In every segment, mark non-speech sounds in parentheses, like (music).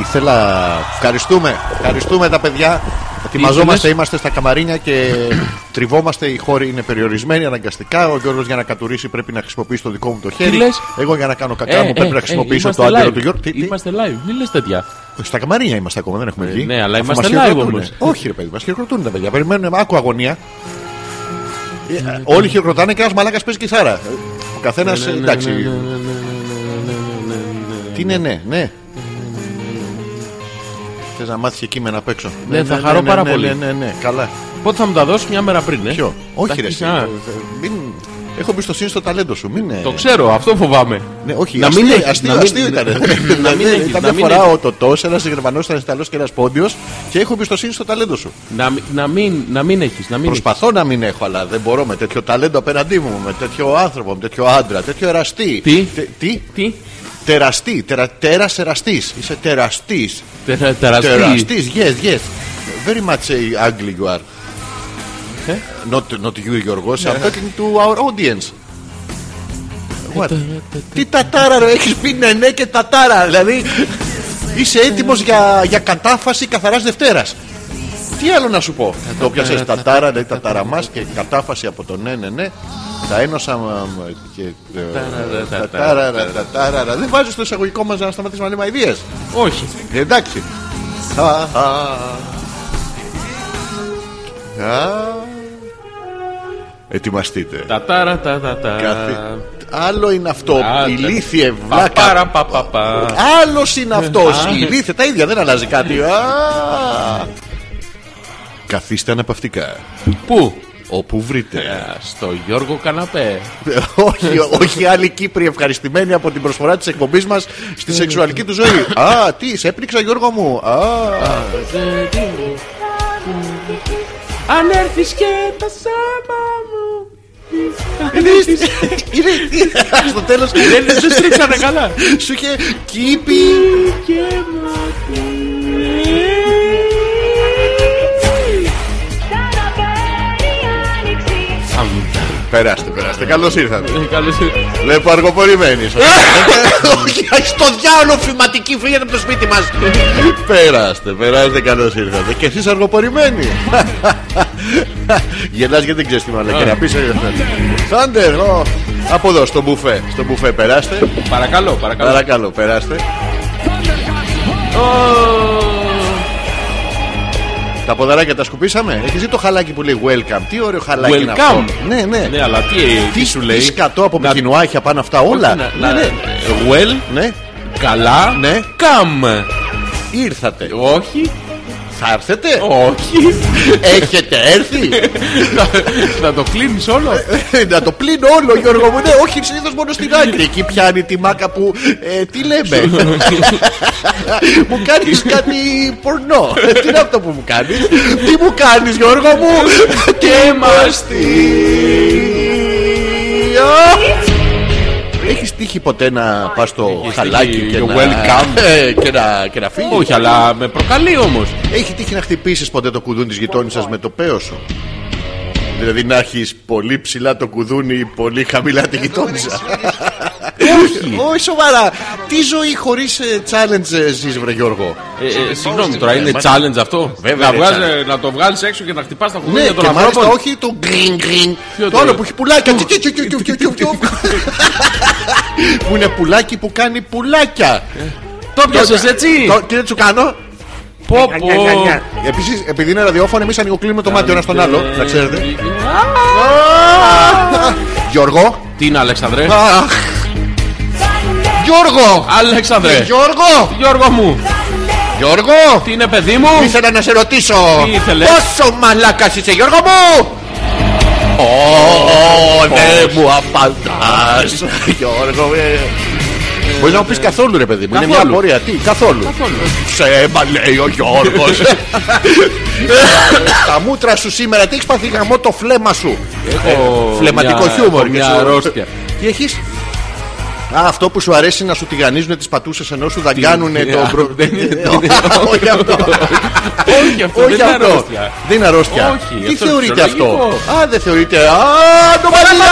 Ήθελα. Ευχαριστούμε. Ευχαριστούμε τα παιδιά. Ετοιμαζόμαστε, ήθελες; είμαστε στα καμαρίνια και (clears throat) τριβόμαστε. Οι χώροι είναι περιορισμένοι αναγκαστικά. Ο Γιώργος για να κατουρίσει πρέπει να χρησιμοποιήσει το δικό μου το χέρι. λες; Εγώ για να κάνω κακά Ε, μου πρέπει ε, να ε, χρησιμοποιήσω είμαστε το άντερο live. του Γιώργου. Τι- τι- Είμαστε live, μην λες τέτοια. Στα καμαρίνια είμαστε ακόμα, δεν έχουμε βγει. ναι, αλλά Αφού είμαστε μας live χειροκροτούνε. όμως. Όχι, ρε παιδί, μας χειροκροτούν τα παιδιά. Περιμένουν, άκου αγωνία. Ε, Όλοι χειροκροτάνε και ένας μαλάκας παίζει κιθάρα. Ο καθένας εντάξει. Τι είναι, ναι, ναι. Θες να μάθεις και κείμενα απ' έξω. Ναι, θα χαρώ πάρα ναι, πολύ. Ναι, ναι, ναι, καλά. Πότε θα μου τα δώσεις μια μέρα πριν, ε; Ποιο, όχι Τα ρε. έχεις- εσύ. α, Μην... Έχω εμπιστοσύνη στο ταλέντο σου. Μην... ε, Το ξέρω, αυτό φοβάμαι. Ναι, όχι, Να αστείο, μην έχει- αστείο, να μην- αστείο ήταν. να μην έχει- Ήταν να μια μην φορά έχεις. ο Τωτό, ένας Γερμανός, ένας Ιταλός και ένας Πόντιος και έχω εμπιστοσύνη στο ταλέντο σου. Να, μη- να μην, να μην έχεις, να μην έχεις. Προσπαθώ να μην έχω, αλλά δεν μπορώ με τέτοιο ταλέντο απέναντί μου, με τέτοιο άνθρωπο, με τέτοιο άντρα, τέτοιο εραστή. Τι; Τε- τι; Τι, Τεραστή, τερα, τέρας εραστής. Είσαι τεραστής. τερα- τεραστή. Τεραστής, yes, yes. Very much uh, ugly you are. Ε; Not, not you, Γιώργος. I'm talking to our audience. What? Τι τατάρα ρε, έχεις πει ναι ναι και τατάρα Δηλαδή είσαι έτοιμος για, για κατάφαση καθαράς Δευτέρας Τι άλλο να σου πω; Το πιάσες τατάρα, λέει τατάρα μας Και κατάφαση από το ναι ναι ναι Τα ένωσα μ, μ, και, ε, τατάρα, τατάρα. Δεν βάζεις το εισαγωγικό μας να σταματήσουμε να λέμε αηδίες Όχι. Ε, Εντάξει Α, α. Α. Ετοιμαστείτε Τα τάρα τα τα τα. Κάθε- Άλλο είναι αυτό. Α, Ηλίθιε Πα, βλάκα. Πάρα πα πα πα. Άλλος είναι αυτός. Ηλίθιε τα ίδια δεν αλλάζει κάτι. Α. Καθίστε αναπαυτικά. Πού; Όπου βρείτε. Ε, Στο Γιώργο Καναπέ. (laughs) όχι, όχι άλλοι Κύπροι ευχαριστημένοι από την προσφορά της εκπομπής μας στη σεξουαλική του ζωή. Α, τι, σε έπνιξα Γιώργο μου. Α, Αν έρθεις και τα σάμα μου. είναι, στο τέλος Δεν σε στρίξανε καλά. σου είχε κήπη. Και Περάστε, περάστε. Καλώς ήρθατε. Καλώς Βλέπω αργοπορημένοι. (laughs) Όχι, στο διάολο φηματική φύγετε από το σπίτι μας Περάστε, περάστε καλώς ήρθατε Και εσείς αργοπορημένοι (laughs) Γελάς γιατί δεν ξέρεις τι μάλλον Και να πεις ε, Θάντερ, ω, από εδώ στο μπουφέ Στο μπουφέ περάστε Παρακαλώ, παρακαλώ. Παρακαλώ περάστε Τα ποδαράκια τα σκουπίσαμε. Έχεις δει το χαλάκι που λέει welcome; Τι ωραίο χαλάκι είναι αυτό. Welcome. Ναι, ναι. Ναι, αλλά τι, τι σου λέει; Τι σκατό από Να- πικινουάχια πάνω αυτά όλα. Να- Ναι, να- ναι. Well, Ναι, καλά, ναι. come. Ήρθατε. Όχι, Θα έρθετε; Όχι. Έχετε έρθει; Θα το κλείνεις όλο; Να το πλύνω όλο Γιώργο μου Ναι όχι συνήθως μόνο στην άκρη Εκεί πιάνει τη μάκα που ε, Τι λέμε; (laughs) Μου κάνεις κάτι πορνό Ε, Τι είναι αυτό που μου κάνεις; Τι μου κάνεις Γιώργο μου; Και Έχεις τύχει ποτέ να πας στο Έχεις χαλάκι τύχει και το να, welcome. ε, και να, και να φύγεις; Όχι, αλλά με προκαλεί όμως. Έχει τύχει να χτυπήσεις ποτέ το κουδούνι της γειτόνισσας με το πέος σου; Δηλαδή να έχεις πολύ ψηλά το κουδούνι Πολύ χαμηλά τη γειτόνισσα Όχι. Όχι σοβαρά Τι ζωή χωρίς ε, challenge ε, ζεις βρε Γιώργο; Ε, ε, Συγγνώμη τώρα, είναι challenge αυτό; Βέβαια, να, είναι βγάζε- να το βγάλεις έξω και να χτυπάς τα Ναι κουδούνια των και μάλιστα ανθρώπων; όχι το γκριν γκριν Ποιο Το το- άλλο που έχει πουλάκια Τσι, τσι, τσι, τσι, τσι, τσι, τσι, τσι. Που είναι πουλάκι που κάνει πουλάκια Το πιάσες έτσι; Το- Τι δεν σου κάνω; Πω, πω. Επίσης επειδή είναι ραδιόφωνο εμείς ανοιγοκλίνουμε το μάτι ο ένας στον άλλο Να ξέρετε Γιώργο Τι είναι, Αλέξανδρε; Αχ. Γιώργο Αλέξανδρε. Γιώργο Γιώργο μου, Γιώργο τι είναι παιδί μου; Ήθελα να σε ρωτήσω Τι ήθελες; Πόσο μαλάκας είσαι Γιώργο μου Ω, δεν μου απαντάς Γιώργο ε. Μπορείς να μου πεις καθόλου ρε παιδί μου Είναι μια Καθόλου. απορία Τι καθόλου Καθόλου. Σε μα λέει ο Γιώργος Τα μούτρα σου σήμερα Τι έχεις πάθει γαμό το φλέμα σου Έχω Φλεματικό μια- χιούμορ έχω και Μια σου- αρρώστια. Τι έχεις; Α, αυτό που σου αρέσει να σου τηγανίζουν τις πατούσες ενώ σου δαγκάνουνε Τι- το α, μπρο... δεν είναι- Όχι αυτό Όχι, αυτό δεν Όχι είναι αυτό. αρρώστια. Δεν είναι αρρώστια. Όχι, Τι αυτό θεωρείτε αυτό. φυσιολογικό. Α, δεν θεωρείτε. Α, το παλιά.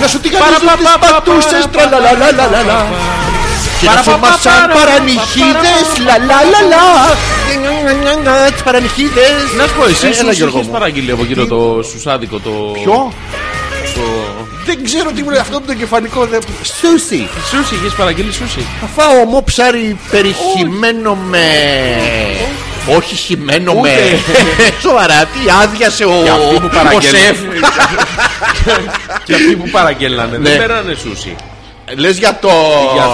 Να σου τι κάνεις τις πατούσες. τραλαλαλαλαλα. Και να φώμα σαν παρανυχίδες Λα λα λα λα Τις παρανυχίδες Να σου πω, εσύ Έλα, σου Γιώργο είχες μου. παραγγείλει από εκείνο το σουσάδικο το... Ποιο? Το- Δεν ξέρω τι μου λέει αυτό το κεφαλικό δεν- Σούσι Σούσι, είχες παραγγείλει σούσι. Θα φάω ομό ψάρι περιχυμένο με... Όχι χυμένο με... Ούτε. (laughs) Σοβαρά, τι άδειασε ο, Και αυτοί που ο παραγγέλνουν. σεφ. (laughs) Και αυτοί που παραγγέλνανε Ναι. δεν πέρανε σούσι. Λες για το... Για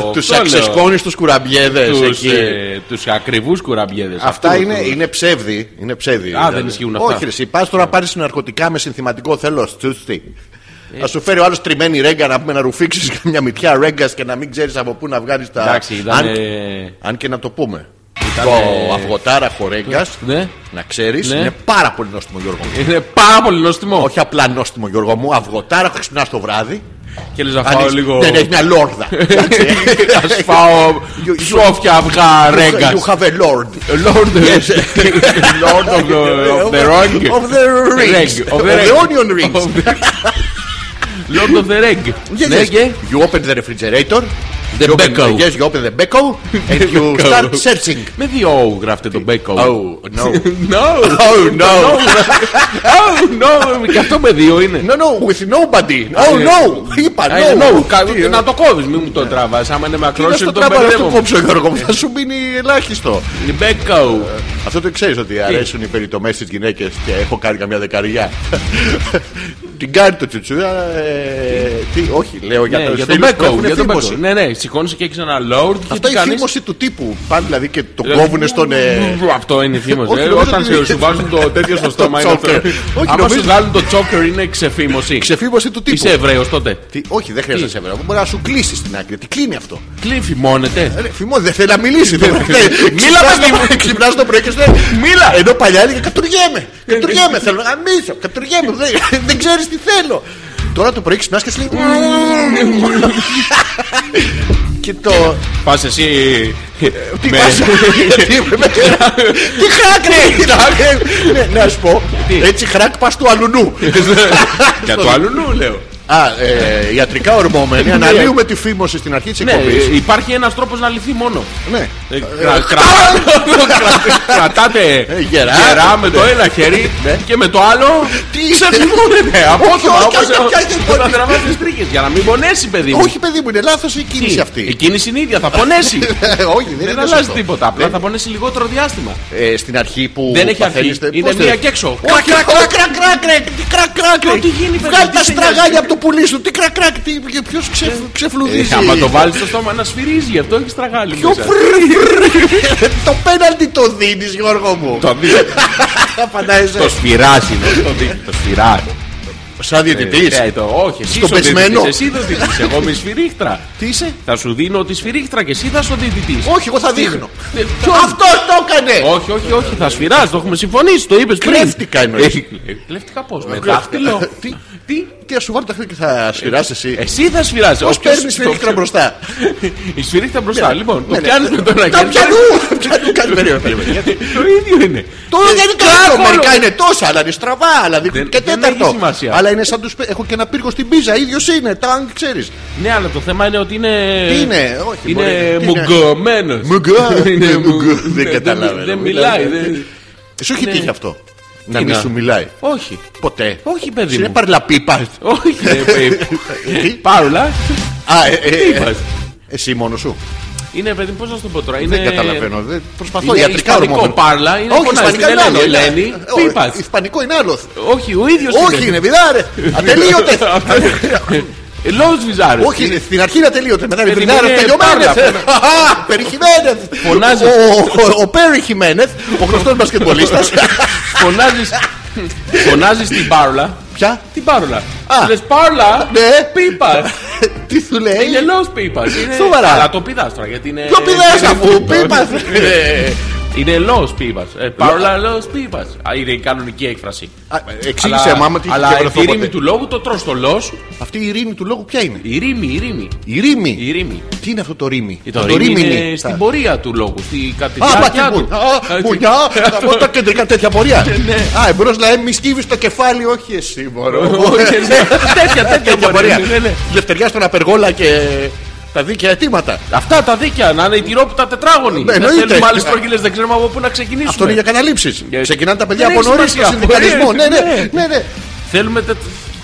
το- Τους αυτό λέω. αξεσκόνιστους κουραμπιέδες Τους, εκεί. ε, τους ακριβούς κουραμπιέδες. Αυτά αυτούς, είναι, τους- είναι ψεύδι. Είναι ψεύδι. Α, δεν ισχύουν αυτά. Όχι, ρε, εσύ πας τώρα να πάρεις ναρκωτικά με συνθηματικό θέλω. Τσούστι. Να σου φέρει ο άλλος τριμμένη ρέγγα να πούμε να ρουφήξεις (laughs) μια μυτιά ρέγγα και να μην ξέρεις από πού να βγάλεις τα. Εντάξει, ήταν... αν, ε, αν και να το πούμε. Ήταν, Το ε, αυγοτάραχο ρέγγα, Ναι. να ξέρεις, Ναι. είναι πάρα πολύ νόστιμο Γιώργο μου. Είναι πάρα πολύ νόστιμο. Όχι απλά νόστιμο Γιώργο μου, αυγοτάραχο ξυπνάς το βράδυ. Και λες να Αν φάω έχεις- λίγο... Δεν έχει μια λόρδα. (laughs) Εντάξει. (laughs) Ας φάω You- ψόφια αυγά ρέγκας. You have a lord. Lord, Lord of the, of the Reg. Of the rings. Reg, of Of the the reg. onion rings. Of the- Lord of the Reg. Yes, Ναι, yes. και You open the refrigerator. The you open Beko. Yes, you open the Beko and you (laughs) start searching. με δύο O γράφτε το Beko. Oh, no. (laughs) No. Oh, (laughs) no. Oh, no. Και αυτό με δύο είναι. No, no, with nobody. Oh, no. Είπα, Α, είναι no. no. Κα- Τι, Να το κόβεις, μην μου το τραβάς. Άμα είναι Τι να μακρός, στο το τράβα να το μπερδεύω. κόψω Γιώργο μου, θα σου μείνει ελάχιστο. Είναι Beko. Αυτό το ξέρεις ότι αρέσουν οι περιτομές στις γυναίκες και έχω κάνει καμιά δεκαριά. Την κάνει το τσουτσούδα. ε, Τι, όχι, λέω για Ναι, τους για τον φίλους που Beko. έχουν Για τον θύμωση. Beko. Ναι, ναι, σηκώνεσαι και έχεις ένα Lord. και Αυτό τι η κάνεις; θύμωση του τύπου. Πάνε δηλαδή και τον Ε, κόβουνε στον. ε, Αυτό είναι η θύμωση. Όχι, ε, νομίζω Όταν ότι- σε- σου βάζουν το τέτοιο στο (laughs) στόμα είναι αυτό. τσόκερ. Όχι, Άμα νομίζω- σου βγάλουν το τσόκερ είναι ξεφήμωση. Ξεφύμωση του τύπου. Είσαι Εβραίος τότε. Τι, όχι, δεν χρειάζεται Τι; να σε Μπορεί να σου κλείσει στην άκρη. Τι κλείνει αυτό; Κλείνει, φημώνεται. Ε, Φημώ, δεν θέλει να μιλήσει. δεν- δεν- Μίλα, ξυπνάς παιδί το- μου. Ξυπνάς το πρωί και σου λέει Μίλα. Ενώ παλιά έλεγε Κατουργέμαι. Κατουργέμαι. Θέλω να γαμίσω. Κατουργέμαι. δεν- Δεν ξέρεις τι θέλω. Τώρα το πρωί ξυπνάς και σου λέει Και το. Πας εσύ. Τι με- πας- (laughs) Τι με- Τι χράκ ρε Ναι, Να σου πω Τι; Έτσι χράκ πας του αλουνού Για το άλλο νου λέω. Α, ε, ιατρικά ορμόμενοι Αναλύουμε τη φήμωση στην αρχή της Ναι, εκπομπής υπάρχει ένας τρόπος να λυθεί μόνο. Ναι Ε, κρα- κρα- (laughs) (laughs) κρα- Κρατάτε Ε, γερά. γερά με το ένα χέρι Ναι. και με το άλλο Τι ξεφημώνεται. Όχι, όχι, όχι, όχι, όχι. Όταν τραβάς τις τρίχες για να μην πονέσει παιδί μου. Όχι παιδί μου είναι λάθος η κίνηση Τι, αυτή Η κίνηση είναι ίδια, θα πονέσει. (laughs) Ε, Όχι δεν Δεν είναι αλλάζει σωστό. τίποτα. Απλά Δεν- θα πονέσει λιγότερο διάστημα. Ε, Στην αρχή που Δεν έχει αρχή. παθαίνεστε, Είναι πώς μία δεν- και έξω. Όχι, κρακ, κρακ, κρακ, κρακ, ρε, τι κρακ, κρακ, ρε. Τι γίνει, παιδί, Βγάλ' τι τα σε στραγάλια νοιάζει. από το πουλί σου. Τι κρακ, κρακ, τι, ποιος ξεφ- ξεφλουδίζει. Ε, Άμα το βάλεις στο στόμα να σφυρίζει, γι' αυτό έχεις στραγάλι. Ποιο μέσα. φρρρρ. Το πέναλτι το δίνεις Γιώργο μου. Το δι- Φαντάζεσαι. Το σφυράζει, είναι το δι- το σφυράζει. Σαν διαιτητής. Ε, το- Όχι, εσύ Στο είσαι ο πεσμένο. διαιτητής, Εσύ το διαιτητής, εγώ είμαι η σφυρίχτρα. Τι είσαι. Θα σου δίνω τη σφυρίχτρα και εσύ θα είσαι ο διαιτητής. Όχι, εγώ θα δείχνω. Ε, ποιο- Αυτό το έκανε. Όχι, όχι, όχι, θα σφυράζει, το έχουμε συμφωνήσει, το είπε πριν. Κλέφτηκα εννοείς. Ε, ε, Κλέφτηκα πώ, με δάχτυλο. Τι, Τι, τι θα σου βάλω τα χέρια και θα σφυράς εσύ. εσύ θα σφυράζει. Πώς παίρνεις σφυρίχτρα μπροστά; (laughs) Η σφυρίχτρα μπροστά, λοιπόν. Το Ναι, ναι. πιάνεις με το ένα Τα χέρι. πιανού. (laughs) Πιανού, κάτι περίοδο. περίμενε, γιατί- Το ίδιο είναι. Το δεν είναι Κράκολο. καλό. Μερικά είναι τόσα, αλλά είναι στραβά. Αλλά δείχνουν Δεν- και δεν τέταρτο. έχει σημασία. Αλλά είναι σαν τους. πε- Έχω και ένα πύργο στην πίζα. ίδιος είναι. Τάγκ, ξέρεις. Ναι, αλλά το θέμα είναι ότι είναι. Τι είναι, όχι, Είναι μπορεί- τι είναι. μουγκωμένος. Μουγκά. (laughs) Είναι Ναι, μουγκ- μουγκά. Δεν δεν- καταλαβαίνω. Δεν μιλάει. δεν- Σου έχει Ναι. τύχει αυτό. Να μην να- σου μιλάει. Όχι. Ποτέ. Όχι, παιδί Είναι μου. παρλαπίπα. Όχι, ρε, (laughs) παιδί. Τι; Πάρουλα. Α, ε, ε, Τι ε, είπας; Εσύ μόνος σου. Είναι, παιδί, πώς να σου το πω τώρα. Είναι... Δεν καταλαβαίνω. δεν- Προσπαθώ Είναι ιατρικά ισπανικό ορμόμενο. πάρλα, είναι Όχι, φωνάζει ισπανικά την είναι άλλο. Ελένη. είναι- Ελένη, όχι, πίπας. Ισπανικό είναι άλλο. Όχι, ο ίδιος Όχι, είναι βιδάρε. (laughs) Ατελείωτες. (laughs) Λόγος βυζάρε. Όχι, στην αρχή είναι ατελείωτε. Μετά είναι Γιατί βιδάρε. είναι Τελειωμένε. πάρλα. (laughs) Περιχημένε. Φωνάζεις. Ο Πέρι Χιμένεθ, ο γνωστός μπασκετμπολίστας. (laughs) Φωνάζει. Φωνάζεις την πάρουλα. Ποια; Την πάρουλα. Α. Λες πάρουλα. Ναι. Πίπας. (laughs) Τι σου λέει; Είναι λόγος πίπας. Σοβαρά. Αλλά το πηδά τώρα γιατί είναι. Ποιο πηδάς είναι αφού φούτμπολ. Πίπας. Ε, Είναι λόγο πίπα. Πάρουλα λόγο πίπα. Είναι η κανονική έκφραση. α, Εξήγησε Αλλά- μάμα τι έχει Αλλά διαβρεθώ η ρήμη ποτέ. του λόγου το τρως στο λος. Αυτή η ειρήνη του λόγου ποια είναι; Η ρήμη, η ρήμη. Η ρήμη. Η ρήμη. Τι είναι αυτό το ρήμη. Το Αυτό ρήμη είναι είναι. στην πορεία του λόγου. Στη Α, κατηδιάκια μα του. τι Έτσι. μπουνιά, από τα κεντρικά τέτοια πορεία. (laughs) Ναι. Α, εμπρός να μη σκύβεις το κεφάλι, όχι εσύ μωρό. Όχι, ναι. (laughs) Τέτοια, τέτοια Τέτοια πορεία. πορεία. Ναι, ναι. Λευτεριά στον απεργόλα και Τα δίκαια αιτήματα. Αυτά τα δίκαια, να είναι η τυρόπιτα τετράγωνη. Ναι, να εννοείται. στέλνουμε άλλε τρόγγυλε, δεν ξέρουμε από πού να ξεκινήσουμε. Αυτό είναι για καταλήψει. Για- Ξεκινάνε τα παιδιά Δεν από έχει νωρί στο σημασία. συνδικαλισμό. Ναι, ναι, Ναι. ναι, ναι. Θέλουμε τε...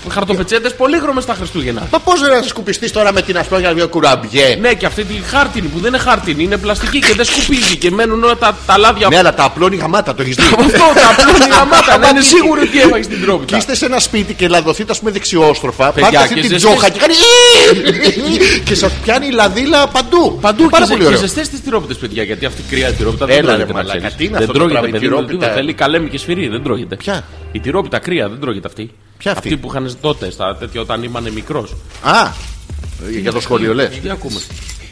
χαρτοπετσέτε πολύχρωμε τα Χριστούγεννα. Μα πώς να σκουπιστείς τώρα με την ασπρόγια κουραμπιέ; Ναι, και αυτή τη χάρτινη που δεν είναι χάρτινη, είναι πλαστική και δεν σκουπίζει και μένουν όλα τα, τα λάδια Ναι, αλλά τα απλώνει γαμάτα, το έχεις δει; (laughs) Αυτό τα απλώνει γαμάτα, (laughs) να είναι σίγουρο ότι έφαγε την Και τρόπιτα. είστε σε ένα σπίτι και λαδοθείτε, ας πούμε, δεξιόστροφα. Παιδιά, Πάτε αυτή και την ζεστές- τζόχα και κάνει. και σας πιάνει η λαδίλα παντού. Παντού Πάρα και, πολύ και ωραίο. ζεστές τις τυρόπιτες, παιδιά, γιατί αυτή η κρύα τυρόπιτα Έλα, δεν ρε, τρώγεται. να μαλάκα, ξέρεις. τι είναι δεν αυτό το τρώγεται, πράγμα, η παιδί μου, τυρόπιτα; τίποτα. Θέλει καλέμι και σφυρί, δεν τρώγεται. Ποια; Η τυρόπιτα κρύα δεν τρώγεται αυτή. Ποια αυτή? Αυτή που είχαν τότε στα τέτοια όταν ήμουν μικρό. Α, για το σχολείο λε. Τι ακούμε.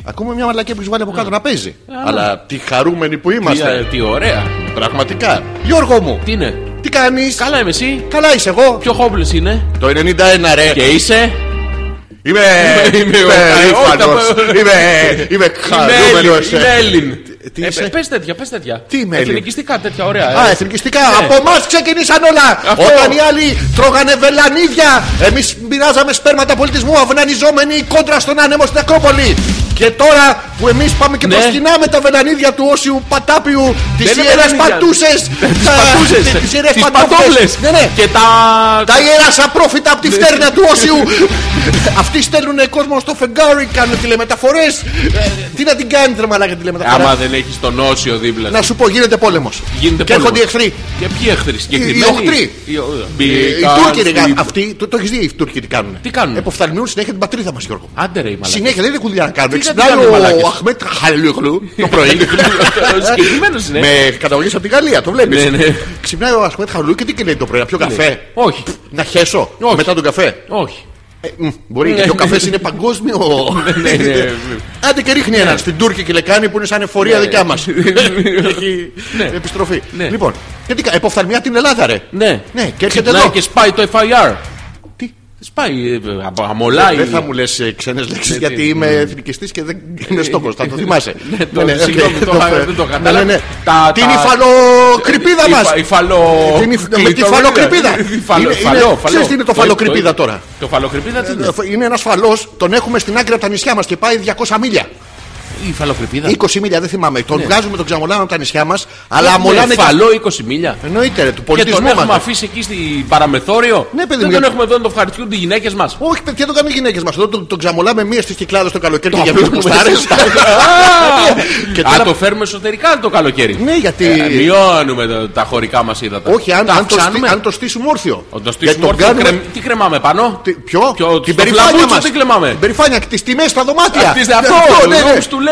Ακούμε μια μαλακία που έχει βάλει από κάτω να παίζει. ναι. Αλλά τι χαρούμενοι που Τι, ε, είμαστε. τι ωραία. Πραγματικά. Γιώργο μου, Τι είναι. τι κάνει. Καλά είμαι εσύ. Καλά είσαι εγώ. Ποιο χόμπλε είναι. Το 91 ρε. Και είσαι. Είμαι Είμαι ο- περήφανος. όχι, τα- Είμαι Είμαι Είμαι χαρούμενος. Έλλην. Είμαι Έλλην. Τι Ε, είσαι; Πες τέτοια, πες τέτοια. Τι είμαι Έλλην; Εθνικιστικά τέτοια, ωραία. Α, ε. εθνικιστικά. Ναι. Από εμάς ξεκινήσαν όλα. Αυτό. Όταν οι άλλοι τρώγανε βελανίδια, εμείς μοιράζαμε σπέρματα πολιτισμού αυνανιζόμενοι κόντρα στον άνεμο στην Ακρόπολη. Και τώρα που εμείς πάμε και Ναι. προσκυνάμε τα βελανίδια του Όσιου Πατάπιου, τις Δεν είναι ιερές βελανίδια. (laughs) πατούσες. Τις πατούσες. Τι ιερές Τις πατόφλες. πατόφλες. Ναι, ναι. Και τα... Τα ιερά απρόφητα από τη Ναι. φτέρνα του Όσιου. (laughs) Αυτοί στέλνουν κόσμο στο φεγγάρι, κάνουν τηλεμεταφορές. Τι να την κάνεις τρε μαλάκα τηλεμεταφορά; Άμα δεν έχεις τον όσιο δίπλα σου. Να σου πω, γίνεται πόλεμος. Γίνεται Και έρχονται οι πόλεμος. εχθροί. Και ποιοι εχθροί Οι συγκεκριμένοι; οχτροί. Οι ο- Οι μπήκαν Τούρκοι ρε, στην- αυτοί, το, το έχεις δει οι Τούρκοι τι κάνουν. Τι κάνουνε; Εποφθαλμιούν συνέχεια την πατρίδα μας, Γιώργο. Άντε ρε η μαλάκα. Συνέχεια δεν είναι κουδιά να κάνουν. Τι Ξυπνάει δεν κάνουν, ο μαλάκες; Αχμέτ Χαλούγλου το πρωί. Ο συγκεκριμένος είναι. Με καταγωγή από τη Γαλλία, το βλέπεις. Ναι, ναι. Ξυπνάει ο Αχμέτ Χαλούγλου και τι λέει το πρωί, να πιω καφέ. Όχι. Να χέσω Όχι. μετά τον καφέ. Όχι. Ε, μ, Μπορεί, γιατί ο καφές είναι παγκόσμιο. Ναι, ναι. Άντε και ρίχνει έναν στην Τούρκη λεκάνη που είναι σαν εφορία Ναι. δικιά μας. Έχει Ναι. επιστροφή. Ναι. Λοιπόν, και τι κα- εποφθαλμιά την Ελλάδα, ρε. Ναι. Ναι, και έρχεται Ξυπνάει εδώ. και σπάει το FIR. Τις; Σπάει, ε, απο- αμολάει. Δεν θα μου λες ξένες λέξεις Ναι, γιατί τι- είμαι εθνικιστής και δεν είναι στόχος. Θα το θυμάσαι. Ναι, το- συγγνώμη, το- (laughs) δεν το κατάλαβα. Ναι, ναι, ναι. Τα- Την τα- υφαλοκρηπίδα Η μας. φα- Η φαλο... Την υφ- με τη φαλοκρηπίδα. Η (laughs) φαλο- Είναι- φαλό, είναι- φαλό. ξέρεις τι είναι το φαλοκρηπίδα το- τώρα; Το φαλοκρηπίδα τι είναι; Είναι ένας φαλός, τον έχουμε στην άκρη από τα νησιά μας και πάει 200 μίλια. Η φαλοκρηπίδα. 20 μίλια, δεν θυμάμαι. Τον βγάζουμε, τον ξαμολάμε από τα νησιά μας, αλλά Ναι, αμολάνε και. φαλό 20 μίλια. Εννοείται, ρε, του Και τον πολιτισμού έχουμε μας. αφήσει εκεί στην παραμεθόριο. Ναι, παιδί Δεν μου, τον γιατί- έχουμε εδώ να το ευχαριστούν οι γυναίκες μας. Όχι, παιδιά, το κάνουν οι γυναίκες μας. Εδώ τον, τον ξαμολάμε μία στις κυκλάδες το καλοκαίρι Το και για δύο απλώνουμε κουστάρε. Και Α, τώρα- το φέρουμε εσωτερικά το καλοκαίρι. Ναι, γιατί. Ε, Μειώνουμε τα- τα χωρικά μας ύδατα. Όχι, αν, τα αν, το, στή- αυξάνουμε. αν το στήσουμε όρθιο. Όταν το Γιατί στήσουμε τον όρθιο, κάνουμε- κρεμ- τι κρεμάμε πάνω; Τι- Ποιο; Ποιο- την στο περηφάνεια φλαμπούτσο μας. τι κλεμάμε; Την περηφάνεια, τις τιμές στα δωμάτια. Αυτή αυτό, ναι, ναι.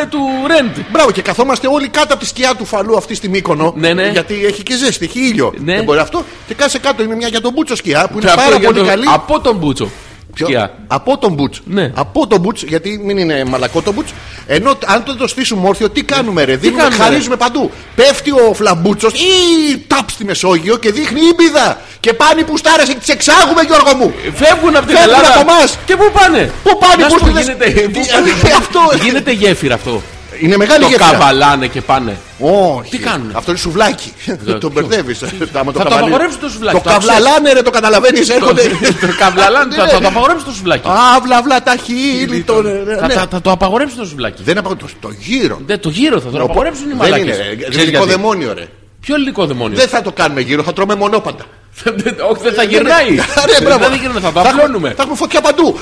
Rooms του λέει του rent. Μπράβο, και καθόμαστε όλοι κάτω από τη σκιά του φαλού αυτή στη Μύκονο. Ναι, ναι. Γιατί έχει και ζέστη, έχει ήλιο. Ναι. Δεν μπορεί αυτό. Και κάτσε κάτω, είναι μια για τον Μπούτσο σκιά που είναι Αυτό πάρα για πολύ το- καλή. Από τον Μπούτσο. Ποιο; Σκιά. Από τον Μπουτ. Ναι. Από τον Μπουτ, γιατί μην είναι μαλακό το Μπουτ. Ενώ αν το, το στήσουμε όρθιο, τι κάνουμε, ρε; Δίνουμε, κάνουμε, χαρίζουμε παντού. Πέφτει ο φλαμπούτσος ή τάπ στη Μεσόγειο και δείχνει ήμπιδα. Και πάνε οι πουστάρε και τις εξάγουμε, Γιώργο μου. Φεύγουν από την Φεύγουν Ελλάδα. από εμάς. Και πού πάνε; Πού πάνε, Να πού σου πω, πάνε. γίνεται, πού Τι- (laughs) πάνε. (laughs) αυτό. γίνεται γέφυρα αυτό. Είναι μεγάλη Το γέφυρα. καβαλάνε και πάνε. Όχι. Τι κάνουνε; Αυτό είναι σουβλάκι. Τον ποιο; μπερδεύεις. Θα το απαγορεύσει το σουβλάκι. Το το ξέρεις. καβλαλάνε, ρε, το καταλαβαίνεις. Έρχονται. Το καβλαλάνε. Θα Ναι. θα το απαγορεύσει το σουβλάκι. Αύλα, αύλα τα χείλη. το- ναι, Θα- ναι. θα- Θα το απαγορεύσει το σουβλάκι. Δεν απαγορεύει το γύρο. Δεν το γύρο θα το απαγορεύσουν οι Δεν μαλάκες. είναι. ρε. Ξέρεις Ελληνικό γιατί; δαιμόνιο, ρε. Ποιο ελληνικό δαιμόνιο; Δεν θα το κάνουμε γύρω, θα τρώμε μονόπαντα. Όχι, δεν θα γυρνάει. (laughs) Ρε, μπράβο. Δεν θα γυρνάει, θα το έχουμε- απλώνουμε. Θα έχουμε φωτιά παντού.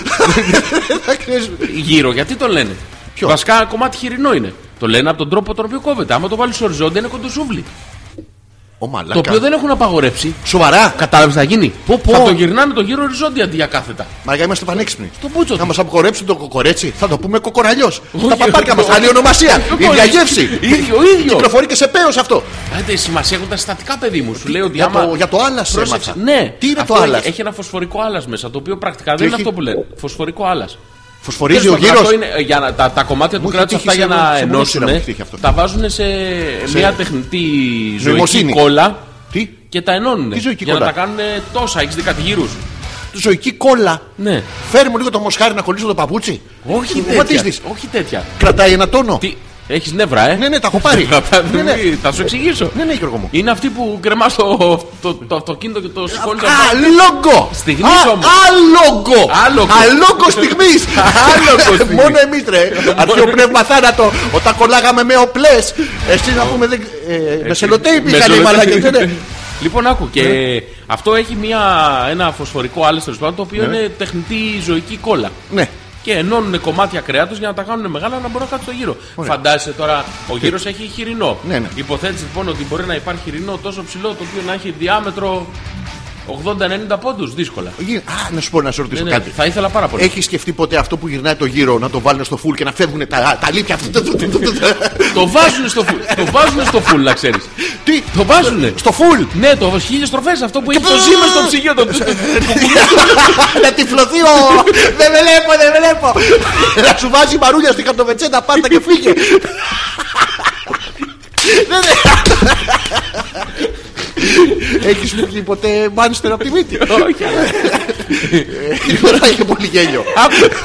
(laughs) Θα ξέρεις. Γύρω, γιατί το λένε; Ποιο; Βασικά κομμάτι χοιρινό είναι. Το λένε από τον τρόπο τον οποίο κόβεται. Άμα το βάλεις οριζόντια είναι κοντοσούβλι. Ο Το μαλάκα. οποίο δεν έχουν απαγορεύσει. Σοβαρά. Κατάλαβες τι θα γίνει; Πω, πω. Θα το γυρνάνε το γύρο οριζόντια αντί για κάθετα. Μαργά είμαστε πανέξυπνοι. Το μπούτσο Να τους. μας αποκορέψουν το κοκορέτσι, θα το πούμε κοκοραλιός. Όχι, Τα παπάρια μας. όχι. Άλλη ονομασία. Όχι, ίδια όχι. γεύση. ίδιο, ίδιο. Κυκλοφορεί και σε πέος αυτό. Άντε, σημασία έχουν τα συστατικά, παιδί μου. Σου λέει ότι Για άμα. το, για το άλλας Πρόσεξε. έμαθα. Ναι, Τι είναι αυτό το έχει- άλλας. Έχει ένα φωσφορικό άλλα μέσα, το οποίο πρακτικά δεν είναι έχει; αυτό που λένε. Φωσφορικό άλλα. Φωσφορίζει ο γύρος. Για να, τα, τα κομμάτια του Μου έχει κράτους τύχει αυτά για σε- να σε μονόσυρα μου ενώσουν, έχει τύχει αυτό. τα βάζουν σε, μια τεχνητή ζωική Νοημοσύνη. κόλλα Τι, και τα ενώνουν. Τι ζωική για κόλλα; να τα κάνουν τόσα. Έχεις δει κάτι γύρους; ζωική κόλλα. Ναι. Φέρε μου λίγο το μοσχάρι να κολλήσω το παπούτσι. Όχι What is τέτοια. this? Όχι τέτοια. Κρατάει ένα τόνο. Τι, Έχεις νεύρα, ε; Ναι, ναι, τα έχω πάρει. (laughs) Θα, θα- ναι, ναι. θα σου εξηγήσω. ναι, ναι, Γιώργο μου. Είναι αυτή που κρεμάς το, το, το αυτοκίνητο και το σηκώνει. Α, λόγκο! Στιγμής Α, όμως. Άλογο! Άλογο. Αλόγο στιγμής! (laughs) Άλογο στιγμής. Μόνο εμείς ρε. (laughs) Αρχαίο πνεύμα θάνατο. Όταν κολλάγαμε με οπλές. Εσύ να πούμε. δεν- ε, Με σελοτέιπ είχαν οι μαλάκες, ναι, ναι. Λοιπόν, άκου και αυτό έχει μια, ένα φωσφορικό άλεστο τέλος πάντων, το οποίο είναι τεχνητή ζωική κόλλα. Ναι. Και ενώνουν κομμάτια κρέατος για να τα κάνουν μεγάλα να μπορούν να κάτσουν στο γύρο. Φαντάζεσαι τώρα, ο γύρος έχει χοιρινό. Ναι, ναι. Υποθέτεις λοιπόν ότι μπορεί να υπάρχει χοιρινό τόσο ψηλό το οποίο να έχει διάμετρο 80-90 πόντους. Δύσκολα. Γι- Α, να σου πω να σε Ναι, ρωτήσω ναι, κάτι. θα ήθελα πάρα πολύ. Έχεις σκεφτεί ποτέ αυτό που γυρνάει το γύρο να το βάλουν στο φουλ και να φεύγουν τα, τα λίπια. Το βάζουν στο φουλ. το βάζουν στο φουλ, να ξέρεις. Τι, Το βάζουνε. στο φουλ; Ναι, το χίλιες στροφές αυτό που έχει το ζύμα στο ψυγείο. Το... (laughs) να τυφλωθεί ο. δεν με βλέπω, δεν με βλέπω. να σου βάζει μαρούλια στην καρτοβετσέτα, πάρτα και φύγε. (laughs) Δεν- δεν- Έχεις πει ποτέ μάνιστερ από τη μύτη. Όχι. Η ώρα είχε πολύ γέλιο. Άκου.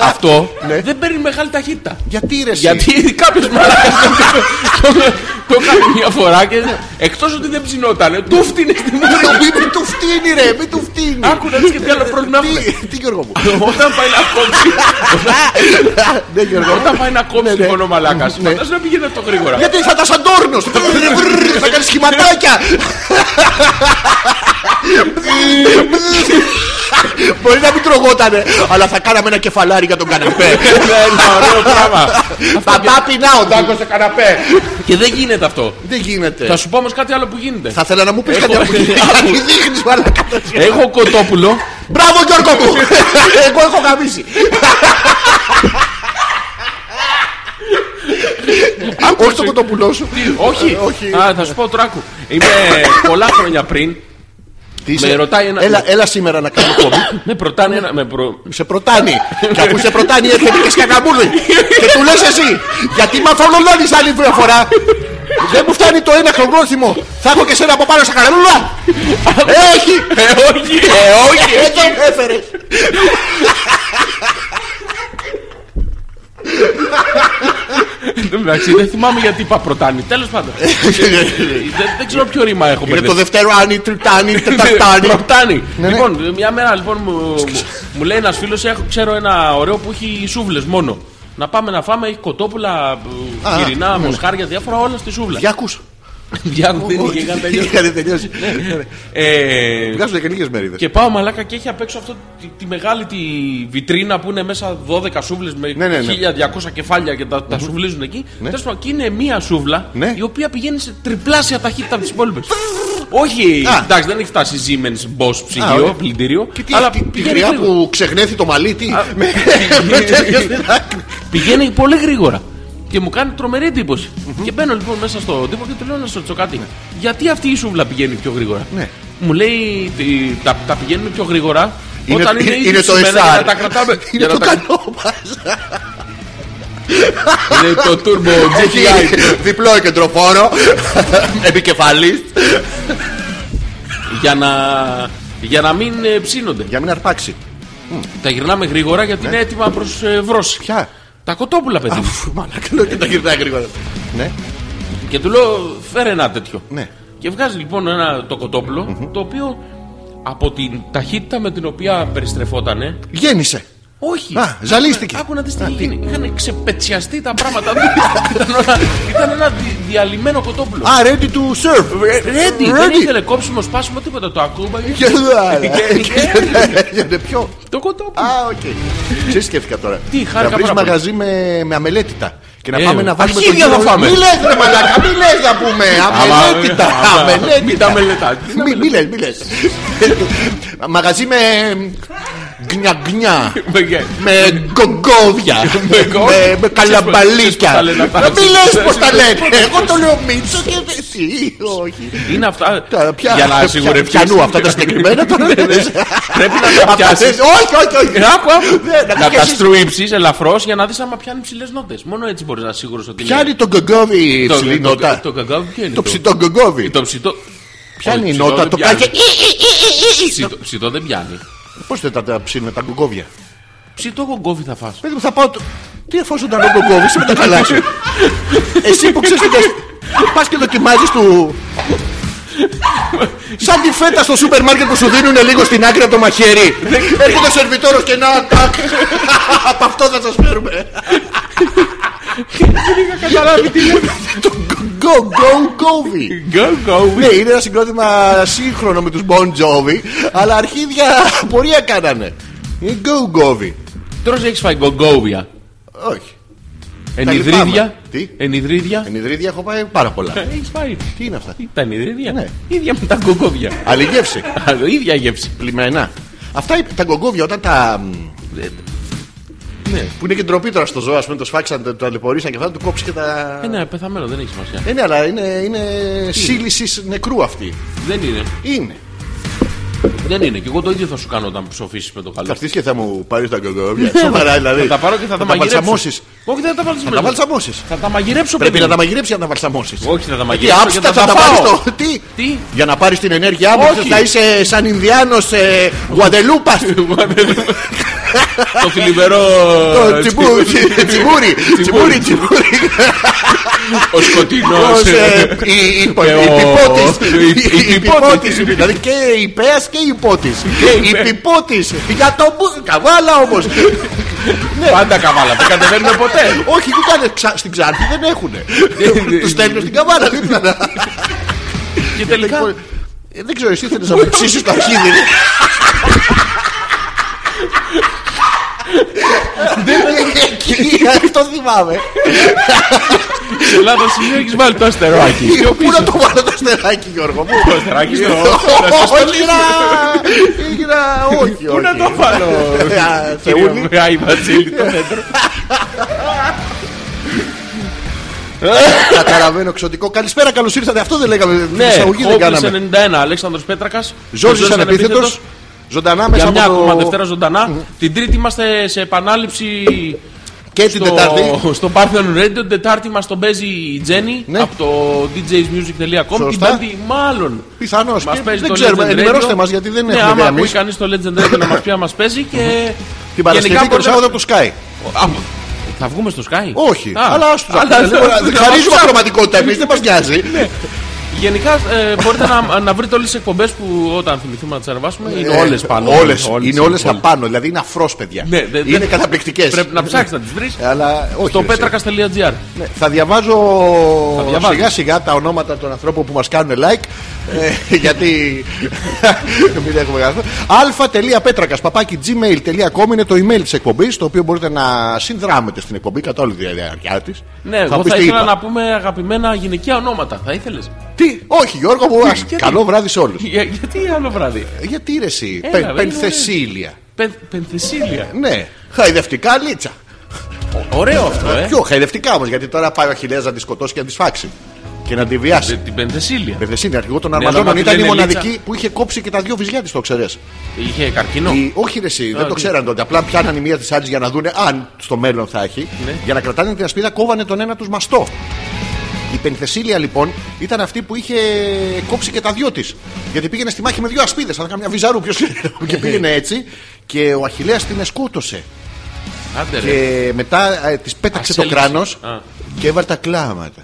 Αυτό Ναι. δεν παίρνει μεγάλη ταχύτητα. Γιατί ρε εσύ; Γιατί κάποιος μαλάκα το, το έκανε μια φορά και εκτός ότι δεν ψινότανε, του φτύνε στη μούρη. Μην μην του φτύνει ρε, μην του φτύνει. Άκου να δεις και τι άλλο πρόβλημα έχουμε. Τι- Τι Γιώργο μου; Όταν πάει να κόψει, Ναι Γιώργο. όταν πάει να κόψει Ναι, ναι. λοιπόν ο μαλάκα, Ναι. φαντάζομαι να πηγαίνει αυτό γρήγορα. Γιατί θα τα σαν τόρνος Θα κάνει σχηματάκια Μπορεί να μην τρογότανε Αλλά θα κάναμε ένα κεφαλάρι για τον καναπέ Ναι, είναι ωραίο πράγμα. (laughs) Παπά πεινάω Ντάκο σε καναπέ Και δεν γίνεται αυτό. Δεν γίνεται Θα σου πω όμως κάτι άλλο που γίνεται. Θα ήθελα να μου πεις Έχω- κάτι από εκεί Γιατί δείχνεις μαλάκα Έχω κοτόπουλο. Μπράβο Γιώργο μου (laughs) Εγώ έχω γαμίσει Όχι το κοτοπουλό σου Όχι, Ε, όχι. Α, θα σου πω τώρα άκου. Είμαι πολλά χρόνια πριν. Τι είσαι; Με ρωτάει ένα- Έλα, έλα σήμερα να κάνω κόμπι Με προτάνει ένα. Με προ... Σε προτάνει. και αφού σε προτάνει έρχεται και σκακαμούλη. και του λες εσύ. Γιατί με αφρολώνεις άλλη μια φορά; Δεν μου φτάνει το ένα χρονόθυμο. Θα έχω και σένα από πάνω στα καραμούλα. ε, όχι. Ε, όχι, ε, όχι. Έτσι με έφερες. Εν τω μεταξύ, δεν θυμάμαι γιατί είπα προτάνει. Τέλος πάντων. δεν, δεν ξέρω ποιο ρήμα έχω Είναι το μπερδέψει. δεύτερο άνι, τριτάνι, τεταρτάνι. Προτάνει. Ναι, ναι. Λοιπόν, μια μέρα λοιπόν μου, (laughs) μου, μου λέει ένας φίλος: Ξέρω ένα ωραίο που έχει σούβλες μόνο. Να πάμε να φάμε, έχει κοτόπουλα, ε, Α, χοιρινά, ναι, ναι. μοσχάρια, διάφορα όλα στη σούβλα. Διάκους. Διάκου δεν είχε καν τελειώσει. Είχατε τελειώσει. Ε, Βγάζουν και λίγες μερίδες. Και πάω μαλάκα και έχει απ' έξω αυτό τη, τη μεγάλη τη βιτρίνα που είναι μέσα 12 σούβλες με Ναι, ναι, ναι. 1200 κεφάλια και τα, τα σουβλίζουν εκεί. Ναι. Τέλος πάντων, και είναι μία σούβλα Ναι. η οποία πηγαίνει σε τριπλάσια ταχύτητα από τις υπόλοιπες. Όχι, Α. εντάξει, δεν έχει φτάσει Siemens Boss Α, ψυγείο, ωραία. πλυντήριο. Και τι, αλλά τη- τη πηγαίνει γριά γρήγορα. που ξεχνέθη το μαλλί, τι. Α, Με πηγαίνει- με τέτοιο στην άκρη. Πηγαίνει πολύ γρήγορα. Και μου κάνει τρομερή εντύπωση. Και μπαίνω λοιπόν μέσα στο τύπο και του λέω να σου ρωτήσω κάτι. Γιατί αυτή η σούβλα πηγαίνει πιο γρήγορα; Ναι. Μου λέει τι- τα, τα πηγαίνουν πιο γρήγορα Είναι- όταν είναι, είναι- ήδη είναι το ψημένα για SR. να τα κρατάμε. (laughs) Είναι για να το τα- κανό μας. Είναι το turbo (laughs) Έχει GTI. διπλό κεντροφόρο. (laughs) Επικεφαλής. για, να, για να μην ε, ψήνονται. Για μην αρπάξει. Τα γυρνάμε γρήγορα γιατί είναι έτοιμα προς βρώση. Ναι. Ποια; Τα κοτόπουλα, παιδί. μου. Αφού, Μαλάκα λέω και τα γυρνάει γρήγορα. Ναι, και του λέω, φέρε ένα τέτοιο. ναι. Και βγάζει λοιπόν ένα, το κοτόπουλο το οποίο από την ταχύτητα με την οποία περιστρεφότανε. Γέννησε. Όχι. Α, ζαλίστηκε. Άκου να δεις τι Α, είχε γίνει. Είχαν ξεπετσιαστεί τα πράγματα. (laughs) ήταν, ένα, ήταν ένα δι- διαλυμένο κοτόπουλο. Α, ready to serve. Ready, δεν ready. ήθελε κόψιμο σπάσιμο τίποτα. Το ακούμπαγε. (laughs) Και- (laughs) Για ποιο. Το κοτόπουλο. Α, οκ. Ξέρεις σκέφτηκα τώρα. Τι, χάρηκα Να βρεις πάρα πολύ. μαγαζί με, με αμελέτητα. Και να Ε, πάμε να βάλουμε αρχίδια γύρο- θα φάμε. Μη λες ρε μαλάκα, μη λες να πούμε. Αμελέτητα. άμα, Αμελέτητα. μην τα μελετάς. Μη- Μη λες, μη λες. Μαγαζί με γκνια γκνια. Με γκογκόβια. Με γκο- Με- Με Ξέρεις πώς καλαμπαλίκια. τα λένε αυτά. Να Μη λες Ξέρεις πως τα πώς- λένε. Εγώ το λέω Μίτσο και εσύ. Όχι. Είναι αυτά. Τα- ποια- Για να ποια- σιγουρευτείς. Πιανού αυτά τα συγκεκριμένα τώρα. Πρέπει να τα Αυτά πιάσεις. θες- Όχι, όχι, όχι. Άκου, άκου. Ναι, να Να τα πιάσεις- στρουίψει ελαφρώς για να δεις άμα πιάνει ψηλές νότες. Μόνο έτσι μπορείς να είσαι σίγουρος ότι Ποια είναι το γκογκόβι Το- ψηλή το- νότα. Το καγκάβι ποιο είναι. Το ψητό γκογκόβι. Το ψητό. Ποια είναι η Όχι, νότα, ψητό το δεν κάνει. πιάνει. Ψητό- Ψητό δεν πιάνει. Πώς δεν τα- τα ψήνουμε τα γκογκόβια. Ψητό κογκόβι θα φας. Παιδί μου, θα πάω. το- Τι εφόσον τα τον κόβει, με τα καλά σου. Εσύ που ξέρεις ότι πας και δοκιμάζεις του. Σαν τη φέτα στο σούπερ μάρκετ που σου δίνουν λίγο στην άκρη από το μαχαίρι. Έρχεται ο σερβιτόρος και να. τάκ. (laughs) Από αυτό θα σας φέρουμε. Δεν είχα καταλάβει τι λέμε. Το Go Go Govi. Go, go. Ναι, είναι ένα συγκρότημα σύγχρονο με τους Bon Jovi, αλλά αρχίδια πορεία κάνανε. Είναι Go Govi. Τώρα έχεις φάει γκογκόβια. Όχι. Ενιδρίδια. λυπάμαι. Τι; Ενιδρίδια. Ενιδρύδια έχω πάει πάρα πολλά. Έχεις φάει. Τι είναι αυτά; Τι, Τα ενιδρίδια. Ναι. ίδια με τα γκογκόβια. Άλλη γεύση. Άλλο, ίδια γεύση. Πλημμένα. Αυτά οι- τα γκογκόβια όταν τα. Μ, Ναι. που είναι και ντροπή τώρα στο ζώο, ας πούμε, το σφάξαν, το, το αλεπορήσαν και θα του κόψεις και τα. Ε, ναι, πεθαμένο, δεν έχει σημασία. Ε, ναι, αλλά είναι, είναι; σύλλησης νεκρού αυτή. Δεν είναι. Είναι. Δεν είναι. Και εγώ το ίδιο θα σου κάνω όταν ψοφήσεις με το Θα καλό. έρθει και θα μου πάρεις τα γκογκόβια. Σοβαρά δηλαδή. Θα τα πάρω και θα τα μαγειρέψω. βαλσαμώσεις. Όχι, δεν θα τα βάλεις Θα τα μέσα. βαλσαμώσεις. Θα τα μαγειρέψω Πρέπει παιδί να τα μου. μαγειρέψει για να τα βαλσαμώσει. Όχι, θα τα Τι μαγειρέψω και άψτα θα θα τα τα πάρει φάω. το. Τι; Τι; Για να πάρεις την ενέργειά μου, Όχι. θα είσαι σαν Ινδιάνος ε, Γουαντελούπας. Το θλιβερό. Τσιμπούρι, τσιμπούρι, τσιμπούρι, τσιμπούρι. Ο σκοτεινός. Ως, ε, η- η- Και ο- η πιπότης. η- η Η πιπότης. πιπότης, Δηλαδή και η πέας και η πότης. Η υπέ- πιπότης. Για το μπου- Καβάλα όμως. Πάντα καβάλα. Δεν κατεβαίνουν ποτέ. Όχι, τι κάνε, ξα- στην Ξάνθη δεν έχουνε. Ε, Τους στέλνουν στην Καβάλα δίπλα. Και τελικά. Ε, Δεν ξέρω, εσύ θέλεις να με ψήσεις το αρχίδι. (laughs) Εκεί, αυτό θυμάμαι. Σε Ελλάδα σημείο έχεις βάλει το αστεράκι. Πού να το βάλω το αστεράκι, Γιώργο μου. Το αστεράκι στο. Όχι να... όχι να... Όχι, Πού να το βάλω. Α, (laughs) Θεούλη. Κύριε Άι Βασίλη, το μέτρο. Καταλαβαίνω εξωτικό. Καλησπέρα, καλώς ήρθατε. Αυτό δεν λέγαμε. Την Ναι, εισαγωγή δεν Όπλες κάναμε. 91, Αλέξανδρος Πέτρακας. Ζόρζη Ζόρζης ανεπίθετος. Ζωντανά μέσα Για από μια το. ακόμα Δευτέρα ζωντανά. Την Τρίτη είμαστε σε επανάληψη Και την Τετάρτη. στο Parthenon Radio. Την Τετάρτη μας τον παίζει η Τζέννη Ναι. από το djsmusic.com. Την Σωστά. Πέμπτη μάλλον. Πιθανώς. Μας παίζει Δεν το ξέρουμε. Legend Ενημερώστε Radio. μας γιατί δεν ναι, έχουμε άμα ιδέα ακούει εμεί. κανείς το Legend Radio να μας πει να μας παίζει και... Την Παρασκευή και το μπορείτε- Σάββατο του Sky. Α, Θα βγούμε στο Sky. Όχι. Α, Αλλά στου αλλά- Χαρίζουμε χρωματικότητα εμείς, δεν μας νοιάζει. Γενικά ε, μπορείτε να, να βρείτε όλες τις εκπομπές που όταν θυμηθούμε να τις ανεβάσουμε είναι όλες πάνω. Όλες. Όλες, Ε, Είναι όλες όλες. απάνω. Δηλαδή είναι αφρός, παιδιά. Ναι, δεν- Είναι δεν- καταπληκτικές. Πρέπει να ψάξεις να τις βρεις. Αλλά όχι. Στο εσύ. πέτρακα.gr. Ναι, θα διαβάζω Θα διαβάζεις. σιγά σιγά τα ονόματα των ανθρώπων που μας κάνουν like ε, (laughs) γιατί (laughs) μην έχουμε καθόλου. αλφα.πέτρακας παπάκι gmail.com είναι το email της εκπομπής το οποίο μπορείτε να συνδράμετε στην εκπομπή κατά όλη τη διάρκεια της. Ναι, εγώ πεις θα τι ήθελα είπα. να πούμε αγαπημένα γυναικεία ονόματα. Θα ήθελες; Τι, όχι Γιώργο μου, ας- Γιατί; καλό βράδυ σε όλους. Για, γιατί άλλο βράδυ; Γιατί ρε εσύ, Έλα, Πεν- είναι Πενθεσίλια. Πεν, πενθεσίλια. Ναι, χαϊδευτικά λίτσα. Ωραίο αυτό, ε. Ποιο, χαϊδευτικά όμως, γιατί τώρα πάει ο Αχιλέας να τη σκοτώσει και να τη σφάξει. Και να τη βιάσει. Ε, Την πενθεσίλια. Πενθεσίλια, αρχηγό των Ναι, Αρμαζόνων αλλά ήταν η λένε μοναδική λίτσα. που είχε κόψει και τα δύο βυζιά της, το ξέρεις. Είχε καρκίνο. Η- όχι ρε εσύ, δεν το τι. ξέραν τότε. Απλά πιάναν η μία της άλλης για να δούνε αν στο μέλλον θα έχει. Ναι. Για να κρατάνε την ασπίδα, κόβανε τον ένα τους μαστό. Η Πενθεσίλια λοιπόν ήταν αυτή που είχε κόψει και τα δυο της. Γιατί πήγαινε στη μάχη με δύο ασπίδες. Θα κάμια βυζαρού, ποιος (laughs) Και πήγαινε έτσι. Και ο Αχηλέα την σκότωσε. Άντε ρε. Και μετά ε, της πέταξε το Ασέλιξε. κράνος Α. και έβαλε τα κλάματα.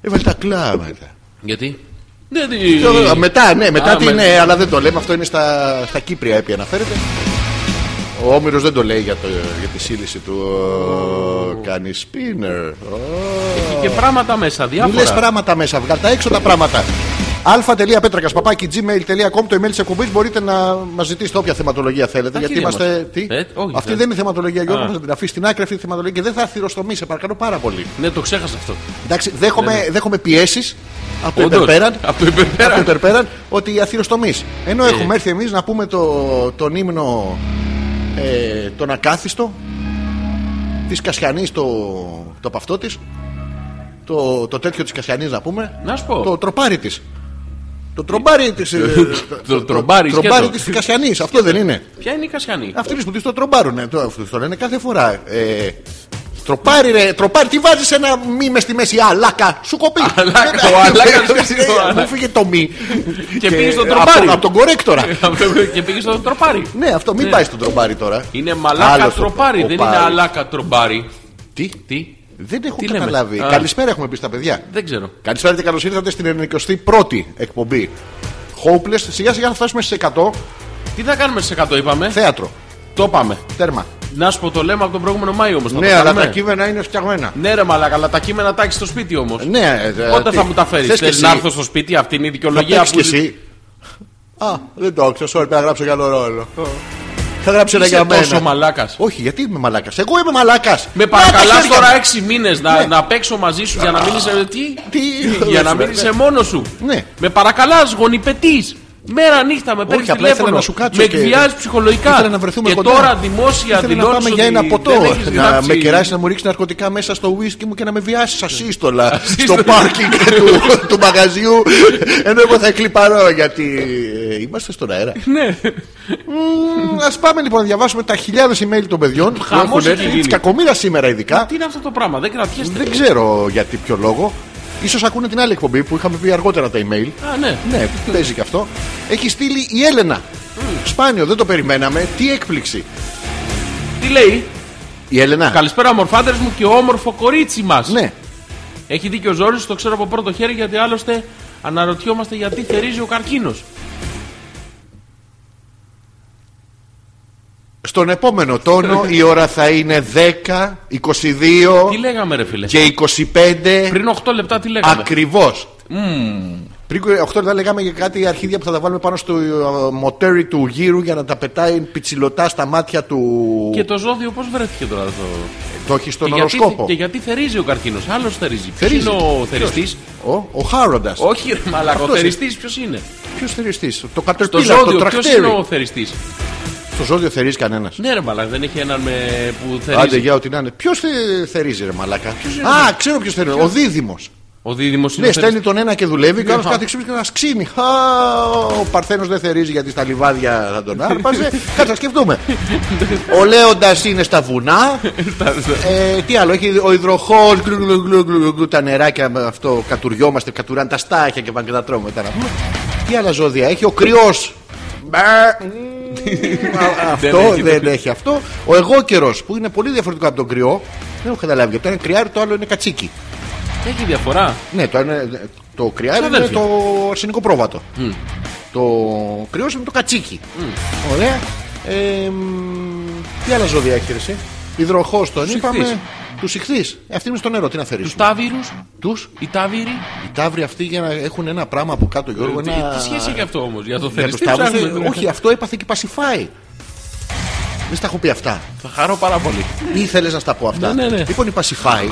Έβαλε τα κλάματα. Γιατί; Δεν τη- Το- Μετά, ναι, μετά Α, την. με- ε, αλλά δεν το λέμε, αυτό είναι στα, στα Κύπρια έπι αναφέρεται. Ο Όμηρος δεν το λέει για, το, για τη σύλληση του. Ω, Κάνει spinner. Ω. Έχει και πράγματα μέσα, Μην λες διάφορα. πράγματα μέσα, βγάλ τα έξω τα πράγματα. αλφα.πέτρακα παπάκι gmail.com το email της εκπομπής μπορείτε να μας ζητήσετε όποια θεματολογία θέλετε. Α, γιατί κύριε είμαστε. μας. Τι; Ε, όχι, αυτή δεν- δεν είναι θεματολογία, Γιώργος, Α. θα την αφήσει στην άκρη αυτή τη θεματολογία και δεν θα θυροστομεί, σε παρακαλώ πάρα πολύ. Ναι, το ξέχασα αυτό. Εντάξει, δέχομαι, δέχομαι πιέσεις από το Όντως, υπερπέραν. Από το υπερπέραν. από το υπερπέραν ότι αθυροστομή. Ενώ Ε. έχουμε έρθει εμείς να πούμε το, τον ύμνο ε, τον ακάθιστο της Κασιανής, το, το παυτό της. Το, το τέτοιο της Κασιανής να πούμε. Να σου πω. Το τροπάρι της. Το τρομπάρι της. Το τρομπάρι τρομπάρι σκέτο. της Κασιανής. Αυτό δεν είναι. Ποια είναι η Κασιανή; Αυτή που τη το τρομπάρουνε. Το, αυτό το λένε κάθε φορά. Ε, Τροπάρι, ρε, τροπάρι, τι βάζεις ένα μη μες στη μέση. Αλάκα, σου κοπεί. Αλάκα, ο αλάκας ποιος είναι ο Ε, Μου αλάκας. φύγε το μη. Και πήγες στον από- τροπάρι. Από τον κορέκτορα. (laughs) και πήγες στο τροπάρι. Ναι, αυτό μην πάει στον τροπάρι τώρα. Είναι μαλάκα Άλλος το- τροπάρι, ο δεν είναι Πάρης. αλάκα τροπάρι. Τι, Τι, δεν έχω Τι λέμε; καταλάβει. Α. Καλησπέρα έχουμε πει στα παιδιά. δεν ξέρω. Καλησπέρα και καλώς ήρθατε στην 91η εκπομπή. Hopeless, σιγά σιγά θα φτάσουμε στις 100. Τι θα κάνουμε σε 100 είπαμε; Θέατρο. Το πάμε. Τέρμα. Να σου πω το λέμε από τον προηγούμενο Μάιο όμως. Ναι, αλλά τα κείμενα είναι φτιαγμένα. Ναι, ρε μαλάκα, αλλά τα κείμενα τα έχεις στο σπίτι όμως. Ναι, ε, Πότε τι, θα μου τα φέρεις. θες και Θέλει εσύ. να έρθω στο σπίτι, αυτή είναι η Θα δικαιολογία παίξεις που. κι εσύ. Α, δεν το ξέρω. Sorry, πρέπει να γράψω για άλλο ρόλο. Θα γράψω ένα Είσαι για μένα. τόσο μαλάκας. Όχι, γιατί είμαι μαλάκας; Εγώ είμαι μαλάκας. Με παρακαλάς τώρα 6 μήνες να, να παίξω μαζί σου για να μην είσαι. Τι, Τι, για να ναι. μην είσαι μόνος σου. Ναι. Με παρακαλάς, γονιπετής. Μέρα νύχτα με παίρνεις απλά ήθελα τηλέφωνο. να σου κάτσω με και- εκβιάζεις ψυχολογικά. Ήθελα να βρεθούμε και κοντά. τώρα δημόσια Ήθελα να δηλώνεις. πάμε για ένα ποτό. Να γράψει... με κεράσει να μου ρίξεις ναρκωτικά μέσα στο ουίσκι μου και να με βιάσεις ασύστολα στο πάρκινγκ του, του μαγαζιού. Ενώ εγώ θα εκλυπαρώ γιατί ε, είμαστε στον αέρα. Ναι, Α πάμε λοιπόν να διαβάσουμε τα χιλιάδες email των παιδιών που Χαμός έχουν έχει έρθει. γίνει. Τη κακομήρα σήμερα ειδικά. τι είναι αυτό το πράγμα, δεν κρατιέστε. Δεν ξέρω γιατί ποιο λόγο. Ίσως ακούνε την άλλη εκπομπή που είχαμε πει αργότερα τα email. Α, ναι. Ναι, παίζει και αυτό. Έχει στείλει η Έλενα. Σπάνιο, δεν το περιμέναμε. Τι έκπληξη. Τι λέει, Η Έλενα. Καλησπέρα, ομορφάδερ μου και όμορφο κορίτσι μας. Ναι. Έχει δίκιο ο Ζόρις, το ξέρω από πρώτο χέρι γιατί άλλωστε αναρωτιόμαστε γιατί θερίζει ο καρκίνος. Στον επόμενο τόνο η ώρα θα είναι 10, 22 Τι λέγαμε, ρε φίλε; και 25 Πριν 8 λεπτά τι λέγαμε; ακριβώς. Πριν 8 λεπτά λέγαμε για κάτι αρχίδια που θα τα βάλουμε πάνω στο ε, μοτέρι του γύρου για να τα πετάει πιτσιλωτά στα μάτια του. Και το ζώδιο πώς βρέθηκε τώρα το. Το έχει στον και, γιατί, οροσκόπο. και γιατί θερίζει ο καρκίνος; Άλλος θερίζει. Ποιος Θερίζει. είναι ο θεριστής; Ο, ο Χάροντας. Όχι, ρε μαλάκα. Ο Αυτός θεριστής ποιος είναι; Ποιος θεριστής; Το Στο κατερπίλα, το ζώδιο ποιος τρακτέρι. είναι ο θεριστής; Στο ζώδιο θερίζει κανένας. Ναι, ρε μαλάκα, δεν έχει έναν με... που Άντε θερίζει. για ό,τι να είναι. Ποιος θερίζει, ρε Μαλάκα; είναι Α, ξέρω ποιος θερίζει. Ο Δίδυμος. Ο δίδυμος είναι. Ναι, ο στέλνει τον ένα και δουλεύει και ο άλλος Ναι. κάθε ξύπνη και να σκύνει. Α, Ο Παρθένος δεν θερίζει γιατί στα λιβάδια θα τον άρπαζε. (laughs) Κάτσε να σκεφτούμε. Ο Λέοντας είναι στα βουνά. Ε, τι άλλο, έχει ο υδροχός. Τα νεράκια με αυτό κατουριόμαστε, κατουράνε τα στάχια και πάνε και τα τρώμε μετά να πούμε. Τι άλλα ζώδια έχει, ο κρυός. Αυτό έχει το δεν κρυό. έχει αυτό. Ο εγώ καιρός που είναι πολύ διαφορετικό από τον κρυό. Δεν έχω καταλάβει γιατί το ένα είναι κρυάρι, το άλλο είναι κατσίκι. Έχει διαφορά. Ναι, το, είναι, το κρυάρι είναι Ξαδέρφια. το αρσενικό πρόβατο. Το κρυός είναι το κατσίκι. Ωραία. Ε, μ, τι άλλα ζώδια έχει εσύ; Υδροχό τον Τους είπαμε. ιχθύς. Τους ηχθείς. Αυτή είναι στο νερό, τι να Τους θερήσουμε. τάβηρου, Τους; οι τάβηροι. Οι τάβροι αυτοί για να έχουν ένα πράγμα από κάτω, Γιώργο. Τι, ένα... τι σχέση έχει αυτό όμως για το Για τους θεριστή. τάβρους, ψάχνουμε. ε, Όχι, αυτό έπαθε και πασιφάει. Δεν στα έχω πει αυτά. Θα χαρώ πάρα πολύ. Ή ήθελες να στα πω αυτά. Ναι, ναι, ναι. Λοιπόν, η πασιφάει.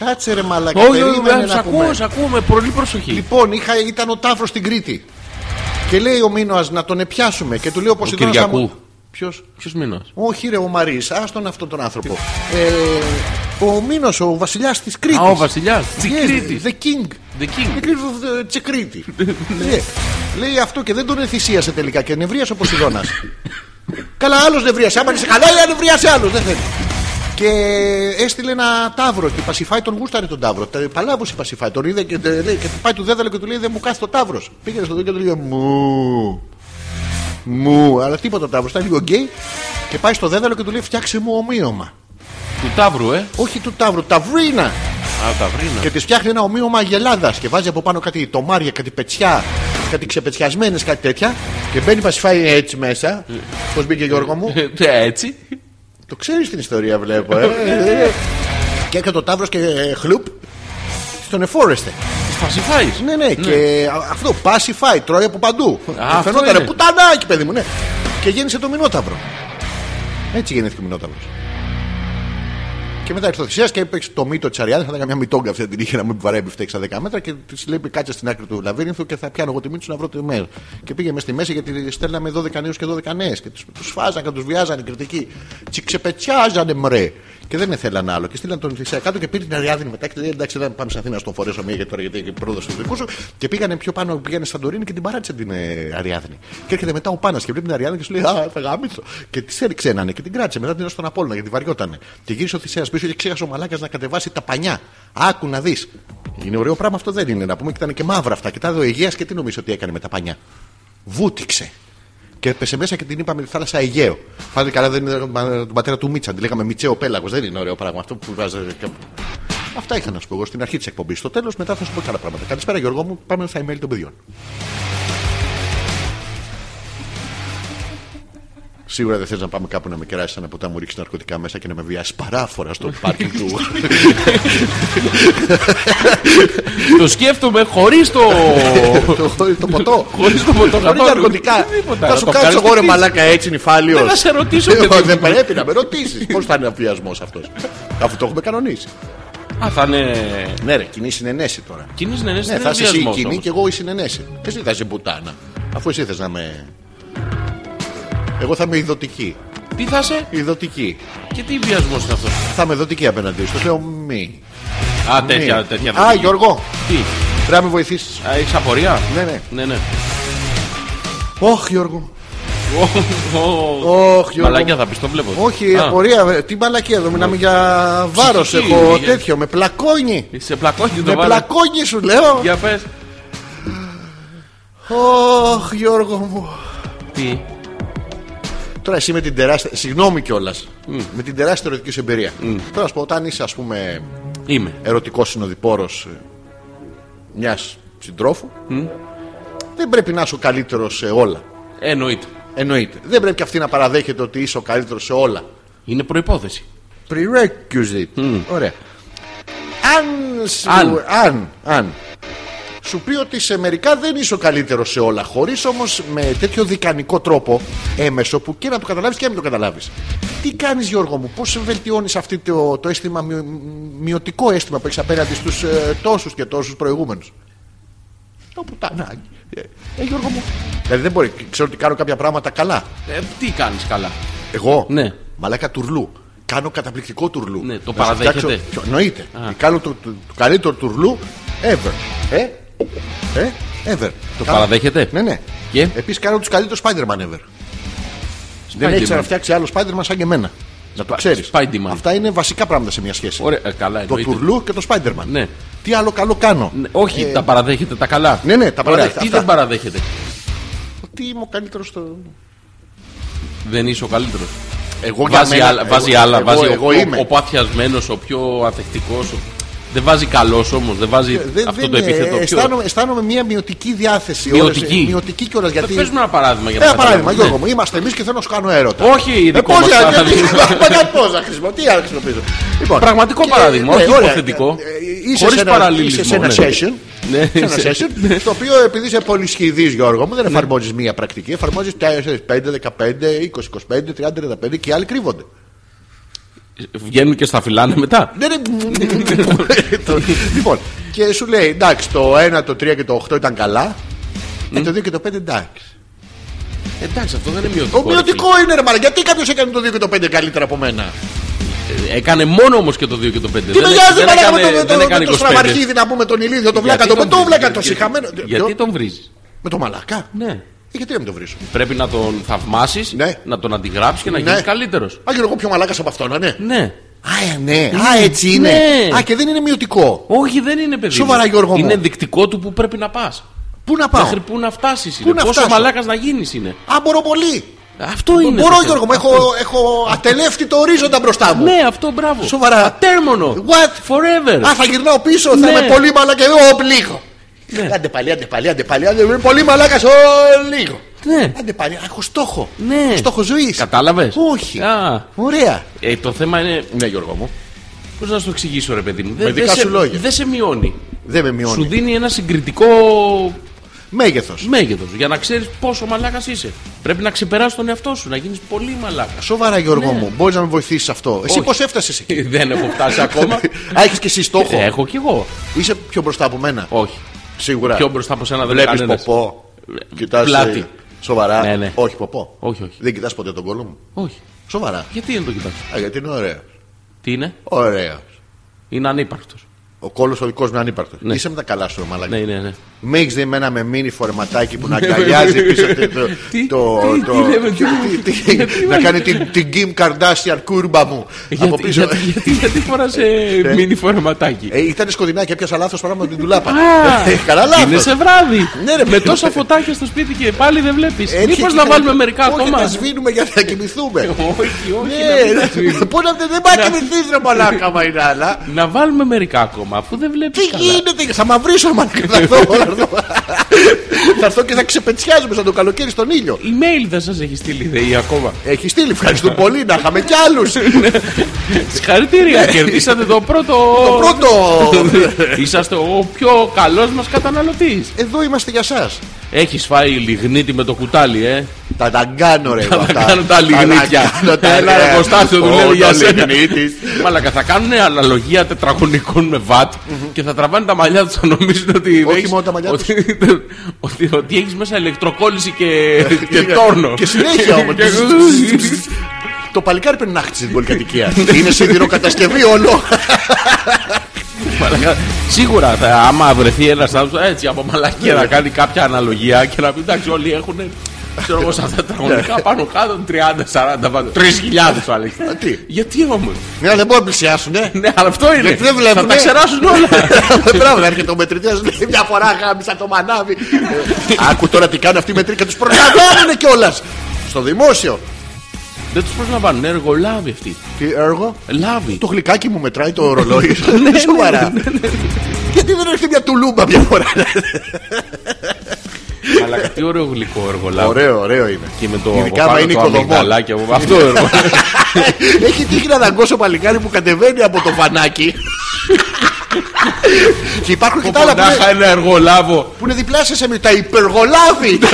Κάτσε ρε μαλακά. Όχι, περίμενε όχι, να σ' πούμε. ακούω, σ' ακούω με πολύ προσοχή. Λοιπόν, είχα, ήταν ο Ταύρος στην Κρήτη. Και λέει ο Μίνωα να τον επιάσουμε. Και του λέει ο Ποσειδώνα. Κυριακού. Ποιος. Ποιος μήνας; Όχι, ρε, ο Μαρή. Άστον αυτόν τον άνθρωπο. Ε, ο Μίνο, ο βασιλιάς της Κρήτης. Α, ο βασιλιάς. Της Yes, Κρήτης. The King. The King. The King of the Τσεκρίτη. Ναι. (laughs) Λέει αυτό και δεν τον εθυσίασε τελικά και νευρίασε ο Ποσειδώνα. Καλά, άλλος νευρίασε. Άμα είσαι καλά, ή νευρίασε άλλος. Δεν θέλει. Και έστειλε ένα τάβρο και η Πασιφάη τον γούσταρε τον τάβρο. Παλάβωσε η Πασιφάη. Τον είδε και, τε- λέει, και του πάει του δέδαλο και του λέει: Δεν μου κάθεται ο τάβρος. Πήγαινε στο δέντρο και του λέει: Μου. Μου. Αλλά τίποτα ο τάβρο. Ήταν λίγο γκέι και πάει στο δέδαλο και του λέει: Φτιάξε μου ομοίωμα. Του τάβρου, ε; Όχι του τάβρου, ταυρίνα. Α, ταυρίνα. Και της φτιάχνει ένα ομοίωμα γελάδα και βάζει από πάνω κάτι τομάρια, κάτι πετσιά, κάτι ξεπετσιασμένες, κάτι τέτοια. Και μπαίνει πασιφάει έτσι μέσα. Πώς μπήκε Γιώργο μου; Ε, Έτσι. Το ξέρεις την ιστορία, βλέπω. Ε. και έκανε το τάβρο και ε, χλουπ στον εφόρεστε. Τη πασιφάει. Ναι, ναι, και α- αυτό πασιφάει, τρώει από παντού. Και αυτό Φαινόταν είναι. πουτανάκι, παιδί μου, ναι. Και γέννησε το Μινόταυρο. Έτσι γεννήθηκε ο Μινόταυρος. Και μετά ήρθε ο Θησίας και έπαιξε το μύτο της Αριάδη. Θα ήταν καμιά μυτόγκα αυτή την είχε να μην βαρέει μπιφτέκι στα 10 μέτρα και της λέει κάτσε στην άκρη του λαβύρινθου και θα πιάνω εγώ τη μύτη σου να βρω τη μέρα. Και πήγε μες στη μέση γιατί στέλναμε 12 νέους και 12 νέες και τους τους φάζαν και τους βιάζανε οι κριτικοί. Τσι ξεπετσιάζανε μρέ. Και δεν ήθελαν άλλο. Και στείλαν τον Θησέα κάτω και πήρε την Αριάδνη μετά και λέει εντάξει, δεν πάμε στην Αθήνα στον φορέσω μία γιατί τώρα γιατί έχει πρόοδο του δικούς σου. Και πήγανε πιο πάνω, πήγανε στα Ντορίνη και την παράτησε την ε, Αριάδνη. Και έρχεται μετά ο Πάνας και βλέπει την Αριάδνη και σου λέει Α, θα γάμισω. Και τη έριξε έναν και την κράτησε μετά την έδωσε στον Απόλυνα γιατί βαριότανε. Και γύρισε ο Θησέας πίσω και ξέχασε ο Μαλάκας να κατεβάσει τα πανιά. Άκου να δεις. Είναι ωραίο πράγμα αυτό δεν είναι. Να πούμε και ήταν και μαύρα αυτά. Και τα ο Αιγαία και τι νομίζω ότι έκανε με τα πανιά. Βούτυξε. Και έπεσε μέσα και την είπαμε τη θάλασσα Αιγαίο. Φάνηκε καλά δεν είναι τον πατέρα του Μίτσα. Τη λέγαμε Μιτσέο Πέλαγος. Δεν είναι ωραίο πράγμα αυτό που βάζει. Αυτά είχα να σου πω εγώ στην αρχή της εκπομπής. Στο τέλος μετά θα σου πω και άλλα πράγματα. Καλησπέρα Γιώργο μου. Πάμε στα email των παιδιών. Σίγουρα δεν θες να πάμε κάπου να με κεράσει ένα ποτά μου ρίξεις ναρκωτικά μέσα και να με βιάσει παράφορα στο (laughs) πάρκινγκ του. (laughs) Το σκέφτομαι χωρίς το. (laughs) το, το ποτό. Χωρίς το ποτό. Χωρίς ναρκωτικά. Τίποτα. Θα σου Το κάτσω κάνεις εγώ ρε και μαλάκα έτσι νυφάλιο. Δεν θα σε ρωτήσω, παιδί μου. Δεν πρέπει να με ρωτήσεις. Πώς θα είναι ο βιασμό αυτός. Αφού το έχουμε κανονίσει. Α, θα είναι. Ναι, ρε, κοινή συνενέση τώρα. Κοινή ναι, Ναι, ναι, θα είσαι εσύ η κοινή και εγώ η συνενέση. Εσύ θα είσαι μπουτάνα. Αφού εσύ θες να με. Εγώ θα είμαι ειδωτική. Τι θα είσαι; Ειδωτική. και τι βιασμός είναι αυτός; Θα είμαι ειδωτική απέναντι σου. Λέω μη. Α, Μη. τέτοια, τέτοια. Α, Γιώργο, Τι, πρέπει να με βοηθήσεις. έχεις απορία; Ναι, ναι. Ναι, ναι. Όχι, Γιώργο. Ω, ω, Όχι, Γιώργο. Μαλάκια θα πεις, το βλέπω. Όχι, Α, απορία. ε, Τι μαλακία εδώ, μιλάμε για βάρος. Ψυχική, Έχω για- τέτοιο, με πλακώνει. Σε πλακώνει το Με βάλα. πλακώνει σου λέω. Για πες. Όχι, Γιώργο μου. Τι; Τώρα εσύ με την τεράστια. Συγγνώμη κιόλας. Με την τεράστια ερωτική σου εμπειρία. Τώρα να σου πω, όταν είσαι, ας πούμε, Είμαι. ερωτικός συνοδοιπόρος μιας συντρόφου, δεν πρέπει να είσαι ο καλύτερος σε όλα. Εννοείται. Εννοείται. Δεν πρέπει και αυτή να παραδέχεται ότι είσαι ο καλύτερος σε όλα. Είναι προπόθεση. Prerequisite. Ωραία. Αν, σου- Αν. αν, αν σου πει ότι σε μερικά δεν είσαι ο καλύτερος σε όλα, χωρίς όμως με τέτοιο δικανικό τρόπο έμεσο που και να το καταλάβεις και να μην το καταλάβεις. Τι κάνεις, Γιώργο μου, πώς βελτιώνεις αυτό το, το αίσθημα, μειο- μειωτικό αίσθημα που έχεις απέναντι στους ε, τόσους και τόσους προηγούμενους; Το πουτανάκι. Ε, ε, Γιώργο μου. Δηλαδή δεν μπορεί. Ξέρω ότι κάνω κάποια πράγματα καλά. Ε, τι κάνεις καλά; Εγώ; Ναι. Μαλάκα τουρλού. Κάνω καταπληκτικό τουρλού. Ναι, το Να σου παραδέχεται. φτιάξω- Ποιο- Εννοείται. Κάνω το, το, το καλύτερο τουρλού ever. Ε, ε, ever. Το κάνω- παραδέχεται; Ναι, ναι. Και; Επίσης κάνω τους καλύτερους Spider-Man ever. Δεν έχει Spider-Man. ξαναφτιάξει άλλο Spider-Man σαν και εμένα. Να το Sp- ξέρεις. Spider-Man. Αυτά είναι βασικά πράγματα σε μια σχέση. Ωραία, ε, καλά, Το εννοείται. τουρλού και το Spider-Man. Ναι. Τι άλλο καλό κάνω. Ναι, Όχι, τα παραδέχεται τα καλά. Ναι, ναι, τα Ωραία, παραδέχεται. Τι Αυτά. δεν παραδέχεται; Τι είμαι ο καλύτερος στο. Δεν είσαι ο καλύτερος. Εγώ για Βάζει μένα- άλλα. εγώ- Βάζει άλλα. εγώ- βάζει εγώ ο, είμαι. ο, ο παθιασμένο, ο πιο αθεκτικός. Δεν βάζει καλός όμως. Δεν βάζει Δεν- αυτό δεν το είναι. επίθετο. Ποιο; αισθάνομαι, αισθάνομαι μια μειωτική διάθεση. Μειωτική. Όλες- μειωτική κιόλας γιατί. Πες μου ένα παράδειγμα για να Ένα παράδειγμα, καταλάβω. Γιώργο μου, είμαστε εμείς και θέλω να σου κάνω έρωτα. Όχι, Ε, ειδικό πώς, μας για- παράδειγμα. (laughs) γιατί- Μα πώς να χρησιμοποιήσω, τι άλλο χρησιμοποιήσω. Λοιπόν, Πραγματικό και- παράδειγμα, ναι, όχι ωραία, υποθετικό. ε, ε, είσαι Χωρίς σε ένα- παραλληλισμό, Είσαι σε ένα ναι. session. Ναι, σε ένα σε- session, στο οποίο επειδή είσαι πολύ σχηδής Γιώργο μου, δεν εφαρμόζεις μία πρακτική, εφαρμόζεις 4, 5, 15, 20, 25, 30, 35 και οι άλλοι κρύβονται. Βγαίνουν και στα φυλάνε μετά. Ναι, ναι. Το- Λοιπόν, και σου λέει εντάξει, το 1, το 3 και το 8 ήταν καλά. Και το 2 και το 5 εντάξει. Εντάξει, αυτό δεν είναι μειωτικό. Το μειωτικό είναι ρε μάνα. Γιατί κάποιος έκανε το 2 και το 5 καλύτερα από μένα; Ε, Έκανε μόνο όμως και το 2 και το 5. Τι με νοιάζει δεν μαλάκα έκανε, με το- δεν με έκανε το 25. στραβαρχίδι να πούμε τον ηλίδιο, τον βλάκα, Γιατί τον τον βρίζεις, βλάκα, το γιατί- συχαμένο. Γιατί Ποιο; τον βρίζεις; Με το μαλάκα. Ναι. Ε, Γιατί να μην το βρίσω. Πρέπει να τον θαυμάσεις, Ναι. να τον αντιγράψεις και να Ναι. γίνεις καλύτερος. Α, και εγώ πιο μαλάκας από αυτόν, ναι. Ναι. Α, ε, ναι. Α, έτσι είναι. Ναι. Α, και δεν είναι μειωτικό. Όχι, δεν είναι παιδί. Σοβαρά, μου. Γιώργο μου. Είναι δεικτικό του που πρέπει να πας. Πού να πάω; Μέχρι πού να φτάσεις. Πού να Πόσο φτάσω; μαλάκας να γίνεις είναι. Α, μπορώ πολύ. Αυτό είναι. Μπορώ, το θέμα. Γιώργο μου. Έχω, έχω ατελεύτητο ορίζοντα μπροστά μου. Ναι, αυτό μπράβο. Σοβαρά. Ατέρμονο. What? Forever. Α, θα γυρνάω πίσω, θα Ναι. είμαι πολύ μαλάκα. Ω, λίγο. Ναι. Άντε πάλι, άντε πάλι, άντε πάλι. Άντε, είμαι πολύ μαλάκας, ω, λίγο. Ναι. Άντε πάλι, α, έχω στόχο. Ναι. Στόχο ζωής. Κατάλαβες; Όχι. Α, Ωραία. ε, το θέμα είναι. Ναι, Γιώργο μου. Πώς να σου το εξηγήσω, ρε παιδί μου; Με δικά σε, σου λόγια. δεν σε μειώνει. Δεν με Σου μειώνει. δίνει ένα συγκριτικό Μέγεθος. μέγεθος για να ξέρεις πόσο μαλάκας είσαι. Πρέπει να ξεπεράσεις τον εαυτό σου, να γίνεις πολύ μαλάκας. Σοβαρά, Γιώργο Ναι. μου, μπορείς να με βοηθήσεις σε αυτό. Εσύ Όχι. πώς έφτασες εκεί; (laughs) Δεν έχω φτάσει ακόμα. (laughs) Α, έχεις και εσύ στόχο. Έχω κι εγώ. Είσαι πιο μπροστά από μένα. Όχι. Σίγουρα. Πιο μπροστά από σένα δεν Βλέπεις είναι κανένας. ποπό. Κοιτάς, Πλάτη. ε, Σοβαρά. Ναι, ναι. Όχι ποπό. Όχι, όχι. Δεν κοιτάς ποτέ τον κόλλο μου. Όχι. Σοβαρά. Γιατί δεν το κοιτάς; Α, γιατί είναι ωραία. Τι είναι, Ωραίος. είναι ανύπαρκτος. Ο κόλος ο δικός μου είναι ανύπαρκτος. Ναι. Είσαι με τα καλά σου, ρε μαλάκι. Ναι, ναι, ναι. Με έχεις δει εμένα με μίνι φορεματάκι που να αγκαλιάζει πίσω το. (laughs) Τι- το- τι- το- τι λέμε, τι- τι- Να κάνει την την Kim Kardashian κούρμπα μου. Από Γιατί, πίσω. γιατί, γιατί, γιατί φοράς ε, μίνι φορεματάκι; Ε, Ήταν σκοτεινά και έπιασα λάθος πράγμα με την τουλάπα. Α, Ε, Καλά είναι λάθο. σε βράδυ. Ναι, ρε, με παιδί. τόσα φωτάκια στο σπίτι και πάλι δεν βλέπεις. Έτσι Μήπως και να θα- βάλουμε μερικά Όχι, ακόμα; να σβήνουμε για να κοιμηθούμε. (laughs) όχι, όχι. να μην τα Ναι, σβήνουμε. Πού να δεν πάει να κοιμηθείς, ρε μαλάκα, μα είναι άλλα. Να βάλουμε μερικά ακόμα αφού δεν βλέπεις. Τι γίνεται, θα μαυρίσω, μα θα έρθω. θα έρθω. Θα έρθω και θα ξεπετσιάζουμε σαν το καλοκαίρι στον ήλιο. Email δεν σας έχει στείλει ΔΕΗ ακόμα; Έχει στείλει, ευχαριστούμε πολύ, να είχαμε κι άλλους. Συγχαρητήρια, κερδίσατε το πρώτο. Το πρώτο. Είσαστε ο πιο καλός μας καταναλωτής. Εδώ είμαστε για εσά. Έχεις φάει λιγνίτη με το κουτάλι, ε; Θα τα κάνω ρε. Θα αυτά. τα κάνω τα λιγνίτια. Θα τα κάνω τα- Έλα, ρε, Κωνστάσιο, Ω, δουλεύει για το σένα. λιγνίτης. Μαλακα, θα κάνουν αναλογία τετραγωνικών με βατ και θα τραβάνε τα μαλλιά τους. Θα νομίζουν ότι. Όχι έχεις- μόνο τα μαλλιά τους. ότι, ότι, ότι έχεις μέσα ηλεκτροκόλληση και, (laughs) και τόρνο. Και συνέχεια όμως. (laughs) Και- Το παλικάρι πρέπει να χτίσει την πολυκατοικία. Είναι σιδηροκατασκευή όλο. (laughs) Μαλακα, Σίγουρα θα, άμα βρεθεί ένας άνθρωπος έτσι από μαλακία να κάνει κάποια αναλογία και να πει εντάξει, όλοι έχουν. Ξέρω εγώ, σε αυτά τα τετραγωνικά πάνω κάτω 30-40 πάνω. 3.000 ο Άλεξ. τι; Γιατί όμως; Ναι, δεν μπορούν να πλησιάσουν, ε. Ναι, αλλά αυτό είναι. Γιατί δεν θα βλέπουνε. τα ξεράσουν όλα. (laughs) Μπράβο, να έρχεται ο μετρητής λέει μια φορά γάμισα το μανάβι. Ε, (laughs) Άκου τώρα τι κάνουν αυτοί οι μετροί και τους προλαβαίνουν κιόλας. Στο δημόσιο. Δεν τους προσλαμβάνουν, είναι εργολάβοι αυτοί. Τι έργο; Λάβοι. Το γλυκάκι μου μετράει το (laughs) ρολόι. Ναι, σοβαρά. Γιατί δεν έρχεται μια τουλούμπα μια φορά; Αλλά τι ωραίο γλυκό εργολάβο. Ωραίο, ωραίο είναι. Και με το Ειδικά από άμα πάνω είναι το οικοδομό. αμυγδαλάκι από- Αυτό έργο. (laughs) Έχει τύχει να δαγκώσω παλικάρι που κατεβαίνει από το φανάκι. και υπάρχουν και τα άλλα που είναι, Μονάχα ένα εργολάβο. που είναι διπλάσια σε μη- τα υπεργολάβη. (laughs)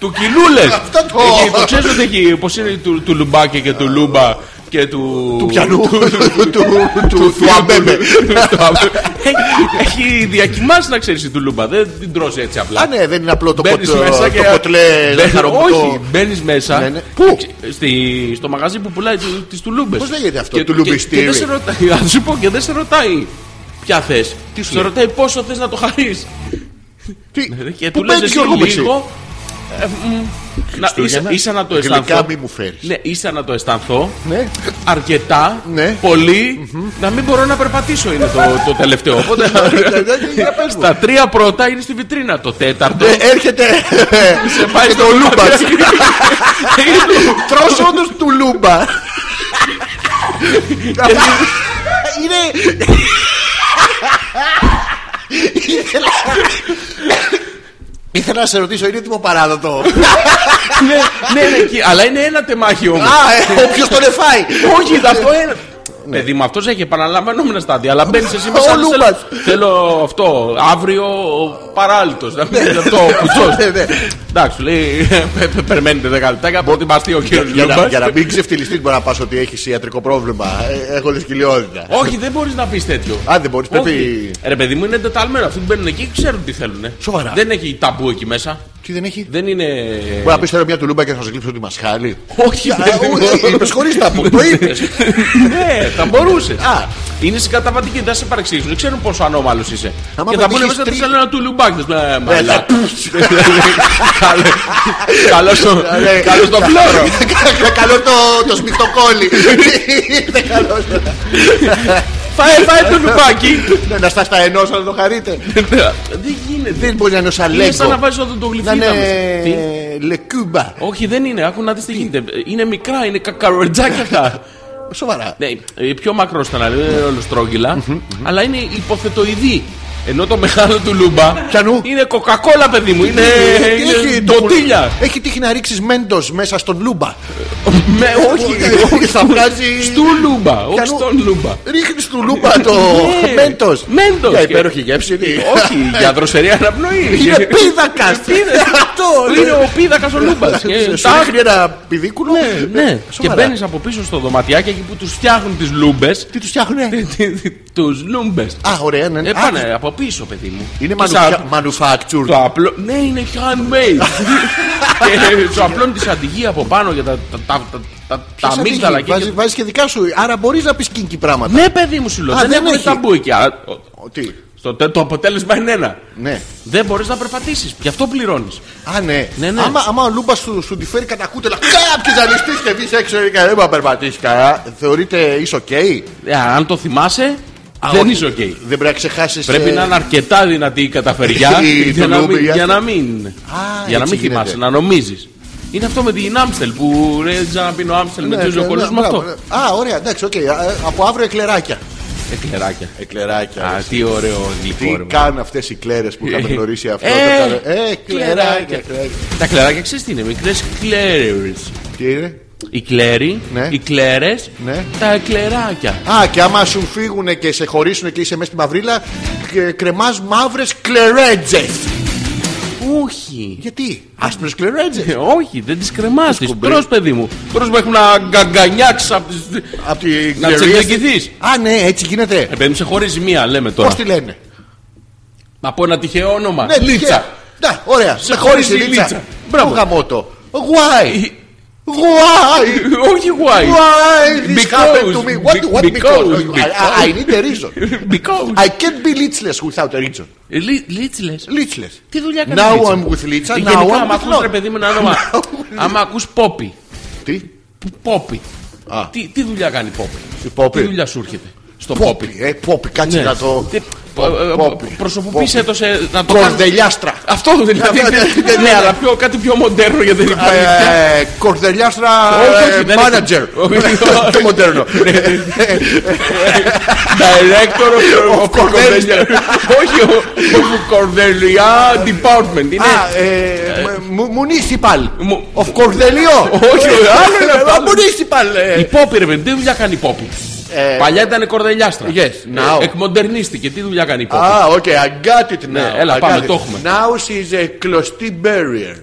Του κιλούλε. Αυτό το- Το ξέρεις ότι έχει. Πώς είναι του, του λουμπάκια και του λούμπα και του. Του πιανού. Του- του- Του αμπέμπε. του αμπέ- Έχει- Έχει διακοιμάσει να ξέρεις η τουλούμπα. Δεν την τρώσει έτσι απλά. Α, ναι, δεν είναι απλό το Μπαίνεις ποτ- μέσα το και. ποτλέ Μπαίνεις- ζαχαροπιτό. Όχι, μπαίνεις μέσα. Ναι, ναι. Πού; Στη, στο μαγαζί που πουλάει τις τουλούμπες. Πώς λέγεται αυτό, τουλουμπιστήρι; Και, δεν σε ρωτάει, θα (laughs) σου πω και δεν σε ρωτάει ποια θες. Τι σου σε λέει; ρωτάει πόσο θες να το χαρείς. Τι, Και πού του λες παίρνεις εσύ Γιώργο μου εσύ; λίγο. Ε, μ, να, Χριστούγεννα. ίσα, ίσα να το Γλυκά αισθανθώ. μη μου φέρεις. Ναι, ίσα να το αισθανθώ. Ναι. Αρκετά, Ναι. πολύ, να μην μπορώ να περπατήσω είναι το, το τελευταίο. Οπότε Για πες μου. στα τρία πρώτα είναι στη βιτρίνα. Το τέταρτο Ε, Έρχεται σε πάει και στο το λούμπα. λούμπα. Τρως όντως του λούμπα. Είναι... (laughs) Ήθελα- Ήθελα να σε ρωτήσω, είναι έτοιμο παράδοτο. (laughs) ναι, ναι, ναι, εκεί. αλλά είναι ένα τεμάχι όμως. Α, ε, όποιος τον εφάει. Όχι, (laughs) αυτό είναι. Παιδί μου, αυτός έχει επαναλαμβανόμενα στάδια. Αλλά μπαίνεις εσύ Ο μέσα. θέλω- Λούμπας. Θέλω αυτό. Αύριο παράλυτος. Να μην είναι αυτό ο κουτσός. Ναι, ναι. Εντάξει, σου λέει. «Πε- πε- Περιμένετε 10 λεπτά να προετοιμαστεί ο κύριος Για να- Λούμπα. Για να μην ξεφτιλιστείς, μπορεί να πας ότι έχεις ιατρικό πρόβλημα. Ε, Έχω δυσκολιότητα. Όχι, δεν μπορείς να πεις τέτοιο. Α, δεν μπορείς, πρέπει- Όχι. Ρε παιδί μου, είναι εντεταλμένο. Αυτοί που μπαίνουν εκεί ξέρουν τι θέλουν. Σοβαρά. Δεν έχει ταμπού εκεί μέσα. Τι δεν έχει; Δεν είναι. Μπορεί να πεις τώρα μια τουλούμπα και θα σας κλείψω τη μασχάλη. Όχι, δεν Είπες χωρίς ταμπού. Το είπες. Ναι, θα μπορούσε. Α. Είναι συγκαταβατικοί, δεν θα σε παρεξηγήσουν. Ξέρουν πόσο ανώμαλος είσαι. Άμα και με θα πούνε δείχνεις μέσα τρι- τρει ένα του λουμπάκι. Ναι, θα- μαλά. Καλό στο Ναι. καλό στο φλόρο. Καλό το, το σμιχτοκόλλι. Είναι καλό. Φάε, φάε το λουμπάκι. Ναι, Να στα στα ενό, να το χαρείτε. Δεν γίνεται. Δεν μπορεί να είναι σαν Είναι σαν να λέγκο. βάζει Να οδοντογλυφίδα είναι μέσα. Τι; λεκούμπα. Όχι, δεν είναι. Άκου να δεις τι γίνεται. Είναι μικρά, είναι κακαροτζάκια αυτά. Σοβαρά. Ναι, ε, πιο μακρός ήταν, δεν είναι όλο στρόγγυλα, αλλά είναι υποθετοειδή. Ενώ το μεγάλο του λούμπα Πιανού; είναι κοκακόλα, παιδί μου. Είναι, Τι έχει είναι το πουλ- μποτίλια. Έχει τύχει να ρίξεις μέντος μέσα στον λούμπα. Με, όχι, Όχι, θα βγάζει. Στου λούμπα, όχι Πιανού; στον λούμπα. Ρίχνεις του λούμπα το Ναι. μέντος. Μέντος. Για Και- υπέροχη γεύση. είναι. Όχι, για δροσερή αναπνοή. Είναι πίδακας. (laughs) Αυτό Είναι ο πίδακας ο λούμπας. Σου ρίχνει ένα πηδίκουλο. Ναι, και Σοβαρά. μπαίνεις από πίσω στο δωματιάκι εκεί που τους φτιάχνουν τις λούμπες. Τι τους φτιάχνουνε. (laughs) Του λούμπες. Α, ωραία, ναι. Ε, Α, πάνε από πίσω, παιδί μου. Είναι Και σαν- manufactured. Το απλό. Ναι, είναι handmade. και σου απλώνει τη σαντιγή από πάνω για τα, τα, τα, τα, τα, τα Σαν αμύγδαλα. τύχη, και- βάζεις- Βάζεις και δικά σου. Άρα μπορείς να πεις κίνκι πράγματα. Ναι, παιδί μου σου λέω. Α, δεν δεν έχουν έχει. ταμπού εκεί. Α, ο- Ο, Τι; Στο, τε- το αποτέλεσμα είναι ένα. Ναι. Δεν μπορείς να περπατήσεις. Γι' αυτό πληρώνεις. Α, ναι. Ναι, ναι. Άμα, άμα ο Λούμπας σου, σου τη φέρει κατά κούτελα, κάποιο ζαλιστή και βγεις έξω και δεν μπορεί να περπατήσεις καλά, θεωρείται είσαι οκ; Ε, αν το θυμάσαι, Α, δεν όχι. είσαι οκ. Δεν πρέπει να ξεχάσεις. Πρέπει να είναι αρκετά δυνατή η καταφεριά (laughs) Η για, να τουλούμπη, μην, για για αυτό. να μην, για να έτσι μην γίνεται. θυμάσαι, να νομίζεις. Είναι αυτό με την Άμστελ που ρε να πίνω Άμστελ Ναι, με τρει ζωοκολλού με αυτό. Α, ωραία, εντάξει, οκ. Α, Από αύριο εκλεράκια. Εκλεράκια. Εκλεράκια. Α, τι ωραίο Τι γλυκό. ρε, κάνουν αυτές οι κλέρες που είχαμε γνωρίσει αυτό. Ε, το κάνουν. Ε, κλεράκια. κλεράκια. κλεράκια. Τα κλεράκια ξέρεις τι είναι, μικρές κλέρες. Τι είναι; Οι κλέροι, Ναι. οι κλέρες, Ναι. τα κλεράκια. Α, και άμα σου φύγουν και σε χωρίσουν και είσαι μέσα στη μαυρίλα, κρεμάς μαύρες κλερέτζες. Όχι. Γιατί, άσπρες κλερέτζες. Ε, Όχι, δεν τις κρεμάς. Τις Σκουμπρί. τρώ, παιδί μου. Τρώ μέχρι να γκαγκανιάξεις από τις... Από τη Να τις κλερίες- εκδικηθείς. Α, ναι, έτσι γίνεται. Ε, παιδί μου, σε χωρίζει μία, λέμε τώρα. Πώς τη λένε; Από ένα τυχαίο όνομα. Ναι, Λίτσα. τυχαία. Ναι, ωραία. Σε Σε χώρισε χωρίζει η η Λίτσα. Λίτσα. Μπράβο. Μπράβο. γαμώτο. Why? Ε, Why? Όχι, why? Why; This Because. happened to me? What, what because? Because. I, I need a reason. (laughs) Because. I can't be leechless without a reason. Λίτσιλες. Leechless; Τι δουλειά κάνεις Now Λίτσα; I'm with Λίτσα, now Γενικά, I'm άμα with ακούς Lord. ρε παιδί μου ένα όνομα. Άμα ακούς Πόπι. Τι; Πόπι. Α. Τι, τι δουλειά κάνει Πόπι. Η Πόπι. Τι δουλειά σου έρχεται. Στο Πόπι. Πόπι. Ε, πόπι, κάτσε Ναι. να το... Τι- ε, ε, Πόπι. Προσωποποίησε το σε. Να το κάνεις- Κορδελιάστρα. Αυτό (laughs) δηλαδή. Ναι, ναι, ναι, Ναι, αλλά πιο, κάτι πιο μοντέρνο γιατί δεν υπάρχει. πια. Ε, Κορδελιάστρα Όχι, όχι, ε, δεν manager. (laughs) Όχι, όχι. Πιο μοντέρνο. (laughs) Director of- Of of Cordelia. Όχι, ο- of Cordelia Department. Είναι. Α, ε, μου- municipal. Μου- Of Κορδελιό. Όχι, άλλο είναι Ε, αυτό. Municipal. ε. Η Πόπη, ρε παιδί, τι δουλειά κάνει η Πόπη; Ε, Παλιά ήταν κορδελιάστρα. Yes, now. Ε, Εκμοντερνίστηκε. Τι δουλειά κάνει η Πόπη. Α, okay, I got it now. Ναι, έλα, I πάμε, got it. το έχουμε. Now she's a κλωστή barrier.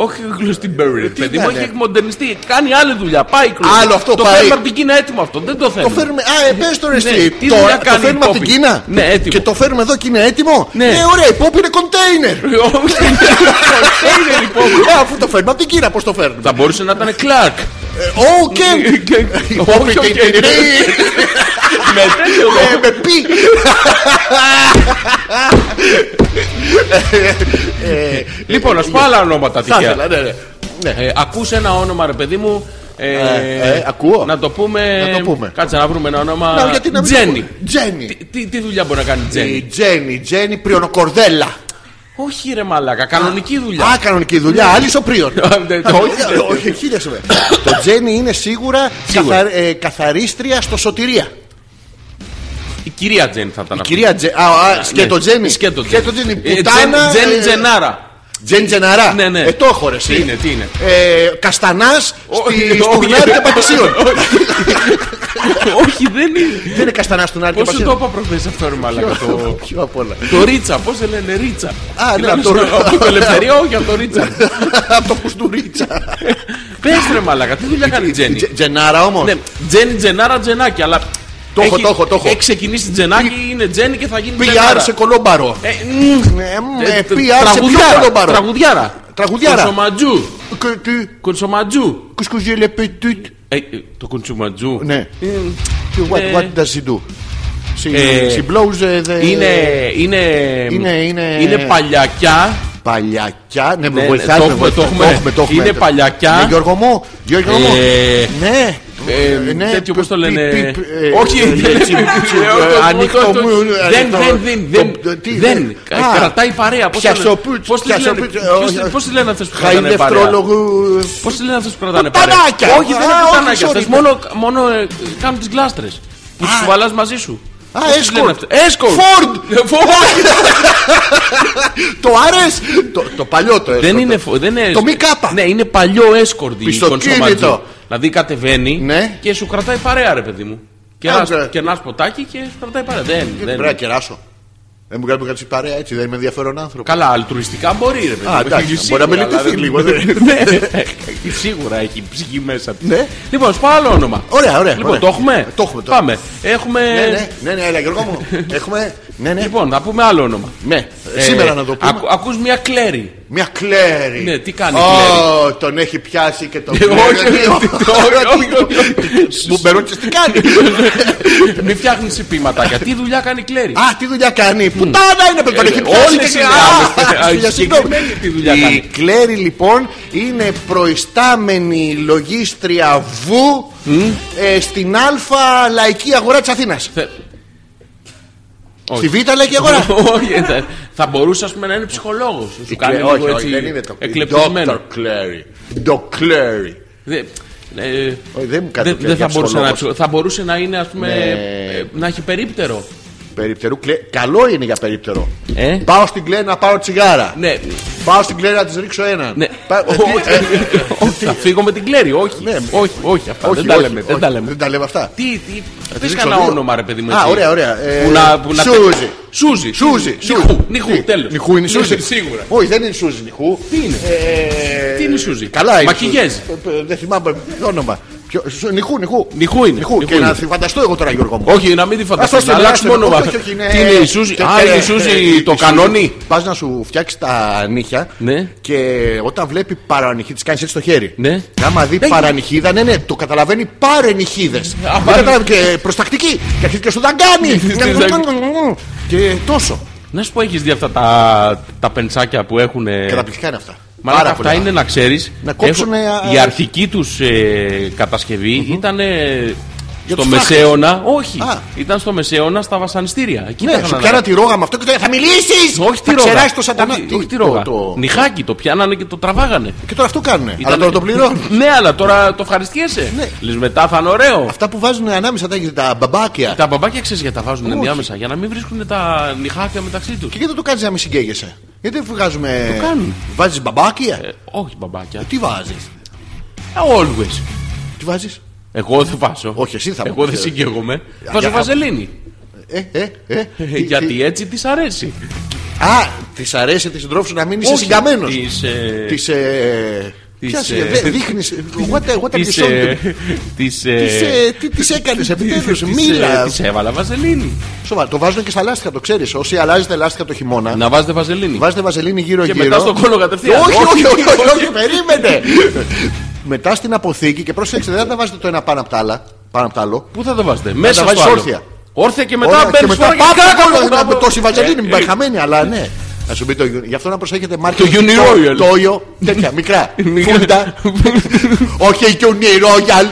Όχι γλωστή Μπέρι. Ε, τι Παιδί να μου είναι; έχει εκμοντερνιστεί. Κάνει άλλη δουλειά. Πάει κλωστή. Άλλο αυτό το πάει. φέρνουμε από την Κίνα έτοιμο αυτό. Δεν το Το θέλουμε. φέρνουμε. Α, ε, πες το ρε Ναι, εσύ. τι Τώρα δουλειά το κάνει η φέρνουμε από την Πόπη. Κίνα; Ναι, έτοιμο. Και το φέρνουμε εδώ και είναι έτοιμο; Ναι. Ε, ωραία, η πόπη είναι κοντέινερ. Όχι, (laughs) κοντέινερ η Πόπη. Ε, αφού το φέρνουμε από την Κίνα, πώς το φέρνουμε; Θα μπορούσε να ήταν Κλάρκ. Ω, και. Η πόπη Όχι, και- όχι. Με τέτοιο Ε, Με πι. Ε, Λοιπόν, να σου πω άλλα ονόματα Θα τυχαία. ήθελα, ναι, ναι. Ναι. Ε, ακούς ένα όνομα, ρε παιδί μου. Ε, ε, ακούω. Να το πούμε. Να το πούμε. Κάτσε να βρούμε ένα όνομα. Να, γιατί να μην Τζένι. το πω. Τζένι. Τι, τι, τι δουλειά μπορεί να κάνει η Τζένι; Η Τζένι, Τζένι Πριονοκορδέλα. Όχι, ρε Μαλάκα, κανονική δουλειά. Α, κανονική δουλειά, άλλης σοπρίων. (laughs) Ναι, το- Όχι, όχι, χίλια σου. (laughs) Το Τζένι είναι σίγουρα Σίγουρα. καθα- ε, καθαρίστρια στο σωτηρία. Η κυρία Τζένι θα ήταν αυτή. Κυρία Τζένι. Α, α, σκέτο Τζένι. Σκέτο Σκέτο Τζένι. Ε, Πουτάνα. Τζένι ε, Τζενάρα. Τζένι Τζεναρά. Ναι, ναι. Ε, το έχω ρε. εσύ. Τι είναι, τι είναι; Ε, Καστανάς Όχι, στη- όχι. στον Άρη και Πατησίων. Όχι, δεν είναι. Δεν είναι Καστανάς στον Άρη και Πώ σου το Πατησίων. είπα προχθές αυτό, ρε Μαλάκα. το- Ποιο απ' όλα. Το Ρίτσα, πώς σε λένε Ρίτσα. Α, ναι, Είναι από το- από το- από το ελευθερία, όχι από το Ρίτσα. Από το Κουστουρίτσα. Πες ρε Μαλάκα, τι δουλειά κάνει η Τζένι; Τζε- Τζενάρα όμως. Ναι, Τζένι Τζενάρα Τζενάκι, αλλά. Το έχω, έχει- το έχω, το έχω. Έχει ξεκινήσει Τζενάκι, είναι Τζένι και θα γίνει PR Τζενάρα. σε κολόμπαρο. Ε, μ, Ε, μ, ε, ε, PR σε ποιο Τραγουδιάρα. κολόμπαρο. Τραγουδιάρα. Τραγουδιάρα. Κονσοματζού. Que tu- Κονσοματζού. Qu'est-ce que j'ai les petites Ε, ε, Το κονσοματζού. Ναι. Ε, Que What, Ε, what does she do? She, Ε, she blows uh, the... Είναι, είναι, Είναι- είναι- είναι παλιακιά. Παλιακιά; Ναι, με Ναι, βοηθάς, το με έχουμε, βοηθάς. το έχουμε. το έχουμε. Είναι παλιακιά. Ναι, Γιώργο μου. Γιώργο μου. Ε, Ναι. Ε, ναι, τέτοιο πώς το πι- λένε. πι- πι- ε, Όχι, ε, δεν τσι- είναι. τσι- Ε, ε, το- Ανοιχτό το- το- μου. ε, Δεν, το- δεν, δεν, το- δεν. το- τι, Δεν. Α, Κρατάει παρέα. Πώς το λένε. πιασοπούτς, Πώς τις λένε. πιασοπούτς, ε, Ποιος- όχι. Πώς τις λένε αυτές που κρατάνε παρέα. Χαϊδευτρόλογου. Πώς τις λένε αυτές που κρατάνε παρέα. Πουτανάκια. Όχι, δεν Α, είναι όχι, πουτανάκια. sorry. Αυτές μόνο, μόνο ε, κάνουν τις γλάστρες. Που τους κουβαλάς μαζί σου. Α, Πώς τις λένε escort. αυτές. Escort. Ford. Ε, Ford. Το άρες. Το- Το παλιό το Δεν escort. είναι, φο- δεν είναι Το μη κάπα. Ναι, είναι παλιό έσκορδι. Πιστοκίνητο. Δηλαδή κατεβαίνει Ναι. και σου κρατάει παρέα, ρε παιδί μου. Και Α, ένα ναι. και ένας ποτάκι και σου κρατάει παρέα. Δεν, δεν. Πρέπει να κεράσω. Δεν μου κάνει κάτι παρέα έτσι, δεν είμαι ενδιαφέρον άνθρωπο. Καλά, αλτουριστικά μπορεί, ρε παιδί Α, μου. εντάξει, Σίγουρα, μπορεί να με αλλά λυπηθεί δεν- λίγο, δεν- Ναι, σίγουρα έχει ψυχή μέσα. της. Ναι. Λοιπόν, σου πω άλλο όνομα. Ωραία, ωραία. Λοιπόν, ωραία. το έχουμε; Το έχουμε. το Πάμε. Έχουμε. Ναι, ναι, ναι, ναι, έλα Γιώργο μου. (laughs) Έχουμε Ναι, ναι. Λοιπόν, θα πούμε άλλο όνομα. Ναι, Ε, σήμερα να το πούμε. ακού- ακούς μια κλέρι. Μια κλέρι. Ναι, τι κάνει η Ω, τον έχει πιάσει και τον Ε, όχι, κλέρι. όχι, όχι, όχι. Μου μπερούτσες τι κάνει. Μην φτιάχνεις συμπήματάκια. Τι δουλειά κάνει η κλέρι. Α, τι δουλειά κάνει; Πουτάνα είναι που τον έχει Ε, πιάσει. όλες και- είναι Α, άμεσες. για συγγνώμη. Συγκεκριμένη τι δουλειά Η κάνει. Κλέρι λοιπόν είναι προϊστάμενη λογίστρια βου ε, στην Α λαϊκή αγορά της Αθήνας. Θε- Όχι. Στη Β λαϊκή αγορά. (laughs) Όχι, ε, θα- θα μπορούσε ας πούμε, να είναι ψυχολόγος. Σου Η κάνει Κλέ- λίγο όχι, έτσι όχι, δεν είναι το εκλεπτισμένο. Dr. Κλέρι. Το Κλέρι. Δε- ε, Όχι, δεν μου κάνει δεν- τέτοια δεν θα μπορούσε να είναι ψυχολόγος. ψυχο- Θα μπορούσε να είναι, ας πούμε, Ναι. ε, να έχει περίπτερο. Περίπτερου κλέ... Καλό είναι για περίπτερο. Ε; Πάω στην Κλέρι να πάρω τσιγάρα. Ναι, Πάω στην Κλέρι να της ρίξω έναν. ναι. Πά- ε, Όχι, τι- ε, όχι, Θα φύγω με την κλέρι, όχι. Ναι. Όχι, όχι, αυτά όχι, δεν τα όχι, λέμε. Δεν όχι, τα λέμε. Δεν τα λέμε αυτά. Τι, τι, τη πες ρίξω κανένα δύο. όνομα ρε παιδί μου Α, έτσι. ωραία, ωραία. Ε, Που να, που να Σούζι. Σούζι. Σούζι. Νιχού, Σούζι. νιχού, Τι, τέλος. Νιχού είναι η Σούζι; Ναι, Σίγουρα. Όχι, δεν είναι η Σούζι Νιχού. Τι είναι; Ε, Τι είναι η Σούζι; Καλά είναι. η Μακιγιέζ. Σούζι. Ε, ε, Δεν θυμάμαι το όνομα. Ποιο- Σου- Νιχού, Νιχού. Νιχού είναι, Νιχού. Νιχού Και να είναι. τη φανταστώ εγώ τώρα, Γιώργο μου. Όχι, να μην τη φανταστείς, Ας να το αλλάξουμε στείλω, όνομα. όχι, όχι, είναι- Τι είναι η Σούζι. και- Α, είναι η ε, Σούζι ε, το η κανόνι; Πας να σου φτιάξεις τα νύχια Ναι. και όταν βλέπει παρανυχή, τη κάνεις έτσι στο χέρι. Ναι. Άμα δει παρανυχίδα, ναι, ναι, το καταλαβαίνει παρενυχίδε. Α, πάρε- Και προστακτική. Και αρχίζει και σου δαγκάνει. (laughs) δαγκάνει. Και τόσο. Να σου πω, έχεις δει αυτά τα, τα πενσάκια που έχουν. Καταπληκτικά είναι αυτά. Μα Πάρα αυτά πολλά. είναι να ξέρεις. Να κόψουνε, α, Η αρχική τους ε, κατασκευή ήταν. Ε, Για στο τους φράχτες. Μεσαίωνα, όχι. Α. Ήταν στο Μεσαίωνα στα βασανιστήρια. Εκεί τα Ναι, είχαν σου να- πιάνα τη ρόγα με αυτό και το θα μιλήσεις! Όχι τη θα ρόγα. ξεράσει το σατανά. Όχι, Τι, όχι τη το- ρόγα. το- Νυχάκι το πιάνανε και το τραβάγανε. Και τώρα αυτό κάνουνε. Αλλά Ήταν- τώρα το πληρώνουν. (laughs) Ναι, αλλά τώρα το ευχαριστιέσαι. Ναι. Λες μετά θα είναι ωραίο. Αυτά που βάζουν ανάμεσα τα, τα μπαμπάκια. Τα μπαμπάκια ξέρεις γιατί τα βάζουν Όχι. ενδιάμεσα. Για να μην βρίσκουν τα νυχάκια μεταξύ τους. Και γιατί δεν το κάνεις να μην συγκαίγεσαι. Γιατί δεν βγάζουμε. Το κάνουν. Βάζεις μπαμπάκια; Ε, όχι μπαμπάκια. Τι βάζεις; Ε, Always. Τι βάζεις; Εγώ δεν βάζω. Όχι, εσύ θα μου Εγώ δεν πεις, ε. συγκαίγομαι. Για- Βάζω για- βαζελίνη. Ε, ε, ε. Τι- Γιατί τι- έτσι της αρέσει. Α, της αρέσει της συντρόφου σου να μην είσαι συγκαμμένο. Της, ε, Της. Ε... της, Ποιας, ε, ε, δεν δείχνεις, What, what are you της, showing ε, me? της, ε, Της, ε, Τι τη έκανε, επιτέλου, της, ε, μίλα. της έβαλα βαζελίνη. Σοβαρά, το βάζουν και στα λάστιχα, το ξέρεις. Όσοι αλλάζετε λάστιχα το χειμώνα, Να βάζετε βαζελίνη. βάζετε βαζελίνη Και γύρω-γύρω. μετά στον κόλλο κατευθείαν. Όχι, όχι, όχι, όχι, όχι, περίμενε. (laughs) μετά στην αποθήκη και πρόσεξε, δεν θα τα βάζετε το ένα πάνω από το άλλο. Πάνω από το άλλο. Πού θα το βάζετε, μέσα βάζεις στο άλλο. όρθια. Όρθια και μετά Ωραία, και μπαίνεις μετά φορά πάμε και κάτω, κάτω, να κάτω. τόση βαζελίνη, μην Ε, πάει χαμένη, αλλά ναι. Να σου πει το Γι' αυτό να προσέχετε μάρκε. Το Uniroyal. Τόιο, τέτοια, μικρά. (laughs) Μικρά. Φούντα. Όχι Uniroyal.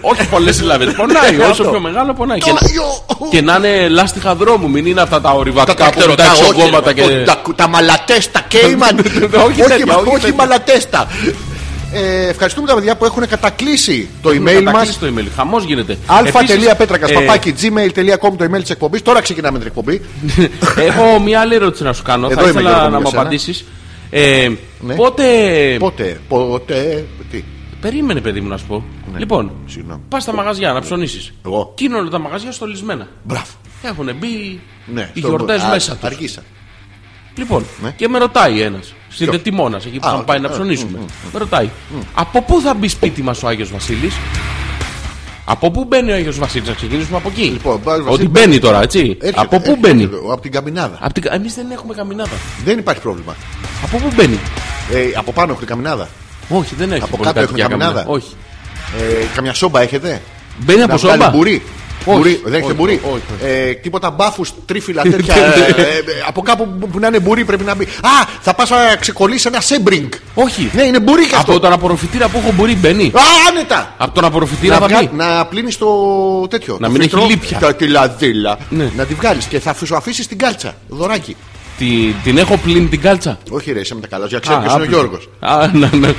Όχι πολλές συλλαβέ. Πονάει. (laughs) Όσο Αυτό. πιο μεγάλο πονάει. Και να- Τόιο. Και να είναι λάστιχα δρόμου, μην είναι αυτά τα Τα ορειβατικά που τρακτέρω, έχουν τα τα εξωγόματα όχι, και. τα- Τα μαλατέστα, Κέιμαν. Όχι τέτοια, όχι Όχι τέτοια. μαλατέστα. Ε, Ευχαριστούμε τα παιδιά που έχουν κατακλείσει το Έχουν email μας. κατακλείσει το email. Χαμός γίνεται. Επίσης, αλφα.πέτρακα ε, παπάκι gmail.com το email της εκπομπής. Τώρα ξεκινάμε την εκπομπή. Έχω μια άλλη ερώτηση να σου κάνω. Εδώ Θα είμαι, ήθελα Γιώργο μου, να για μου σένα. απαντήσεις. Ε, Ναι. Πότε. Πότε, πότε. Τι; Περίμενε, παιδί μου, να σου πω. Λοιπόν, Συγγνώμη. πας στα μαγαζιά να ψωνίσεις. Εγώ. Και είναι όλα τα μαγαζιά στολισμένα. Μπράβο. Έχουν μπει Ναι, οι στο- γιορτές α, μέσα τους. Αργήσα. Λοιπόν, Ναι. και με ρωτάει ένας. Συνδετημόνα, εκεί που Α, θα οκ. πάει να Α, ψωνίσουμε. Με ρωτάει, από πού θα μπει σπίτι μας ο Άγιος Βασίλης; Από πού μπαίνει ο Άγιος Βασίλης, να ξεκινήσουμε από εκεί; Λοιπόν, Άγιος Ότι Βασίλης μπαίνει τώρα, έτσι. Έρχεται, από πού έρχεται, μπαίνει; Από την καμινάδα. Από την... Εμείς δεν έχουμε καμινάδα. Δεν υπάρχει πρόβλημα. Από πού μπαίνει; Ε, από πάνω έχουν καμινάδα. Όχι, δεν έχει. Από πολύ κάτω κατοικία έχουν καμινάδα; Όχι. Ε, καμιά σόμπα έχετε; Μπαίνει από Να βγάλει σόμπα; Μπουρί. Όχι. Μπουρί. Δεν έχετε Όχι, μπουρί; όχι, όχι. Ε, τίποτα μπάφους, τρίφυλλα τέτοια. (laughs) ε, ε, ε, από κάπου που- που να είναι μπουρί πρέπει να μπει. Α, θα πας να ξεκολλήσει ένα σέμπρινγκ. Όχι. Ναι, είναι μπουρί και αυτό. Από τον απορροφητήρα που έχω μπορεί μπαίνει. Α, άνετα. Από τον απορροφητήρα Να, θα βγάλει- μπει. να πλύνεις το τέτοιο. Να το μην έχει φίλτρο, λίπια. τα- Τη λαδίλα. Ναι. Να τη βγάλεις και θα σου αφήσεις την κάλτσα. Δωράκι. Τη- Την έχω πλύνει την κάλτσα. Όχι, ρε, είσαι με τα καλά. Για ξέρω Α, ποιο είναι ο άπλυτη. Γιώργος. Α, ναι, ναι.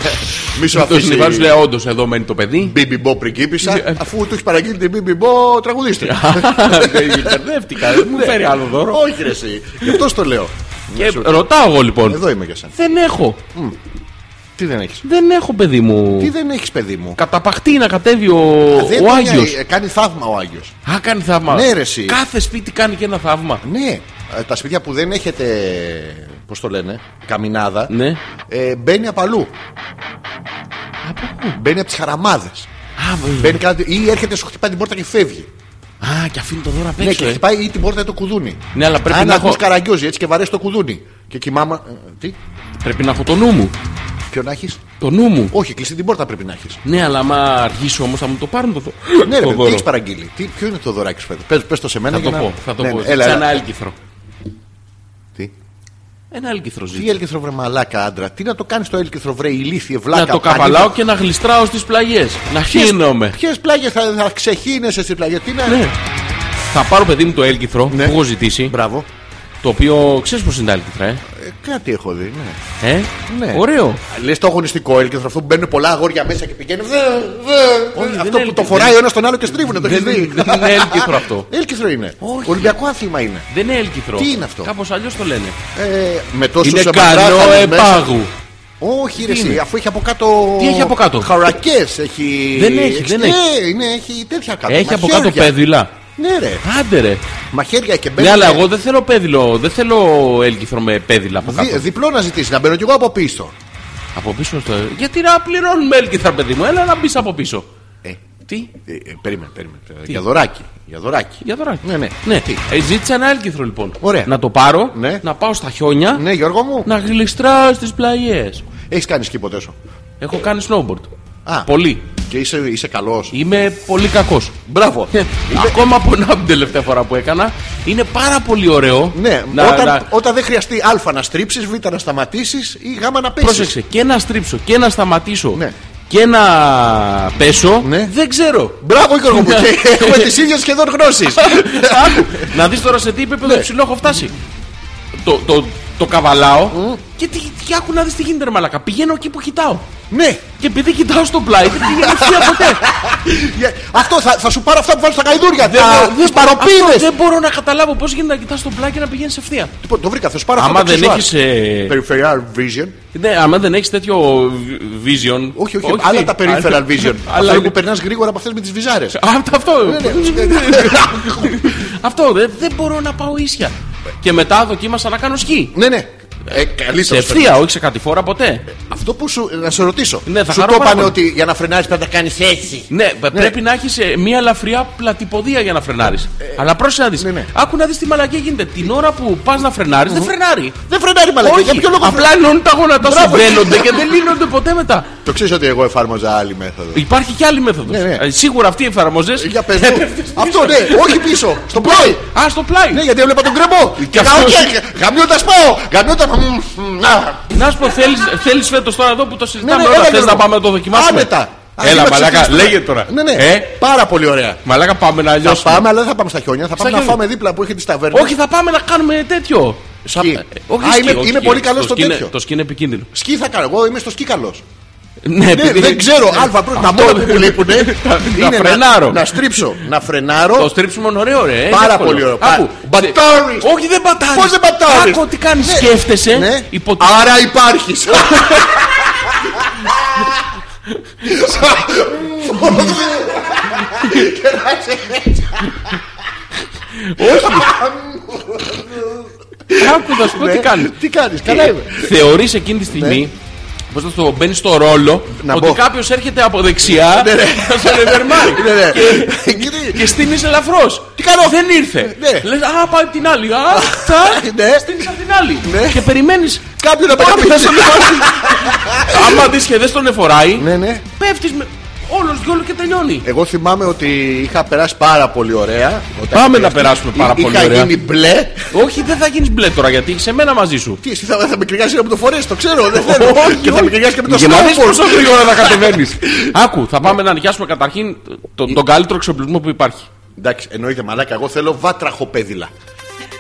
Μη σου Το αφήσει. συνειβάζω λέει όντως εδώ μένει το παιδί. Μπίμπι Μπό πριγκίπισσα, Ε, αφού του έχεις παραγγείλει την Μπίμπι Μπό τραγουδίστρια. Μπερδεύτηκα, δεν μου φέρει άλλο δώρο. Όχι, ρε, εσύ. Γι' αυτό το λέω. Και ρωτάω εγώ λοιπόν. Εδώ είμαι για σένα. Δεν έχω. Τι δεν έχεις; Δεν έχω παιδί μου. Τι δεν έχεις, παιδί μου; Καταπαχτεί να κατέβει ο, Δεν ο τον- Άγιος. ε, Κάνει θαύμα ο Άγιος. Α, κάνει θαύμα. Ναι, ρε, εσύ. Κάθε σπίτι κάνει και ένα θαύμα. Ναι, ε, τα σπίτια που δεν έχετε. Πώς το λένε, καμινάδα. Ναι. Ε, μπαίνει από αλλού. Από πού; Μπαίνει από τις χαραμάδες. Α, β- Μπαίνει κάτι, ή έρχεται, σου χτυπάει την πόρτα και φεύγει. Α, και αφήνει το δώρο απ' Ναι, έξω. και ε. χτυπάει ή την πόρτα ή το κουδούνι. Ναι, αλλά πρέπει Αν να ακούς έχω- καραγκιόζι έτσι και βαρέσεις το κουδούνι. Και κοιμάμαι. ε, Τι, Πρέπει να έχω το νου μου. Ποιο να έχεις; Το νου μου. Όχι, κλειστή την πόρτα πρέπει να έχεις. Ναι, αλλά άμα αργήσω όμως θα μου το πάρουν το, δω... Ναι, ρε, το παιδί, τι δώρο. έχεις παραγγείλει; Τι, ποιο είναι το δωράκι σου, Πες, πες το σε μένα Θα το για να- πω, θα το Ναι, πω. ναι, Έλα, Έλα, ένα έλα. έλκυθρο. Τι, Ένα έλκυθρο τι ζήτησε. έλκυθρο βρε μαλάκα άντρα; Τι να το κάνεις το έλκυθρο βρε ηλίθιε βλάκα. Να το καβαλάω και να γλιστράω στις πλαγιές. Να χύνομαι. Ποιες πλάγε θα, θα ξεχύνεσαι στις πλαγιές; Τι να. Ναι. Θα πάρω παιδί μου το έλκυθρο Ναι. που έχω ζητήσει. Μπράβο. Το οποίο ξέρεις πώς είναι τα έλκυθρα, ε; Ε, κάτι έχω δει, ναι. ε; Ναι. Ωραίο. Λες το αγωνιστικό έλκυθρο αυτό που μπαίνουν πολλά αγόρια μέσα και πηγαίνουν. Δε, δε, Όχι, δεν αυτό είναι που το έλκυθρο. φοράει ο ένας τον άλλο και στρίβουν. Το έχεις Δεν, δει. δεν είναι (laughs) έλκυθρο αυτό. Έλκυθρο είναι. Όχι. Ολυμπιακό άθλημα είναι. Δεν είναι έλκυθρο. Τι είναι αυτό; Κάπως αλλιώς το λένε. Ε, με τόσους Είναι αμπατράχαλους κανό μέσα. επάγου. Όχι, ρε, Τι εσύ, είναι; αφού έχει από κάτω. Τι έχει από κάτω; Χαρακές έχει. Δεν έχει, δεν ναι, έχει. ναι, έχει τέτοια κάτω. Έχει από κάτω Μαχαίρια. πέδιλα. Ναι, ρε. Άντε ρε. Μαχαίρια και Ναι, μπαίνουν. αλλά εγώ δεν θέλω πέδιλο. Δεν θέλω έλκυθρο με πέδιλα από Δι, κάτω. διπλό να ζητήσεις, να μπαίνω κι εγώ από πίσω. Από πίσω στο. Γιατί να πληρώνουμε έλκυθρα, παιδί μου. Έλα να μπεις από πίσω. Ε, Τι; ε, ε, περίμενε, περίμενε. Για δωράκι. Για δωράκι. Για δωράκι. Ναι, ναι. ναι. Τι; Ε, ζήτησα ένα έλκυθρο λοιπόν. Ωραία. Να το πάρω, Ναι. να πάω στα χιόνια, Ναι, Γιώργο μου, να γλιστράω στις πλαγιές. έχεις κάνει σκι ποτέ σου; Έχω κάνει snowboard. Α. Πολύ. Και είσαι, είσαι καλός. Είμαι πολύ κακός. Μπράβο. Ακόμα από την τελευταία φορά που έκανα. Είναι πάρα πολύ ωραίο. Ναι, να, όταν, να- όταν δεν χρειαστεί Α να στρίψεις, Β να σταματήσεις ή Γ να πέσεις. Πρόσεξε και να στρίψω και να σταματήσω Ναι. και να πέσω. Ναι. Δεν ξέρω. Μπράβο, Γιώργο μου, και έχουμε τις ίδιες σχεδόν γνώσεις. Άκου, να δεις τώρα σε τι επίπεδο Ναι. ψηλό έχω φτάσει. Το, το, το καβαλάω και τι, τι άκου να δεις τι γίνεται, ρε Μαλάκα. Πηγαίνω εκεί που κοιτάω. ναι, Και επειδή κοιτάω στο πλάι, δεν πηγαίνω ευθεία ποτέ. Για- αυτό θα, θα σου πάρω αυτά που βάλεις στα καϊδούρια. Δεν τα- μπορώ- τις αυτό παροπίδες. Δεν μπορώ να καταλάβω πώς γίνεται να κοιτάς στο πλάι και να πηγαίνεις ευθεία. Λοιπόν, το βρήκα, θα σου πάρω Άμα αυτά τα δεν αξεσουάρ. έχεις. Peripheral vision. Ναι, άμα δεν έχεις τέτοιο vision. Όχι, όχι, άλλα τα peripheral vision. (laughs) Αλλά Αυτό που περνάς γρήγορα από αυτές με τις βυζάρες. Αυτό, (laughs) αυτό. αυτό δεν, δεν μπορώ να πάω ίσια. Και μετά δοκίμασα να κάνω σκι. Ναι, ναι. Ε, καλύτερο. Σε ευθεία, όχι σε κατηφόρα ποτέ. Αυτό που σου. Να σε ρωτήσω. Ναι, θα σου χαρώ το πάρα είπανε πολύ. ότι για να φρενάρεις πρέπει να κάνεις έτσι. Ναι, πρέπει να έχεις μια ελαφριά πλατυποδία για να φρενάρεις. Αλλά πρόσεχε να δεις. ναι, ναι. Άκου να δεις τι μαλακία γίνεται. Την ώρα που πας να φρενάρεις, δεν φρενάρει. Δεν φρενάρει μαλακά. Για ποιο λόγο Απλά ενώνουν τα γόνατα σου, Μπράβο. δένονται και δεν λύνονται ποτέ μετά. Το ξέρεις ότι εγώ εφάρμοζα άλλη μέθοδο. Υπάρχει και άλλη μέθοδος. Ναι, ναι. Σίγουρα αυτή εφαρμοζές. Για πες μου. (laughs) Αυτό ναι, όχι πίσω. Στο πλάι. Α, στο πλάι. Ναι, γιατί έβλεπα τον κρεμό. Και αυτό- γα- και γαμιώντα πάω. Γαμιώντα. μ, μ, να. Να σου πω, θέλεις φέτος τώρα εδώ που το συζητάμε Ναι, ναι, όλα, έλα, θες Γιώργο. να πάμε να το δοκιμάσουμε; Άνετα. Α, Έλα, είμαι μαλάκα, ψηφιστή. λέγε τώρα. Ναι, ναι. Ε, Πάρα πολύ ωραία. μαλάκα, πάμε να Θα λιώσουμε. πάμε, αλλά δεν θα πάμε στα χιόνια. Θα πάμε να χιόνια. φάμε δίπλα που έχει τις ταβέρνες. Όχι, θα πάμε να κάνουμε τέτοιο. Σκι. Θα- Όχι, Α, σκι, είμαι- όχι είμαι σκι. πολύ καλός Το στο σκι είναι- τέτοιο. Το σκι είναι επικίνδυνο. Σκι θα κάνω. Εγώ είμαι στο σκι καλός. Ναι, Ναι, επειδή- δεν ξέρω. Αλφα πρώτα. Τα μόνα που μου λείπουν (laughs) είναι φρενάρω. να στρίψω. Να Το φρενάρω. στρίψιμο είναι ωραίο, ρε. Πάρα εύκολο. πολύ ωραίο. Άκου, Μπατάρεις. Όχι, δεν πατάρει. Πώς δεν πατάρεις; Άκου τι κάνεις. Ναι. Σκέφτεσαι. Ναι. υπό τη- Άρα υπάρχεις. (laughs) (laughs) Άκου, θα σου πω τι Ναι. κάνεις. Τι κάνεις, καλά είμαι. Θεωρείς εκείνη τη στιγμή. Πώς θα το μπαίνεις στο ρόλο Να ότι μπω. κάποιος έρχεται από δεξιά Ναι, ναι. να σε ρεβερμάρει. Ναι, ναι. Και- Κύριε, Και στείνει ελαφρώ. Τι κάνω; Δεν ήρθε. Ναι. Λες, α, πάει απ' την άλλη. Α, τσακ, (laughs) Ναι. στείνεις απ' την άλλη. Ναι. Και περιμένεις. Κάποιον να με Πότε θα καπήσει. στον εφοράει. Άμα δεις και δεν στον εφοράει, Ναι, ναι. πέφτεις με. Όλος γιόλο και τελειώνει. Εγώ θυμάμαι ότι είχα περάσει πάρα πολύ ωραία. όταν Πάμε είχα- να περάσουμε πάρα Είχα πολύ ωραία. γίνει μπλε. Όχι, δεν θα γίνεις μπλε τώρα γιατί σε μένα μαζί σου. Τι, εσύ θα, θα με κρυγάσει να μου το φορέσει, το ξέρω. Δεν θέλω. Και θα με κρυγάσει και με το Για να δεις snowboard. πόσο γρήγορα θα κατεβαίνεις. Άκου, θα πάμε να νοικιάσουμε καταρχήν το- τον καλύτερο εξοπλισμό που υπάρχει. Εντάξει, εννοείται μαλάκα. Εγώ θέλω βάτραχο πέδιλα.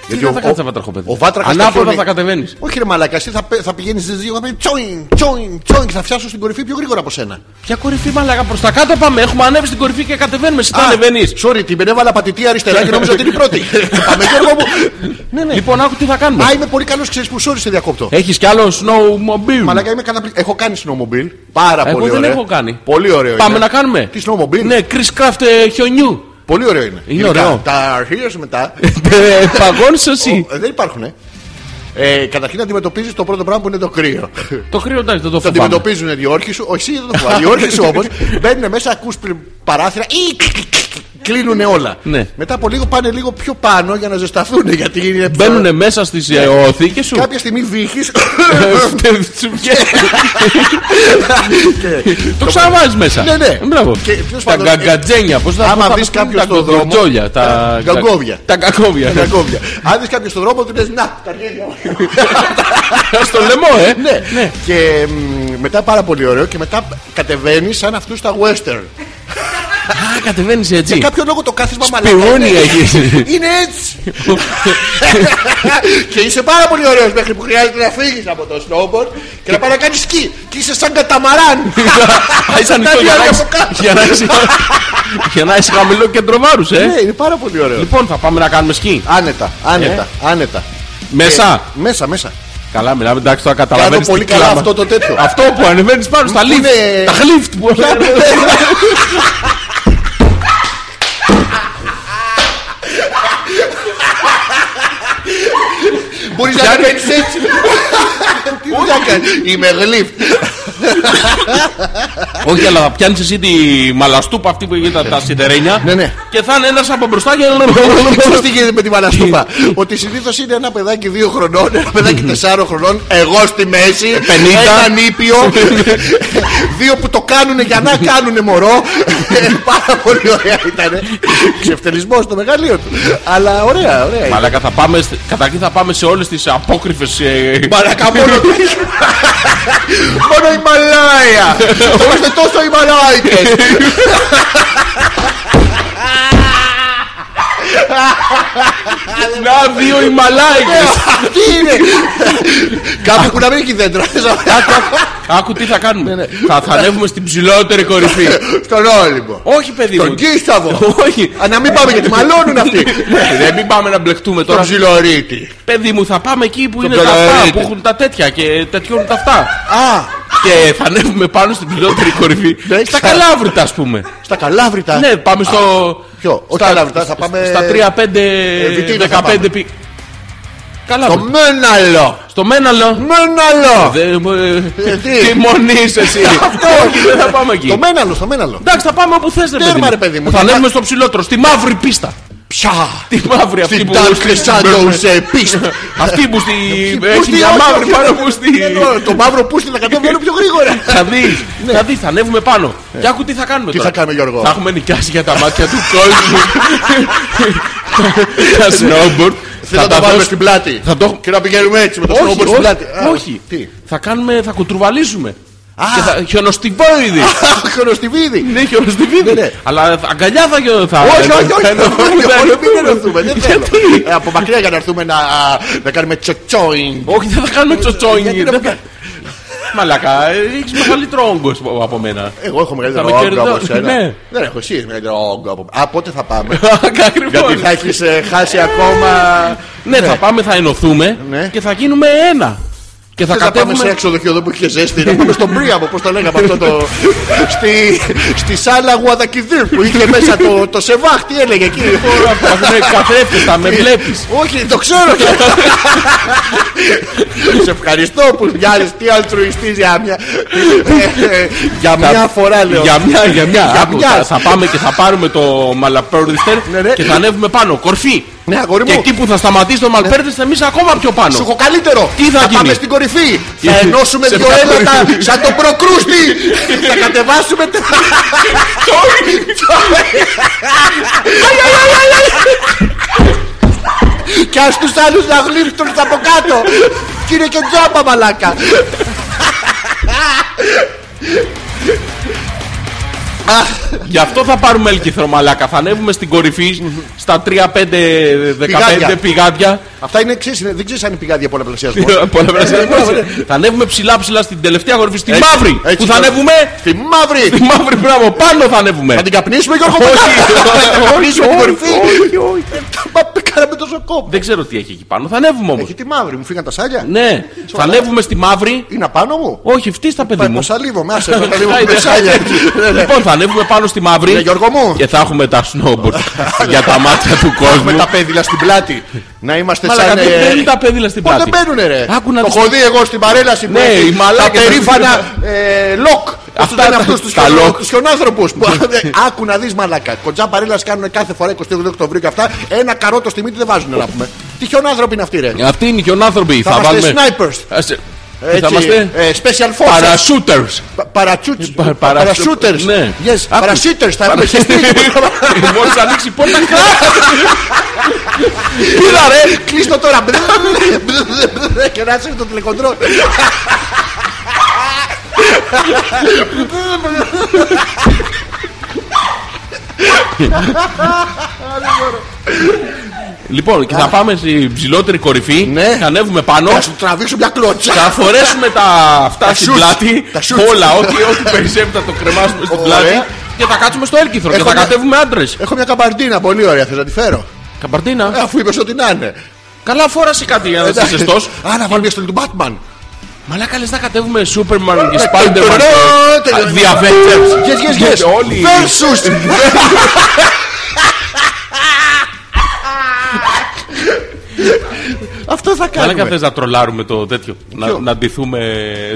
Τι δεν θα κάνεις βατραχοπέδι. Ο βάτραχας Ανάποδα τα χιόνι- θα κατεβαίνεις. Όχι, ρε μαλάκα, εσύ θα, πε- θα πηγαίνεις στις δύο, θα πει τσόιν, τσόιν, τσόιν και θα φτιάσω στην κορυφή πιο γρήγορα από σένα. Ποια κορυφή μαλάκα προς τα κάτω πάμε. Έχουμε ανέβει στην κορυφή και κατεβαίνουμε. Εσύ θα Α, ανεβαίνεις. Sorry, την έβαλα πατητή αριστερά και νόμιζα ότι είναι η πρώτη. (laughs) Πάμε, Γιώργο μου. Ναι, ναι. Λοιπόν, άκου τι θα κάνουμε. Α, είμαι πολύ καλός, ξέρεις που sorry σε διακόπτω. Έχεις κι άλλο snowmobile; Μαλάκα είμαι καταπληκτικό. Έχω κάνει snowmobile. Πάρα Εγώ πολύ δεν ωραίο. έχω κάνει. Πολύ ωραίο. Πάμε είναι. να κάνουμε. Τι snowmobile; Ναι, Chris Craft ε, χιονιού. Πολύ ωραίο είναι. Είναι Ειδικά ωραίο. Τα αρχεία σου μετά. Ε, Παγώνεις εσύ. Ε, δεν υπάρχουν, ε. Ε, καταρχήν αντιμετωπίζεις το πρώτο πράγμα που είναι το κρύο. Το κρύο εντάξει, δεν το Το φοβάμαι. αντιμετωπίζουν οι όρχοι σου. Όχι, εσύ δεν το φοβάμαι. Οι όρχοι σου όμως μπαίνουν μέσα, ακούς παράθυρα. Ή κλείνουν όλα. Ναι. Μετά από λίγο πάνε λίγο πιο πάνω για να ζεσταθούν. Γιατί είναι πιο- Μπαίνουν μέσα στις οθήκες σου. Κάποια στιγμή βύχει. (laughs) Το ξαναβάζεις μέσα. Ναι, ναι. Μπράβο. Και ποιος Τα πάντων- γκαγκατζένια. Πώς θα Άμα πώς θα δεις το πούνε, κάποιον τα στον δρόμο- γκοτζόλια, Τα Τα γκαγκόβια. Τα γκαγκόβια. ναι. Κακόβια. Αν δεις κάποιο στον δρόμο, του λες Να, τα αρχίδια μου». (laughs) Στο λαιμό, ε. Ναι. Και μ, μετά πάρα πολύ ωραίο και μετά κατεβαίνεις σαν αυτούς στα western. Α, κατεβαίνεις έτσι. Για κάποιο λόγο το κάθισμα μαλακά. Σπιούνι είναι- έχει. Είναι έτσι. και είσαι πάρα πολύ ωραίος μέχρι που χρειάζεται να φύγεις από το snowboard και να πάει να κάνεις σκι. Και είσαι σαν καταμαράν. Είσαι ανοιχτό για να Κάτι έχεις- από κάτω. για να έχεις- για να έχει χαμηλό κέντρο βάρου, ε. Ναι, είναι πάρα πολύ ωραίο. Λοιπόν, θα πάμε να κάνουμε σκι. Άνετα, άνετα, άνετα. Μέσα. Και- Μέσα, μέσα. Καλά, μιλάμε, εντάξει, τώρα Κάνω καταλαβαίνεις. πολύ καλά αυτό το τέτοιο. Αυτό που ανεβαίνεις πάνω στα lift. είναι- Τα lift που (laughs) Μπορείς να κάνεις έτσι. (laughs) Τι δουλειά κάνεις; Είμαι γλυφ. Όχι, αλλά θα πιάνεις εσύ τη μαλαστούπα αυτή που γίνεται από τα σιδερένια. Ναι, ναι. Και θα είναι ένας από μπροστά και Ξέρεις τι γίνεται με τη μαλαστούπα; Ότι συνήθως είναι ένα παιδάκι δύο χρονών, ένα παιδάκι τεσσάρων χρονών, εγώ στη μέση, 50. έναν ήπιο, δύο που το κάνουν για να κάνουν μωρό. Ε, Πάρα πολύ ωραία ήταν. Ξεφτελισμός στο μεγαλείο του. Αλλά ωραία, ωραία. ήταν. Μαλάκα, θα πάμε, σ- καταρχήν θα πάμε σε όλες τις απόκριφε. Μαλακά μόνο (laughs) Μόνο η Μαλάια (laughs) Είμαστε τόσο οι Μαλάικες Να δύο οι μαλάικε. Τι είναι; Κάπου που να μην έχει δέντρα Άκου τι θα κάνουμε. Ναι, Θα, θα ανέβουμε στην ψηλότερη κορυφή. Στον Όλυμπο Όχι, παιδί μου. Τον Κίσταβο Όχι. Α, Να μην πάμε γιατί μαλώνουν αυτοί Δεν μην πάμε να μπλεχτούμε Τον τώρα. ψιλορίτη Παιδί μου, θα πάμε εκεί που είναι Τον τα αυτά, Καλαρίτη. που έχουν τα τέτοια και τέτοιον τα αυτά. Α Και θα ανέβουμε πάνω στην ψηλότερη κορυφή. Ναι, Στα ξα- καλάβρητα, ας πούμε. Στα καλάβρητα Ναι, πάμε στο. Ποιο; Όχι καλάβρητα θα πάμε Στα 3-5. Βιτίνο θα 15 πάμε. πι. Στο Καλά. Μέναλο Στο Μέναλο. Μέναλο Δεν μου- Ε, τι; Τι μονή είσαι εσύ. (laughs) Όχι, δεν θα πάμε εκεί. Το Μέναλο, στο Μέναλο Εντάξει, θα πάμε όπου θες ρε Τέρμα, παιδί μου. ρε παιδί μου. Θα Θα ανέβουμε πά- στο ψηλότερο, στη μαύρη πίστα. Ποια Τη μαύρη αυτή Στην που. Dark Shadows ε, πίστα Αυτή που στη. Πού Έχει στη- μια όχι, μαύρη όχι, πάνω όχι. που στη. Εδώ, Το μαύρο πούστη θα κατέβει όλο πιο γρήγορα. Θα δεις, θα δεις, θα ανέβουμε πάνω. Και άκου τι θα κάνουμε Ναι. Τι τώρα. θα κάνουμε, Γιώργο; Θα έχουμε νοικιάσει για τα μάτια του κόσμου. Τα snowboard. Θέλω να τα βάλουμε δώσουμε- στην πλάτη. Θα το... Και να πηγαίνουμε έτσι με το Όχι, snowboard στην όχι, πλάτη. Α, όχι. Τι; Θα κάνουμε, θα κουτρουβαλίσουμε. Και θα χιονοστιβόιδη. (laughs) Χρονοστιβίδι. Ναι, χιονοστιβίδι. Ναι, ναι. Αλλά αγκαλιά θα γιο- θα. Όχι, όχι, όχι. θα δεν ενωθούμε, θέλουμε, θα όχι, Μην ενωθούμε. ενωθούμε. Δεν θέλω. Γιατί; Ε, Από μακριά για να έρθουμε να να κάνουμε τσοτσόινγκ. Όχι, δεν θα κάνουμε τσοτσόινγκ. Γιατί να δεν μην θα- Μαλακά, έχεις μεγαλύτερο όγκο από μένα. Εγώ έχω μεγαλύτερο Θα με όγκο από κερδώ- σένα. ναι. Δεν έχω εσύ έχεις μεγαλύτερο όγκο από Α, πότε θα πάμε; (laughs) Ακριβώς. Γιατί θα έχεις ε, χάσει ακόμα. Ναι, θα πάμε, θα ενωθούμε Ναι. και θα γίνουμε ένα. Και θα Θες να πάμε σε κατέβουμε. έξοδο εδώ που είχες ζέστη, να πάμε στον Πρίαμο, πώς το λέγαμε αυτό το. στη, στη σάλα Γουαδακιδίρ που είχε μέσα το, το σεβάχ, τι έλεγε εκεί; Ναι, καθρέφτες, θα με βλέπεις. Όχι, το ξέρω. Σε ευχαριστώ που μοιάζεις τι αλτρουιστής για μια. Ε, ε, Για μια φορά λέω. Για μια, για μια. Για Άκου, μια. θα- Θα πάμε και θα πάρουμε το μαλαπέρδιστερ Ναι, ναι. και θα ανέβουμε πάνω. Κορφή. Ναι, αγόρι Και μου. εκεί που θα σταματήσει το μαλπέρδιστερ, εμεί ακόμα πιο Σου πάνω. έχω καλύτερο. Τι θα γίνει; πάμε στην κορυφή. Τι- Θα ενώσουμε σε δυο ποια έλατα κορυφή; σαν τον προκρούστη. θα κατεβάσουμε. τε- (laughs) Κι ας τους άλλους να γλύφτουν από κάτω. Και είναι και τζάμπα μαλάκα. (laughs) Γι' αυτό θα πάρουμε έλκυθρο μαλάκα. Θα ανέβουμε στην κορυφή στα 3-5-15 Πηγάδια. πηγάδια. Αυτά είναι ξέρεις, είναι- δεν ξέρεις αν είναι πηγάδια πολλαπλασιασμός. (laughs) Πολλαπλασιασμός. Ναι, ναι. Θα ανέβουμε ψηλά ψηλά στην τελευταία κορυφή, στη Έτσι, μαύρη. έτσι, Που θα το- ανέβουμε. Στη μαύρη. (laughs) Στη μαύρη, μπράβο, πάνω θα ανέβουμε. Θα την καπνίσουμε Γιώργο Όχι, Θα την καπνίσουμε την όχι, κορυφή. όχι, όχι. Μα κάναμε τόσο κόπο. Δεν ξέρω τι έχει εκεί πάνω. Θα ανέβουμε όμως. Έχει τη μαύρη, μου φύγαν τα σάλια. Ναι, θα ανέβουμε στη μαύρη. Είναι απάνω μου. Όχι, φτύς τα παιδί Πάει μου. πω σαλίβομαι, άσε το λίγο Χάιντε, με σάλια. Ναι, ναι. Λοιπόν, θα ανέβουμε πάνω στη μαύρη Ναι, Γιώργο μου. και θα έχουμε τα snowboard (laughs) για τα μάτια του Με κόσμου. τα πέδιλα στην πλάτη. Να είμαστε Μαλάκα, σαν. δεν ε, μπαίνουν τα πέδιλα στην Πώς πλάτη. δεν μπαίνουνε ρε; Άκου να το δεις- έχω δει εγώ στην παρέλαση. που Ναι, έχει οι μαλάκες Τα δεν- περήφανα ε, λοκ. Αυτούς Αυτά λένε τα- αυτούς τους τα χιονο- λοκ. τους χιονάνθρωπους. που- (laughs) Άκου να δεις μαλάκα. Κοντζά παρέλαση κάνουν κάθε φορά 22 Οκτωβρίου και αυτά. Ένα καρότο στη μύτη δεν βάζουν να πούμε. Τι χιονάνθρωποι είναι αυτοί ρε; Αυτοί είναι και άνθρωποι. Θα Θα είμαστε βάλουμε. snipers. Ας- Έτσι, Θα είμαστε. ε, special forces. Παρασούτερς. Πα- παρατσούτς- Πα- παρα- Παρασούτερς. Ναι. Yes, Άκου. παρασούτερς. Θα έχουμε χεστεί. (laughs) Μόλις ανοίξει η πόρτα. Πήρα (laughs) ρε. Κλείστο τώρα. Και να είσαι το τηλεκοντρόλ. (laughs) Λοιπόν, και θα πάμε στη ψηλότερη κορυφή. Ναι. Θα ανέβουμε πάνω. Θα σου τραβήξω μια κλώτσα. Θα φορέσουμε τα αυτά στην shoes. πλάτη. Τα shoes. Όλα, ό,τι, ό,τι περισσεύει θα το κρεμάσουμε στην Ωραία. πλάτη. Και θα κάτσουμε στο έλκυθρο. Και Έχω θα μια- κατέβουμε άντρες. Έχω μια καμπαρτίνα πολύ ωραία. Θες να τη φέρω; Καπαρτίνα. Ε, Αφού είπες ότι να είναι. Καλά, φόρασε κάτι για να είσαι Εντάξει. ζεστός. Α, να βάλω μια στολή του Batman. Μαλάκα λες να κατέβουμε Superman και Ε, Spider-Man. τελειώνει. The Avengers. Yes, yes, yes. Όλοι. Versus. Αυτό θα Μαλάκα κάνουμε. θες να τρολάρουμε το τέτοιο. Να, Ποιο; να ντυθούμε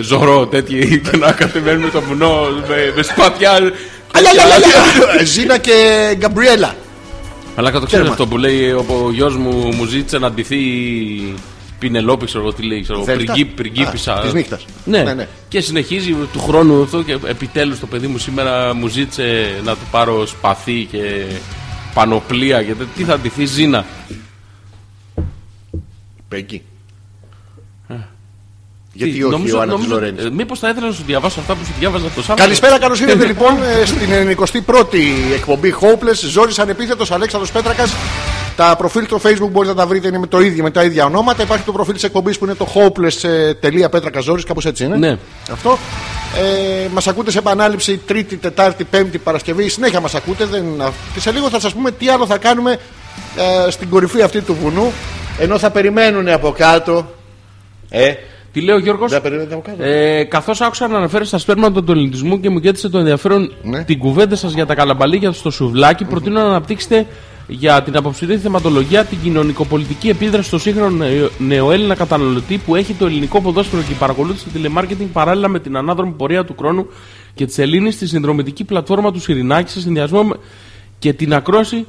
ζωρό τέτοιοι και να κατεβαίνουμε το βουνό με, με σπάτια. Αλιά, αλιά, αλιά. Ζήνα και Γκαμπριέλα. Μαλάκα το ξέρει Τέρμα. αυτό που λέει ο, ο γιος μου μου ζήτησε να ντυθεί Πινελόπη, ξέρω εγώ τι λέει, ξέρω εγώ, Δέλτα. πριγκί- πριγκίπισσα. Α, της νύχτας. Ναι. Ναι, ναι. Και συνεχίζει του χρόνου αυτό και επιτέλους το παιδί μου σήμερα μου ζήτησε να του πάρω σπαθί και πανοπλία και τε- τι θα ντυθεί Ζήνα. Πέγκι. Γιατί όχι νομίζω, ο Άννα της νομίζω, Λορέντζ. ε, Μήπως θα ήθελα να σου διαβάσω αυτά που σου διάβαζα το Σάββατο; Καλησπέρα, καλώς (laughs) ήρθατε λοιπόν ε, στην 91η εκπομπή Hopeless. Ζόρι ανεπίθετος Αλέξανδρος Πέτρακας. Τα προφίλ του Facebook μπορείτε να τα βρείτε είναι με, το ίδιο, με τα ίδια ονόματα. Υπάρχει το προφίλ της εκπομπής που είναι το hopeless.πέτρακα Ζόρι, κάπως έτσι είναι. Ναι. Αυτό. Ε, μας ακούτε σε επανάληψη Τρίτη, Τετάρτη, Πέμπτη, Παρασκευή. Συνέχεια μας ακούτε. Δεν... Και σε λίγο θα σας πούμε τι άλλο θα κάνουμε ε, στην κορυφή αυτή του βουνού. Ενώ θα περιμένουν από κάτω. Ε, Τι λέει ο Γιώργος; δεν θα περιμένουν από κάτω. Ε, Καθώς άκουσα να αναφέρεις στα σπέρματα του ελληνισμού και μου κέντρισε το ενδιαφέρον Ναι. την κουβέντα σας για τα καλαμπαλίκια στο σουβλάκι, προτείνω να αναπτύξετε για την αποψηλή θεματολογία την κοινωνικοπολιτική επίδραση στο σύγχρονο νεο- νεοέλληνα καταναλωτή που έχει το ελληνικό ποδόσφαιρο και η παρακολούθηση του τηλεμάρκετινγκ παράλληλα με την ανάδρομη πορεία του χρόνου και της Ελλήνης στη συνδρομητική πλατφόρμα του Σιρινάκη σε συνδυασμό με και την ακρόαση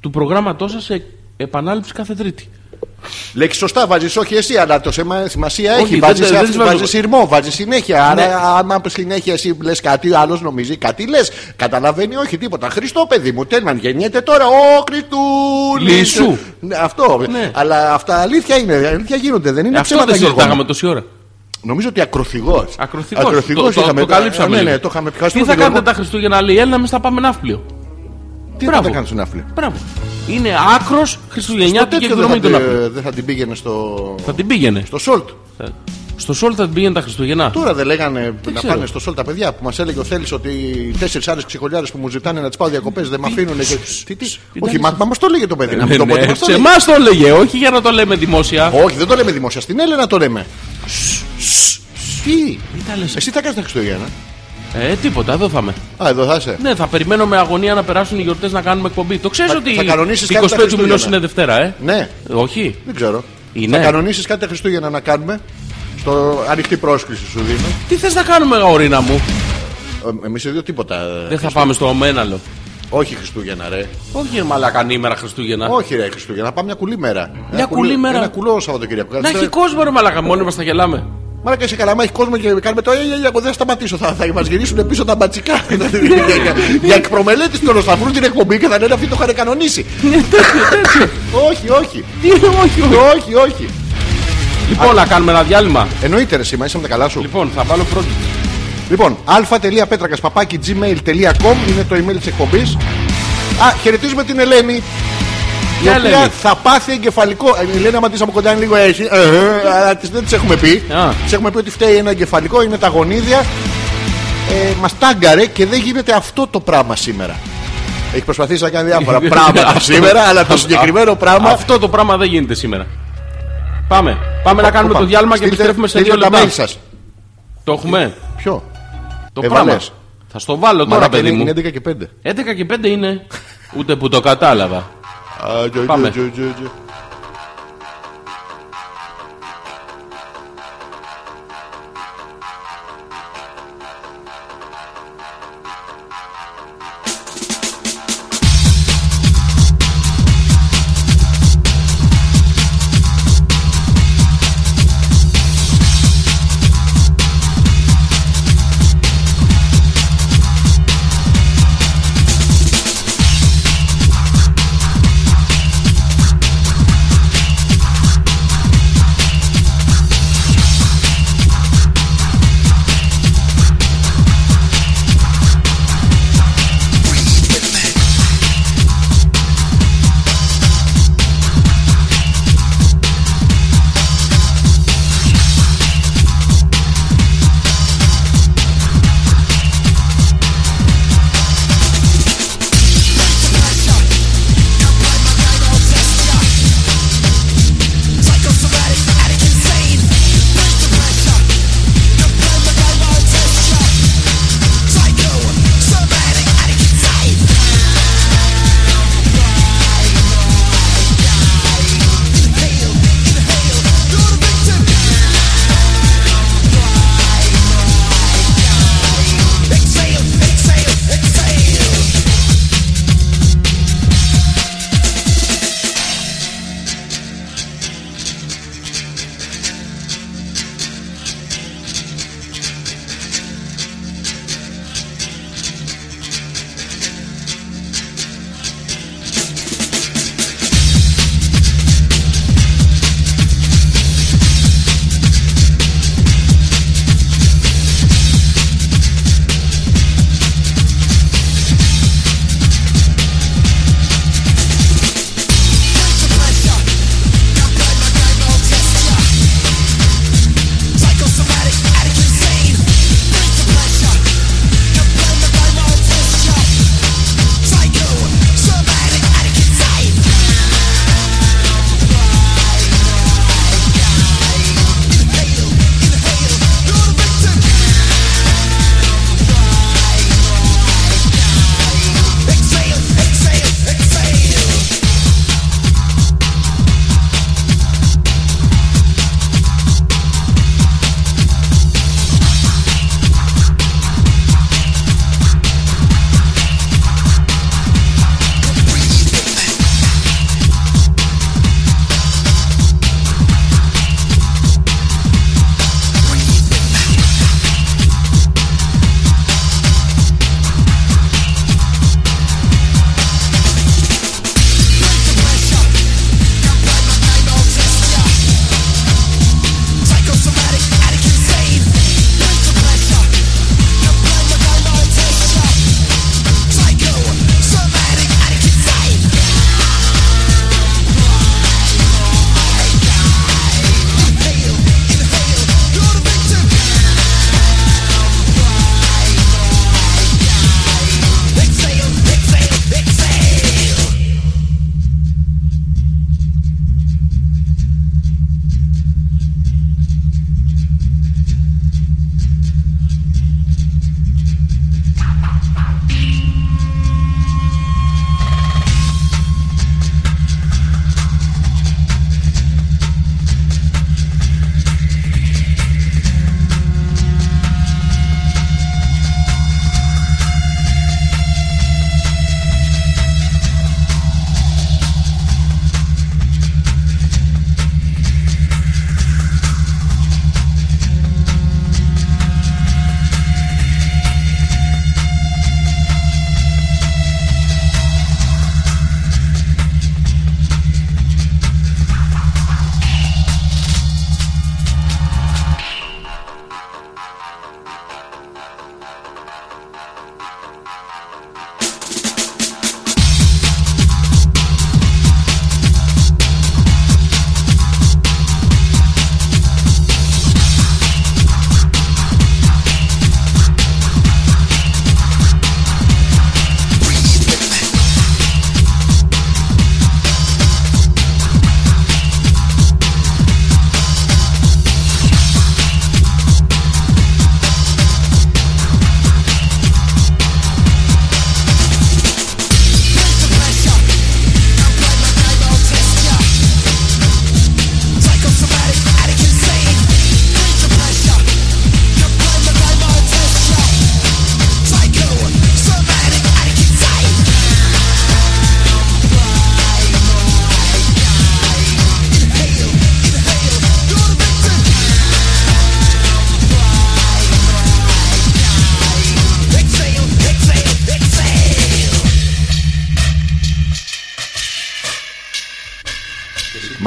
του προγράμματός σας σε επανάληψη κάθε Τρίτη. Λέξη σωστά, βάζεις όχι εσύ, αλλά το σema- σημασία Όχι, έχει. δεν- Βάζεις δεν- δεν τις βάζω. βάζεις σειρμό, βάζεις συνέχεια. Ναι. Άρα, άμα συνέχεια εσύ λες κάτι, άλλος νομίζει κάτι λες. Καταλαβαίνει, όχι τίποτα. Χριστό, παιδί μου, τέλμαν γεννιέται τώρα. Ο Χριστούλη. Λυσού. Ναι, αυτό. Ναι. Αλλά αυτά αλήθεια είναι. Αλήθεια γίνονται. Δεν είναι Αυτό ψέματα, δεν Γιώργο. συζητάγαμε τόση ώρα. Νομίζω ότι ακροθυγός. Ακροθυγός. Το, το, είχαμε. το καλύψαμε. Ναι, λίγο. ναι, το είχαμε Τι πιάσει. θα κάνετε τα Χριστούγεννα, λέει η Έλληνα, εμείς θα πάμε ναύπλιο. Τι θα Μπράβο. τα κάνεις στον άφλιο; Μπράβο. Είναι άκρος Στο χριστουγεννιάτικη τέτοιο δεν θα, εκδρομή του ναύπλιο. τη- δεν θα την πήγαινε στο. Θα την πήγαινε. Στο Σολτ. Στο Σόλ θα την πήγαινε τα Χριστούγεννα. Τώρα δεν λέγανε να ξέρω. πάνε στο Σολ τα παιδιά που μας έλεγε ο Θέλει ότι τέσσερις άλλες ξεχολιάρε που μου ζητάνε να τις πάω διακοπές δεν με αφήνουν. Και... Τι, τι; Όχι, μα, μα μας το έλεγε το παιδί. Να μην το πω ότι μας το Σε έλεγε. εμάς το έλεγε, όχι για να το λέμε δημόσια. Όχι, δεν το λέμε δημόσια. Στην Έλενα το λέμε. Τι; Τι τα λες. Εσύ τα κάνεις τα Χριστούγεννα. Ε, τίποτα, εδώ θα είμαι. Α, εδώ θα είσαι. Ναι, θα περιμένω με αγωνία να περάσουν οι γιορτές να κάνουμε εκπομπή. Το ξέρεις Θα- ότι θα κανονίσεις 25 κάτι τα του μηνός Χριστούγεννα. είναι Δευτέρα, ε; Ναι, Όχι; δεν ξέρω. Είναι. Θα κανονίσεις κάτι τα Χριστούγεννα να κάνουμε; Στο ανοιχτή πρόσκληση σου δίνω. Τι θες να κάνουμε, γαωρίνα μου; Εμείς οι δύο τίποτα. ε, Δεν θα πάμε στο Ομέναλο. Όχι Χριστούγεννα, ρε. Όχι, μαλακανή ημέρα Χριστούγεννα. Όχι, ρε Χριστούγεννα. Πάμε μια κουλή μέρα. Ένα κουλή μέρα. Ένα κουλό Σαββατοκύριακο. Να έχει κόσμο, ρε μαλακα, μόνοι μας τα γελάμε. Μάρα και σε καλά, μα έχεις κόσμο και κάνουμε το «Ε, ε, ε, εγώ δεν θα σταματήσω. Θα, θα μας γυρίσουν πίσω τα μπατσικά. (laughs) για, για, για εκπρομελέτης τώρα θα βρουν την εκπομπή και θα λένε αυτοί το είχαν κανονίσει. (laughs) όχι, όχι. Τι, όχι, όχι. όχι, όχι. Λοιπόν, να κάνουμε ένα διάλειμμα. Εννοείται ρε σήμα, είσαι με τα καλά σου. Λοιπόν, θα βάλω πρώτη. Λοιπόν, αλφα.πέτρακας παπάκι gmail.com είναι το email της εκπομπής. Α, χαιρετίζουμε την Ελένη. Η Ποια οποία Ελένη; θα πάθει εγκεφαλικό. Ε, Η Ελένη, άμα τη από κοντά είναι λίγο έτσι. ε, ε, αλλά της- δεν της έχουμε πει. Α. Της έχουμε πει ότι φταίει ένα εγκεφαλικό, είναι τα γονίδια. Ε, Μας τάγκαρε και δεν γίνεται αυτό το πράγμα σήμερα. Έχει προσπαθήσει να κάνει διάφορα (laughs) πράγματα σήμερα, αλλά το συγκεκριμένο πράγμα. Αυτό το πράγμα δεν γίνεται σήμερα. Πάμε. Πάμε να κάνουμε Πού το πάμε; διάλειμμα και Στείλτε- επιστρέφουμε σε στείλτε δύο τα mail λεπτά. σας. Το έχουμε; Ποιο; Το Έβαλες. πράγμα. Θα στο βάλω τώρα, Μαλάκα, παιδί είναι, μου. είναι 11 και 5. 11 και 5 είναι. Ούτε που το κατάλαβα. 啊，就，就，就，就。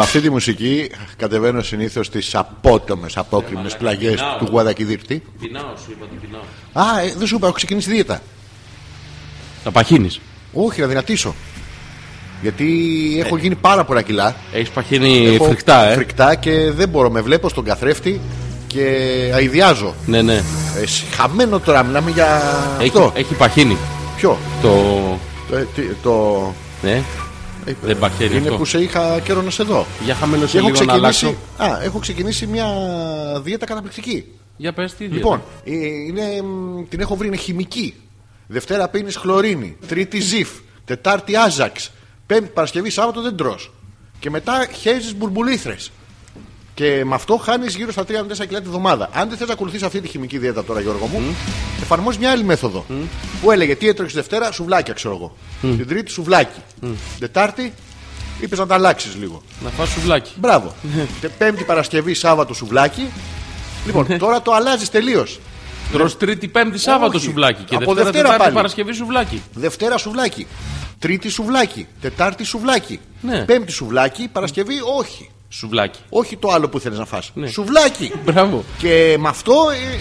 Αυτή τη μουσική κατεβαίνω συνήθως στις απότομες, απόκριμες πλαγιές πεινάω. του Γουαδακιδίρτη. Πεινάω, σου είπα ότι πεινάω. Α, ε, δεν σου είπα, έχω ξεκινήσει δίαιτα. Θα παχύνεις. Όχι, να δυνατήσω. Γιατί έχω γίνει πάρα πολλά κιλά. Έχεις παχύνει Έχω φρικτά, ε; φρικτά και δεν μπορώ. Με βλέπω στον καθρέφτη και αειδιάζω. Ναι, ναι. Ε, χαμένο τώρα, μιλάμε για Έχει, αυτό. έχει παχύνει. Ποιο; Το. Ε, τι, το... Ναι. Ε, Δεν παχαίνει Είναι αυτό. που σε είχα καιρό να σε δω. Για χαμηλώσει Και έχω λίγο να αλλάξω. ξεκινήσει, α, έχω ξεκινήσει μια δίαιτα καταπληκτική. Για πες τι Λοιπόν, ε, είναι, μ, την έχω βρει, είναι χημική. Δευτέρα πίνεις χλωρίνη. Τρίτη ζυφ. Τετάρτη άζαξ. Πέμπτη Παρασκευή Σάββατο δεν τρως. Και μετά χέζεις μπουρμπουλήθρες. Και με αυτό χάνεις γύρω στα 3-4 κιλά τη βδομάδα. Αν δεν θες να ακολουθήσει αυτή τη χημική δίαιτα τώρα, Γιώργο μου, εφαρμόζεις μια άλλη μέθοδο. Που έλεγε τι έτρωγε Δευτέρα, σουβλάκια ξέρω εγώ. Την Τρίτη, σουβλάκι. Τετάρτη, είπες να τα αλλάξεις λίγο. Να φας σουβλάκι. Μπράβο. (laughs) Τε- Πέμπτη Παρασκευή, Σάββατο σουβλάκι. Λοιπόν, τώρα το αλλάζεις τελείως. Τρως τρίτη, πέμπτη, Σάββατο Όχι. σουβλάκι. Και Από Δευτέρα, Δευτέρα Τετάρτη, πάλι. Παρασκευή σουβλάκι. Δευτέρα σουβλάκι. Τρίτη σουβλάκι. Τετάρτη σουβλάκι. Ναι. Πέμπτη σουβλάκι. Παρασκευή όχι. Σουβλάκι. Όχι το άλλο που θέλεις να φας. Ναι. Σουβλάκι. Μπράβο. Και με αυτό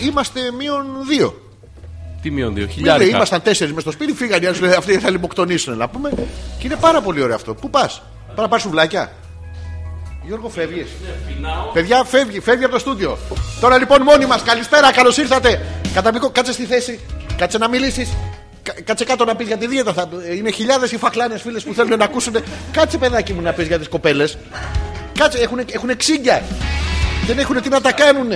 ε, είμαστε μείον δύο. Τι μείον δύο. Μην λέει, Χιλιάρικα. ήμασταν τέσσερις μες στο σπίτι, φύγανε οι άλλοι, λέει, αυτοί θα λιμοκτονήσουν να πούμε. Και είναι πάρα πολύ ωραίο αυτό. Πού πας, Πά να πάρει σουβλάκια; Γιώργο, φεύγεις. Παιδιά, φεύγει, φεύγει από το στούντιο. Τώρα λοιπόν μόνοι μας, καλησπέρα, καλώς ήρθατε. Καταπληκτικό, κάτσε στη θέση, κάτσε να μιλήσεις. Κάτσε κάτω να πεις για τη δίαιτα. Θα... Είναι χιλιάδες οι φακλάνες φίλες που θέλουν να ακούσουν. Κάτσε, παιδάκι μου, να πεις για τις κοπέλες. Κάτσε, έχουν, έχουν ξύγκια. Δεν έχουν τι να τα κάνουν.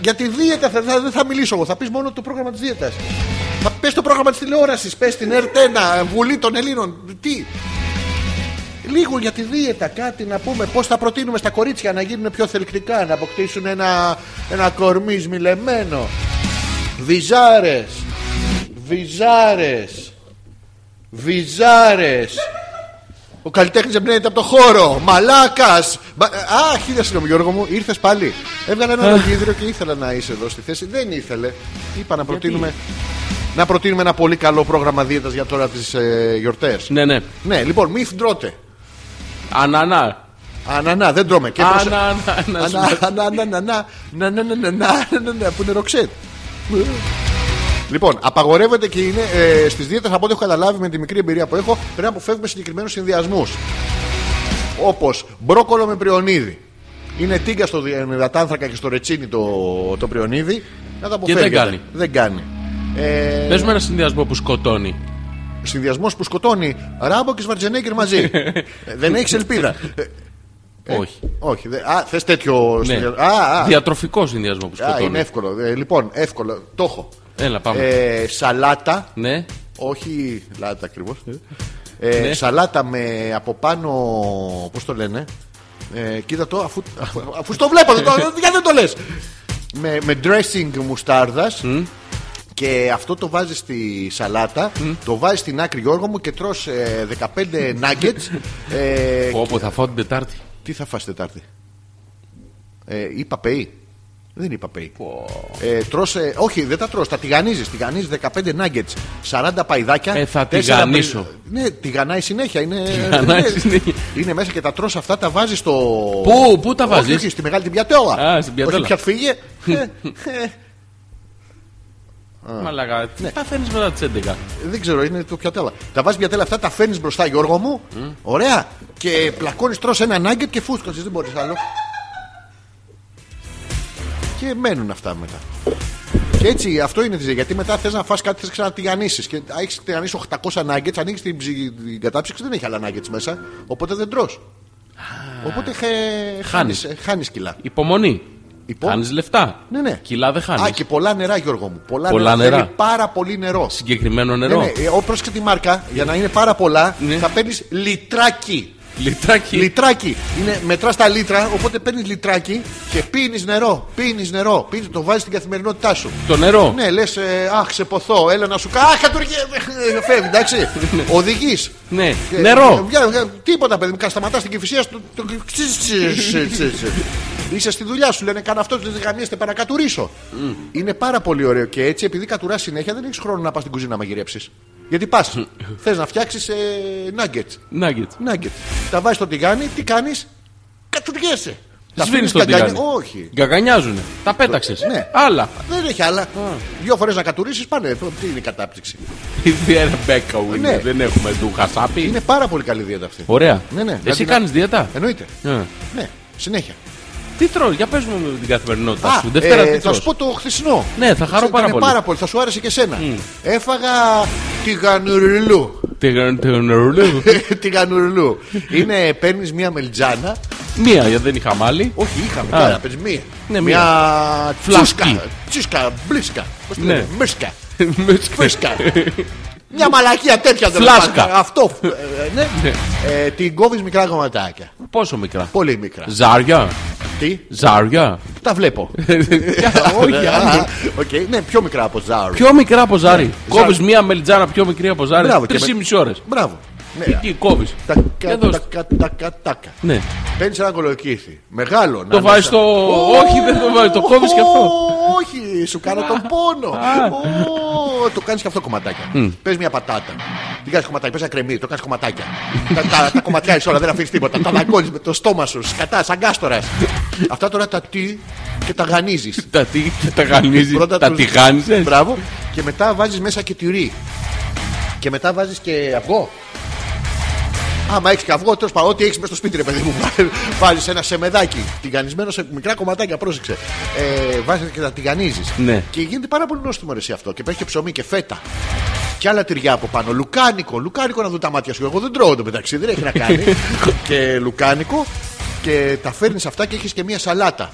Για τη δίαιτα θα, θα- δεν θα μιλήσω εγώ. Θα πεις μόνο το πρόγραμμα της δίαιτας. Θα πες το πρόγραμμα της τηλεόρασης, πες την ΕΡΤ1, Βουλή των Ελλήνων. Τι; Λίγο για τη δίαιτα, κάτι να πούμε. Πώς θα προτείνουμε στα κορίτσια να γίνουν πιο θελκτικά, να αποκτήσουν ένα, ένα κορμί σμιλεμένο. Βυζάρες. Βυζάρες. Βυζάρες. Ο καλλιτέχνη εμπνέεται από το χώρο. Μαλάκα. Α, χίλια συγγνώμη, Γιώργο μου, ήρθε πάλι. Έβγαλε ένα λογίδριο και ήθελα να είσαι εδώ στη θέση. Δεν ήθελε. Είπα να προτείνουμε, να προτείνουμε ένα πολύ καλό πρόγραμμα δίαιτας για τώρα τι ε, γιορτέ. Ναι, ναι. Ναι, λοιπόν, μη τρώτε. Ανανά. Ανανά, δεν τρώμε. Και προσε- Ανανά. Ανα- ανα- ανα- ανα- Λοιπόν, απαγορεύεται και είναι ε, στις δίαιτες από ό,τι έχω καταλάβει με τη μικρή εμπειρία που έχω, πρέπει να αποφεύγουμε συγκεκριμένους συνδυασμούς. Όπως μπρόκολο με πριονίδι. Είναι τίγκα στο δι- υδατάνθρακα και στο ρετσίνι το, το πριονίδι. Να τα αποφεύγετε. δεν κάνει. Δεν κάνει. Ε, Πες με ένα συνδυασμό που σκοτώνει. Συνδυασμός που σκοτώνει Ράμπο και Σβαρτζενέγκερ μαζί. (laughs) Ε, δεν έχεις ελπίδα. Ε, Όχι. όχι. δε- Α, θες τέτοιο Ναι. συνδυασμό. Α, α, Διατροφικό συνδυασμό που Α, είναι σκοτώνει. εύκολο. Ε, λοιπόν, εύκολο. Το έχω. Έλα, πάμε. Ε, σαλάτα. Ναι. Όχι λάτα ακριβώς. Ε, Ναι. Σαλάτα με από πάνω. Πώς το λένε. Ε, κοίτα το, αφού, αφού, αφού στο βλέπω, δεν το, γιατί δεν το λες; Με, με dressing μουστάρδας. Και αυτό το βάζεις στη σαλάτα, το βάζεις στην άκρη Γιώργο μου και τρως ε, 15 nuggets. Ε, Όπου θα φάω την Τετάρτη. τι θα φας Τετάρτη; Ε, είπα πεϊ. Δεν είπα πεϊ. Ε, τρως, ε, όχι, δεν τα τρως, τα τηγανίζεις. Τηγανίζεις 15 nuggets, 40 παϊδάκια. Ε, θα τέσσερα τηγανίσω. παι- Ναι, τηγανάει συνέχεια. Είναι, Τηγανάει είναι- συνέχεια. είναι μέσα και τα τρως αυτά, τα βάζεις στο. Πού, πού τα Όχι, βάζεις; όχι, στη μεγάλη την πιατέλα. Α, στην πιατέλα. Όχι, πια φύγε. Ε, ε, Μαλάκα. Ναι. Τι παθαίνεις μετά τις 11. Δεν ξέρω, είναι το πιατέλα. Τα βάζεις πιατέλα αυτά, τα φέρνεις μπροστά, Γιώργο μου. Ωραία. Και πλακώνεις, τρως ένα νάγκετ και φούσκωσες. Δεν μπορείς άλλο. Και μένουν αυτά μετά. Και έτσι αυτό είναι τη Γιατί μετά θες να φας κάτι, θες να τηγανίσει. Και έχεις τηγανίσει 800 nuggets, ανοίγεις την, ψη- την κατάψυξη, δεν έχει άλλα nuggets μέσα. Οπότε δεν τρως. Οπότε χε, χάνεις, Χάνεις. χάνεις κιλά. Υπομονή. Υπό- Χάνεις λεφτά. Ναι, ναι. Κιλά δεν Α, χάνεις. και πολλά νερά, Γιώργο μου. Πολλά, Πολλά νερά. νερά. Θέλει πάρα πολύ νερό. Συγκεκριμένο Ναι, νερό. ναι. Ε, ό, πρόσεξε τη μάρκα, για να είναι πάρα πολλά, Ναι. θα παίρνεις λιτράκι. Λιτράκι. Λιτράκι. Είναι, μετράς τα λίτρα, οπότε παίρνεις λιτράκι και πίνεις νερό. Πίνεις νερό. Πίνεις, το βάζεις στην καθημερινότητά σου. Το νερό. Ναι, λες, αχ, σε ποθώ, έλα να σου κάνω. Αχ, κατουργέ. Φεύγει, εντάξει. Οδηγείς. Ναι. Ε, Νερό. Τίποτα, παιδί μου, σταματάς στην κυφυσία σου. το- το- τσις, τσις, τσις, τσις. Είσαι στη δουλειά σου, λένε κάνε αυτός, δεν γαμίστε παρακατουρίσω. Είναι πάρα πολύ ωραίο και έτσι, επειδή κατουράς συνέχεια, δεν έχεις χρόνο να πας στην κουζίνα να μαγειρέψεις. Γιατί πας, θες να φτιάξεις ε, nuggets. Νάγκετ. Nuggets. Τα βάζεις στο τηγάνι, τι κάνεις, φουργέσαι. Τα σβήνεις το γκαγκανιά- τηγάνι. Όχι. Γκαγανιάζουνε. Τα πέταξες. Ναι. Άλλα. Δεν έχει άλλα. Δύο φορές να κατουρίσεις πάνε. Τι είναι η κατάπτυξη; Η διαρμπέκα μου είναι. Ναι. Δεν έχουμε του χασάπι. Είναι πάρα πολύ καλή δίαιτα αυτή. Ωραία. Ναι, ναι. Εσύ Δηλαδή να- κάνεις δίαιτα; Εννοείται. Ε. Ναι, συνέχεια. Τι τρώω, για πες μου την καθημερινότητά Α, σου. Δευτέρα ε, τι θα τρως. σου πω το χθεσινό. Ναι, θα χαρώ Σε- πάρα ήταν πολύ. πάρα πολύ. Θα σου άρεσε και εσένα. Έφαγα τηγανουρλού. Τι έκανε το νερούλου. τηγανουρλού. (laughs) Είναι παίρνεις μία μελιτζάνα. Μία, γιατί δεν είχα μάλι. Όχι, είχαμε Α. τώρα. Παίρνεις μία. Ναι, μία Φλάσκι. τσούσκα. Τσούσκα, μπλίσκα. Πώς το Ναι. λένε, μίσκα. (laughs) Με Φίσκα. Μια μαλακία τέτοια δεν Φλάσκα. Αυτό. ε, (laughs) ναι. Ε, την κόβεις μικρά κομματάκια. Πόσο μικρά; Πολύ μικρά. Ζάρια. Τι, Ζάρια. τα βλέπω. (laughs) Όχι, Α, άλλο. οκ, Ναι, πιο μικρά από ζάρι. Πιο μικρά από ζάρι. Κόβεις μία μελιτζάνα πιο μικρή από ζάρι. Μπράβο, και Τρεις με- μισή ώρες. Μπράβο. Ναι. Εκεί κόβεις; Τακα, Για δώσ' τακα, τακα, τακα. Ναι. Παίρνεις ένα κολοκύθι. Μεγάλο. Το βάζεις στο. Όχι, δεν το βάζεις. Το κόβεις και αυτό. Όχι, σου κάνω τον πόνο. Ω, Το κάνεις και αυτό κομματάκια. Πες μια πατάτα. Τι κάνεις κομματάκια, πες ένα κρεμμύδι, το κάνεις κομματάκια. τα, τα, τα κομματιάζει όλα, δεν αφήνεις τίποτα. Τα δαγκώνει με το στόμα σου, σκατά, σαν κάστορα. Αυτά τώρα τα τι και τα γανίζεις. Τα τι και τα γανίζεις. Πρώτα Τα τους- τηγάνιζε. Μπράβο. Και μετά βάζεις μέσα και τυρί. Και μετά βάζεις και αυγό. Άμα έχεις και αυγό, τέλος πάντων, ό,τι έχεις μέσα στο σπίτι, ρε παιδί μου. (laughs) Βάζεις ένα σεμεδάκι τηγανισμένο σε μικρά κομματάκια, πρόσεξε. Ε, βάζεις και τα τηγανίζεις. Ναι. Και γίνεται πάρα πολύ νόστιμο ρε, εσύ αυτό. Και παίρνει και ψωμί και φέτα. Και άλλα τυριά από πάνω. Λουκάνικο. Λουκάνικο να δουν τα μάτια σου. Εγώ δεν τρώω το μεταξύ, δεν έχει να κάνει. (laughs) και λουκάνικο. Και τα φέρνεις αυτά και έχεις και μία σαλάτα.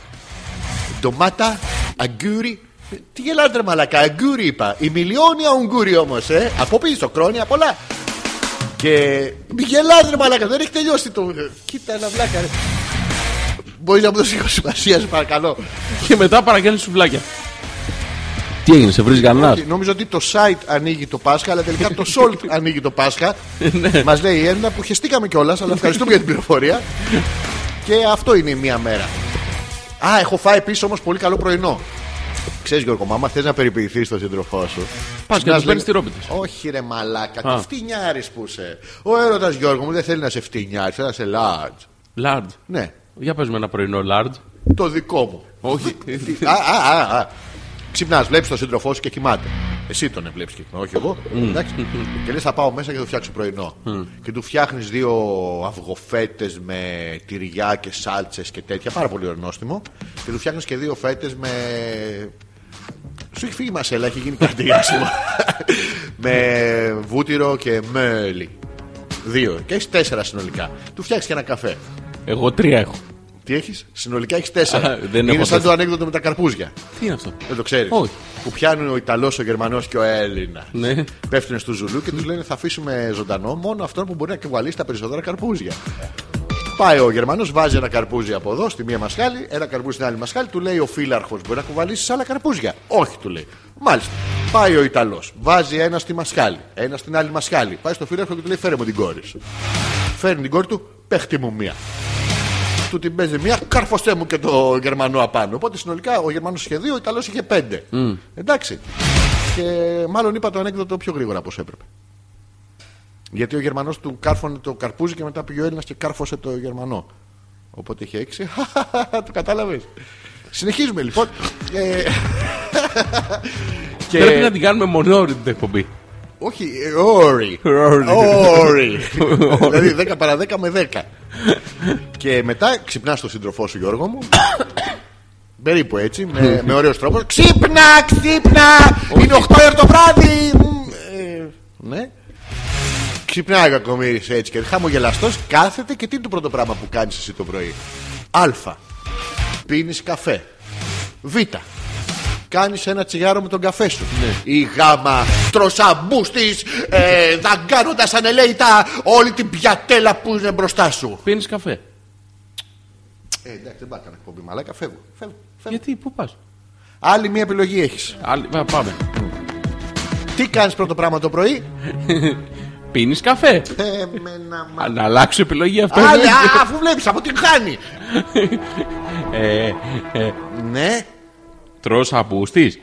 Ντομάτα, αγκούρι. Τι γελάτε ρε μαλακά, αγκούρι είπα. Η μιλιόνια ουγγούρι όμως, ε. Από πίσω, κρόνια πολλά. Και μη γελάτε ρε μαλακά, δεν έχει τελειώσει το. Κοίτα ένα βλάκα, ρε. Μπορεί να μου δώσει λίγο σημασία, σε παρακαλώ. Και μετά παραγγέλνει σουβλάκια. Τι έγινε, σε βρει κανένας; Και Νόμιζα ότι το site ανοίγει το Πάσχα, αλλά τελικά το Salt (laughs) ανοίγει το Πάσχα. Μας λέει η Έλληνα που χεστήκαμε κιόλας, αλλά ευχαριστούμε για την πληροφορία. (laughs) Και αυτό είναι η μία μέρα. Α, έχω φάει επίσης όμως πολύ καλό πρωινό. Ξέρεις Γιώργο, μάμα θες να περιποιηθείς τον σύντροφό σου. Πας και Ξυπνάς, τους παίρνεις λέει, τη ρόπιτα. Όχι ρε μαλάκα, Α. τι φτηνιάρης που είσαι. Ο έρωτας Γιώργο μου δεν θέλει να σε φτηνιάρη, θέλει να σε large. Large. Ναι, Για πες με ένα πρωινό large. το δικό μου. Όχι. Τι- α, α, α, α. Ξυπνάς, βλέπεις τον σύντροφό σου και κοιμάται. Εσύ τον βλέπεις και κοιμάται, όχι εγώ. Εντάξει. Και λες, θα πάω μέσα και θα του φτιάξω πρωινό. Και του φτιάχνεις δύο αυγοφέτες με τυριά και σάλτσες και τέτοια. Πάρα πολύ ορνόστιμο. Και του φτιάχνεις και δύο φέτες με. Σου έχει φύγει η μασέλα, έχει γίνει κάτι άσχημο. (laughs) με βούτυρο και μέλι. Δύο. Και έχεις τέσσερα συνολικά. Του φτιάξεις και ένα καφέ. Εγώ τρία έχω. Τι έχεις, συνολικά έχεις τέσσερα. Α, δεν είναι έχω σαν τέσσερα. το ανέκδοτο με τα καρπούζια. Τι είναι αυτό; Δεν το ξέρεις. Όχι. Που πιάνουν ο Ιταλός, ο Γερμανός και ο Έλληνας. Ναι. Πέφτουν στο ζουλού και τους λένε θα αφήσουμε ζωντανό μόνο αυτόν που μπορεί να κουβαλήσει τα περισσότερα καρπούζια. Πάει ο Γερμανός, βάζει ένα καρπούζι από εδώ στη μία μασχάλη, ένα καρπούζι στην άλλη μασχάλη, του λέει ο φύλαρχο μπορεί να κουβαλήσεις άλλα καρπούζια; Όχι, του λέει. Μάλιστα. Πάει ο Ιταλός, βάζει ένα στη μασχάλη, ένα στην άλλη μασχάλη. Πάει στο φύλαρχο και του λέει φέρε μου την κόρη σου. Φέρνει την κόρη του, παίχτη μου μία του την παίζει μία, κάρφωσέ μου και το Γερμανό απάνω. Οπότε συνολικά ο Γερμανός είχε δύο, ο Ιταλός είχε πέντε. Εντάξει. Και μάλλον είπα το ανέκδοτο πιο γρήγορα από όσο έπρεπε. Γιατί ο Γερμανός του κάρφωνε το καρπούζι και μετά πήγε ο Έλληνας και κάρφωσε το Γερμανό. Οπότε είχε έξι. (laughs) το κατάλαβες. Συνεχίζουμε λοιπόν. Ε, και... Πρέπει να την κάνουμε μονόρι την εκπομπή. Όχι, ε, όρι. Όρι. Όρι. δηλαδή 10 παρα 10 με 10. και μετά ξυπνάς τον σύντροφό σου, Γιώργο μου. Περίπου έτσι, με, με ωραίος τρόπος. Ξύπνα, ξύπνα! Είναι 8 ώρα το βράδυ! Μ, ε, ναι. Ξυπνάει ο κακομοίρης έτσι και χαμογελαστός κάθεται και τι είναι το πρώτο πράγμα που κάνεις εσύ το πρωί; Α. Πίνεις καφέ. Β. Κάνεις ένα τσιγάρο με τον καφέ σου. Ή γάμα τροσαμπούστη, ε, δαγκάνοντας ανελέητα όλη την πιατέλα που είναι μπροστά σου. Πίνεις καφέ. Ε, εντάξει, δεν πάω να εκπομπή, μαλάκα, φεύγω. φεύγω, φεύγω. Γιατί, πού πας; Άλλη μία επιλογή έχεις. Πάμε. Τι κάνεις πρώτο πράγμα το πρωί; (laughs) Πίνεις καφέ. Εμένα, μα... Α, Να αλλάξω επιλογή αυτό. Άλλη, α, αφού βλέπεις από την χάνει. (laughs) Ε, ε, Ναι, τρως απούστης.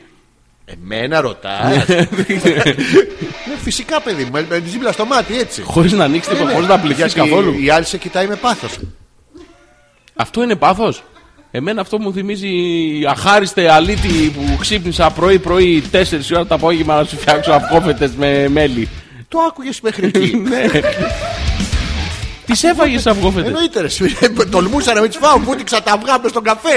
εμένα ρωτάς. ναι, φυσικά παιδί μου, με, με τη ζύμπλα στο μάτι έτσι. Χωρίς να ανοίξει τίποτα, χωρίς να πληθείς Γιατί καθόλου. Η άλλη σε κοιτάει με πάθος. Αυτό είναι πάθος. Εμένα αυτό μου θυμίζει αχάριστε αλήτη που ξύπνησα πρωί-πρωί 4 ώρα το απόγευμα να σου φτιάξω αυγόφετες με μέλι. Το άκουγες μέχρι εκεί. (laughs) ναι. Τις έφαγες αυγόφετε. Εννοείται, ρε. σου. Τολμούσα να μην τις φάω. Βούτυξα τα αυγά μες στον καφέ.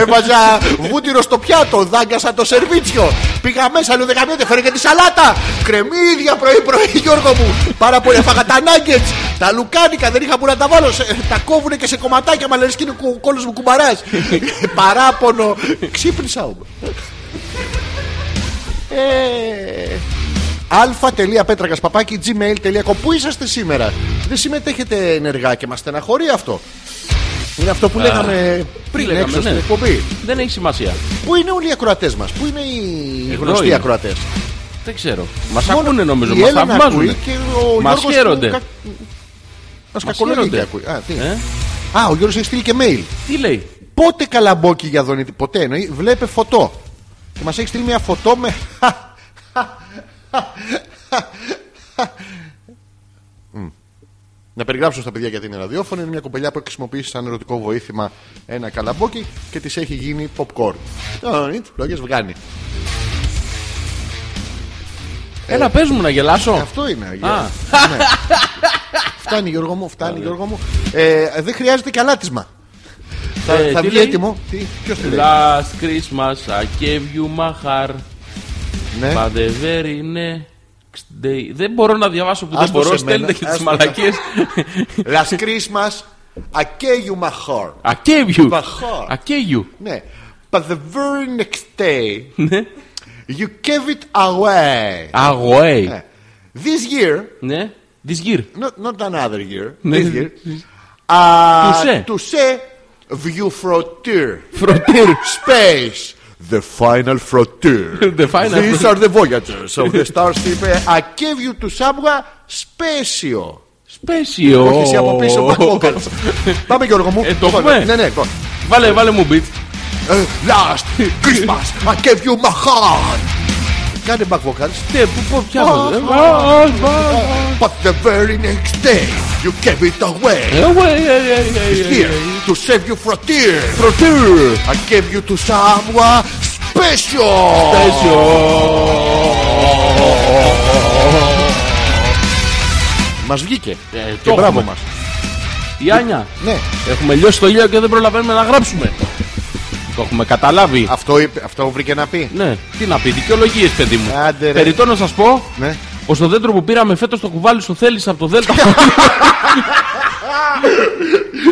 Έβαζα βούτυρο στο πιάτο. Δάγκασα το σερβίτσιο. Πήγα μέσα, λέω δεν καμιέται, φέρε και τη σαλάτα. Κρεμμύδια πρωί-πρωί, Γιώργο μου. Πάρα πολύ έφαγα τα nuggets. Τα λουκάνικα δεν είχα που να τα βάλω. Σε- Τα κόβουνε και σε κομματάκια. Μα λένε και είναι ο κόλο μου κουμπαράς. Παράπονο. Ξύπνησα όμως. Ε, αλφα.πέτρακας παπάκι gmail.com Πού είσαστε σήμερα, Δεν συμμετέχετε ενεργά και μας στεναχωρεί αυτό. Είναι αυτό που λέγαμε πριν λέγαμε, έξω ναι. στην εκπομπή. Δεν έχει σημασία. Πού είναι όλοι οι ακροατές μας, Πού είναι οι Εδώ γνωστοί είναι. ακροατές; Δεν ξέρω. Μας ακούνε νομίζω, η μας Έλενα ακούει θαυμάζουν. και ο Μας Γιώργος χαίρονται. που κα- Μας Μας κακολογεί και χαίρονται. ακούει. Α, τι. Ε, Α, ο Γιώργος έχει στείλει και mail. τι λέει; Πότε καλαμπόκι για δονητή, ποτέ εννοεί, βλέπε φωτό. Και μας έχει στείλει μια φωτό με. (laughs) Μμ. Να περιγράψω στα παιδιά γιατί είναι ραδιόφωνο. Είναι μια κοπελιά που έχει χρησιμοποιήσει σαν ερωτικό βοήθημα ένα καλαμπόκι και της έχει γίνει popcorn. Τι φλόγε βγάνει. Έλα, πες μου να γελάσω. Αυτό είναι. Α. Ναι. Φτάνει Γιώργο μου, φτάνει Γιώργο μου. Ε, δεν χρειάζεται και αλάτισμα. Θα, Ε, θα τι βγει λέει; έτοιμο. Τι, ποιος τι λέει; Last Christmas I gave you my heart Ναι. But the very next day Δεν μπορώ να διαβάσω που δεν Άστο μπορώ σε μένα, Στέλνετε και τις άστο. μαλακίες Last Christmas, I gave you my heart. I gave you My heart. I gave you Ναι. But the very next day, Ναι you gave it away. Away Ναι. This year, Ναι This year not, not another year, Ναι. this year, uh, Touché. touché view frontier. Frontier Space. The final frontier. The final These frontier. are the voyagers of the starship. I gave you to someone special. Σπέσιο Όχι εσύ από πίσω back vocals. Πάμε Γιώργο μου. Ε, το έχουμε. Ναι, ναι. λοιπόν. Βάλε, βάλε μου beat Ε, Last Christmas I gave you my heart. Κάνε back vocals. Ναι, πού, πού, ποια Α, βάζω, ε; α, Α, α, α. But the very next day you gave it away. Away, ε, ε, ε, ε, Here ε. to save you frontier. Frontier I gave you to someone special. Σπέσιο Μας βγήκε. Ε, Και το μπράβο έχουμε. μας. Η Άνια Ναι. Έχουμε λιώσει το γέλιο και δεν προλαβαίνουμε να γράψουμε. Το έχουμε καταλάβει. Αυτό, είπε- αυτό βρήκε να πει. Ναι, τι να πει, δικαιολογίες, παιδί μου. Άντε, ρε. Περιτώ να σας πω, Ναι. πως το δέντρο που πήραμε φέτος το κουβάλι σου θέλεις από το Δέλτα. (laughs)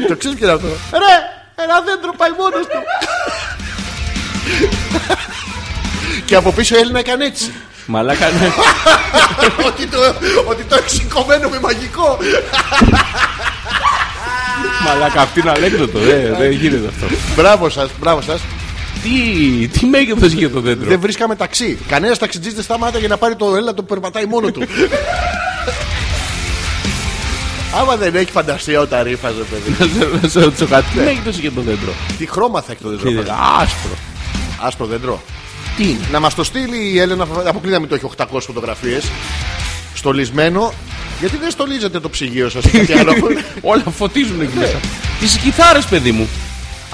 Το ξέρεις ποιο είναι αυτό; Ρε, ένα δέντρο πάει μόνος του. (laughs) Και από πίσω η Έλληνα έκανε έτσι. Μαλάκα, ναι. (laughs) ότι, το, ότι το έχει σηκωμένο με μαγικό. Μαλάκα, αυτή είναι αλέκδοτο. Δεν, δεν γίνεται αυτό. μπράβο σας, μπράβο σας. Τι, τι μέγεθος είχε το δέντρο; Δεν βρίσκαμε ταξί. Κανένας ταξιτζής δεν σταμάτα για να πάρει το έλα το περπατάει μόνο του. (laughs) Άμα δεν έχει φαντασία όταν ρήφαζε, παιδί. Να σε- Να σε ρωτήσω κάτι. Τι μέγεθος είχε το δέντρο; Τι χρώμα θα έχει το δέντρο. φαντάζομαι. Άσπρο. Άσπρο δέντρο. Τι είναι; Να μας το στείλει η Έλενα, αποκλείται να μην το έχει 800 φωτογραφίες. Στολισμένο. Γιατί δεν στολίζετε το ψυγείο σας ή κάτι άλλο; (laughs) Όλα φωτίζουν εκεί μέσα. Τις κιθάρες, παιδί μου.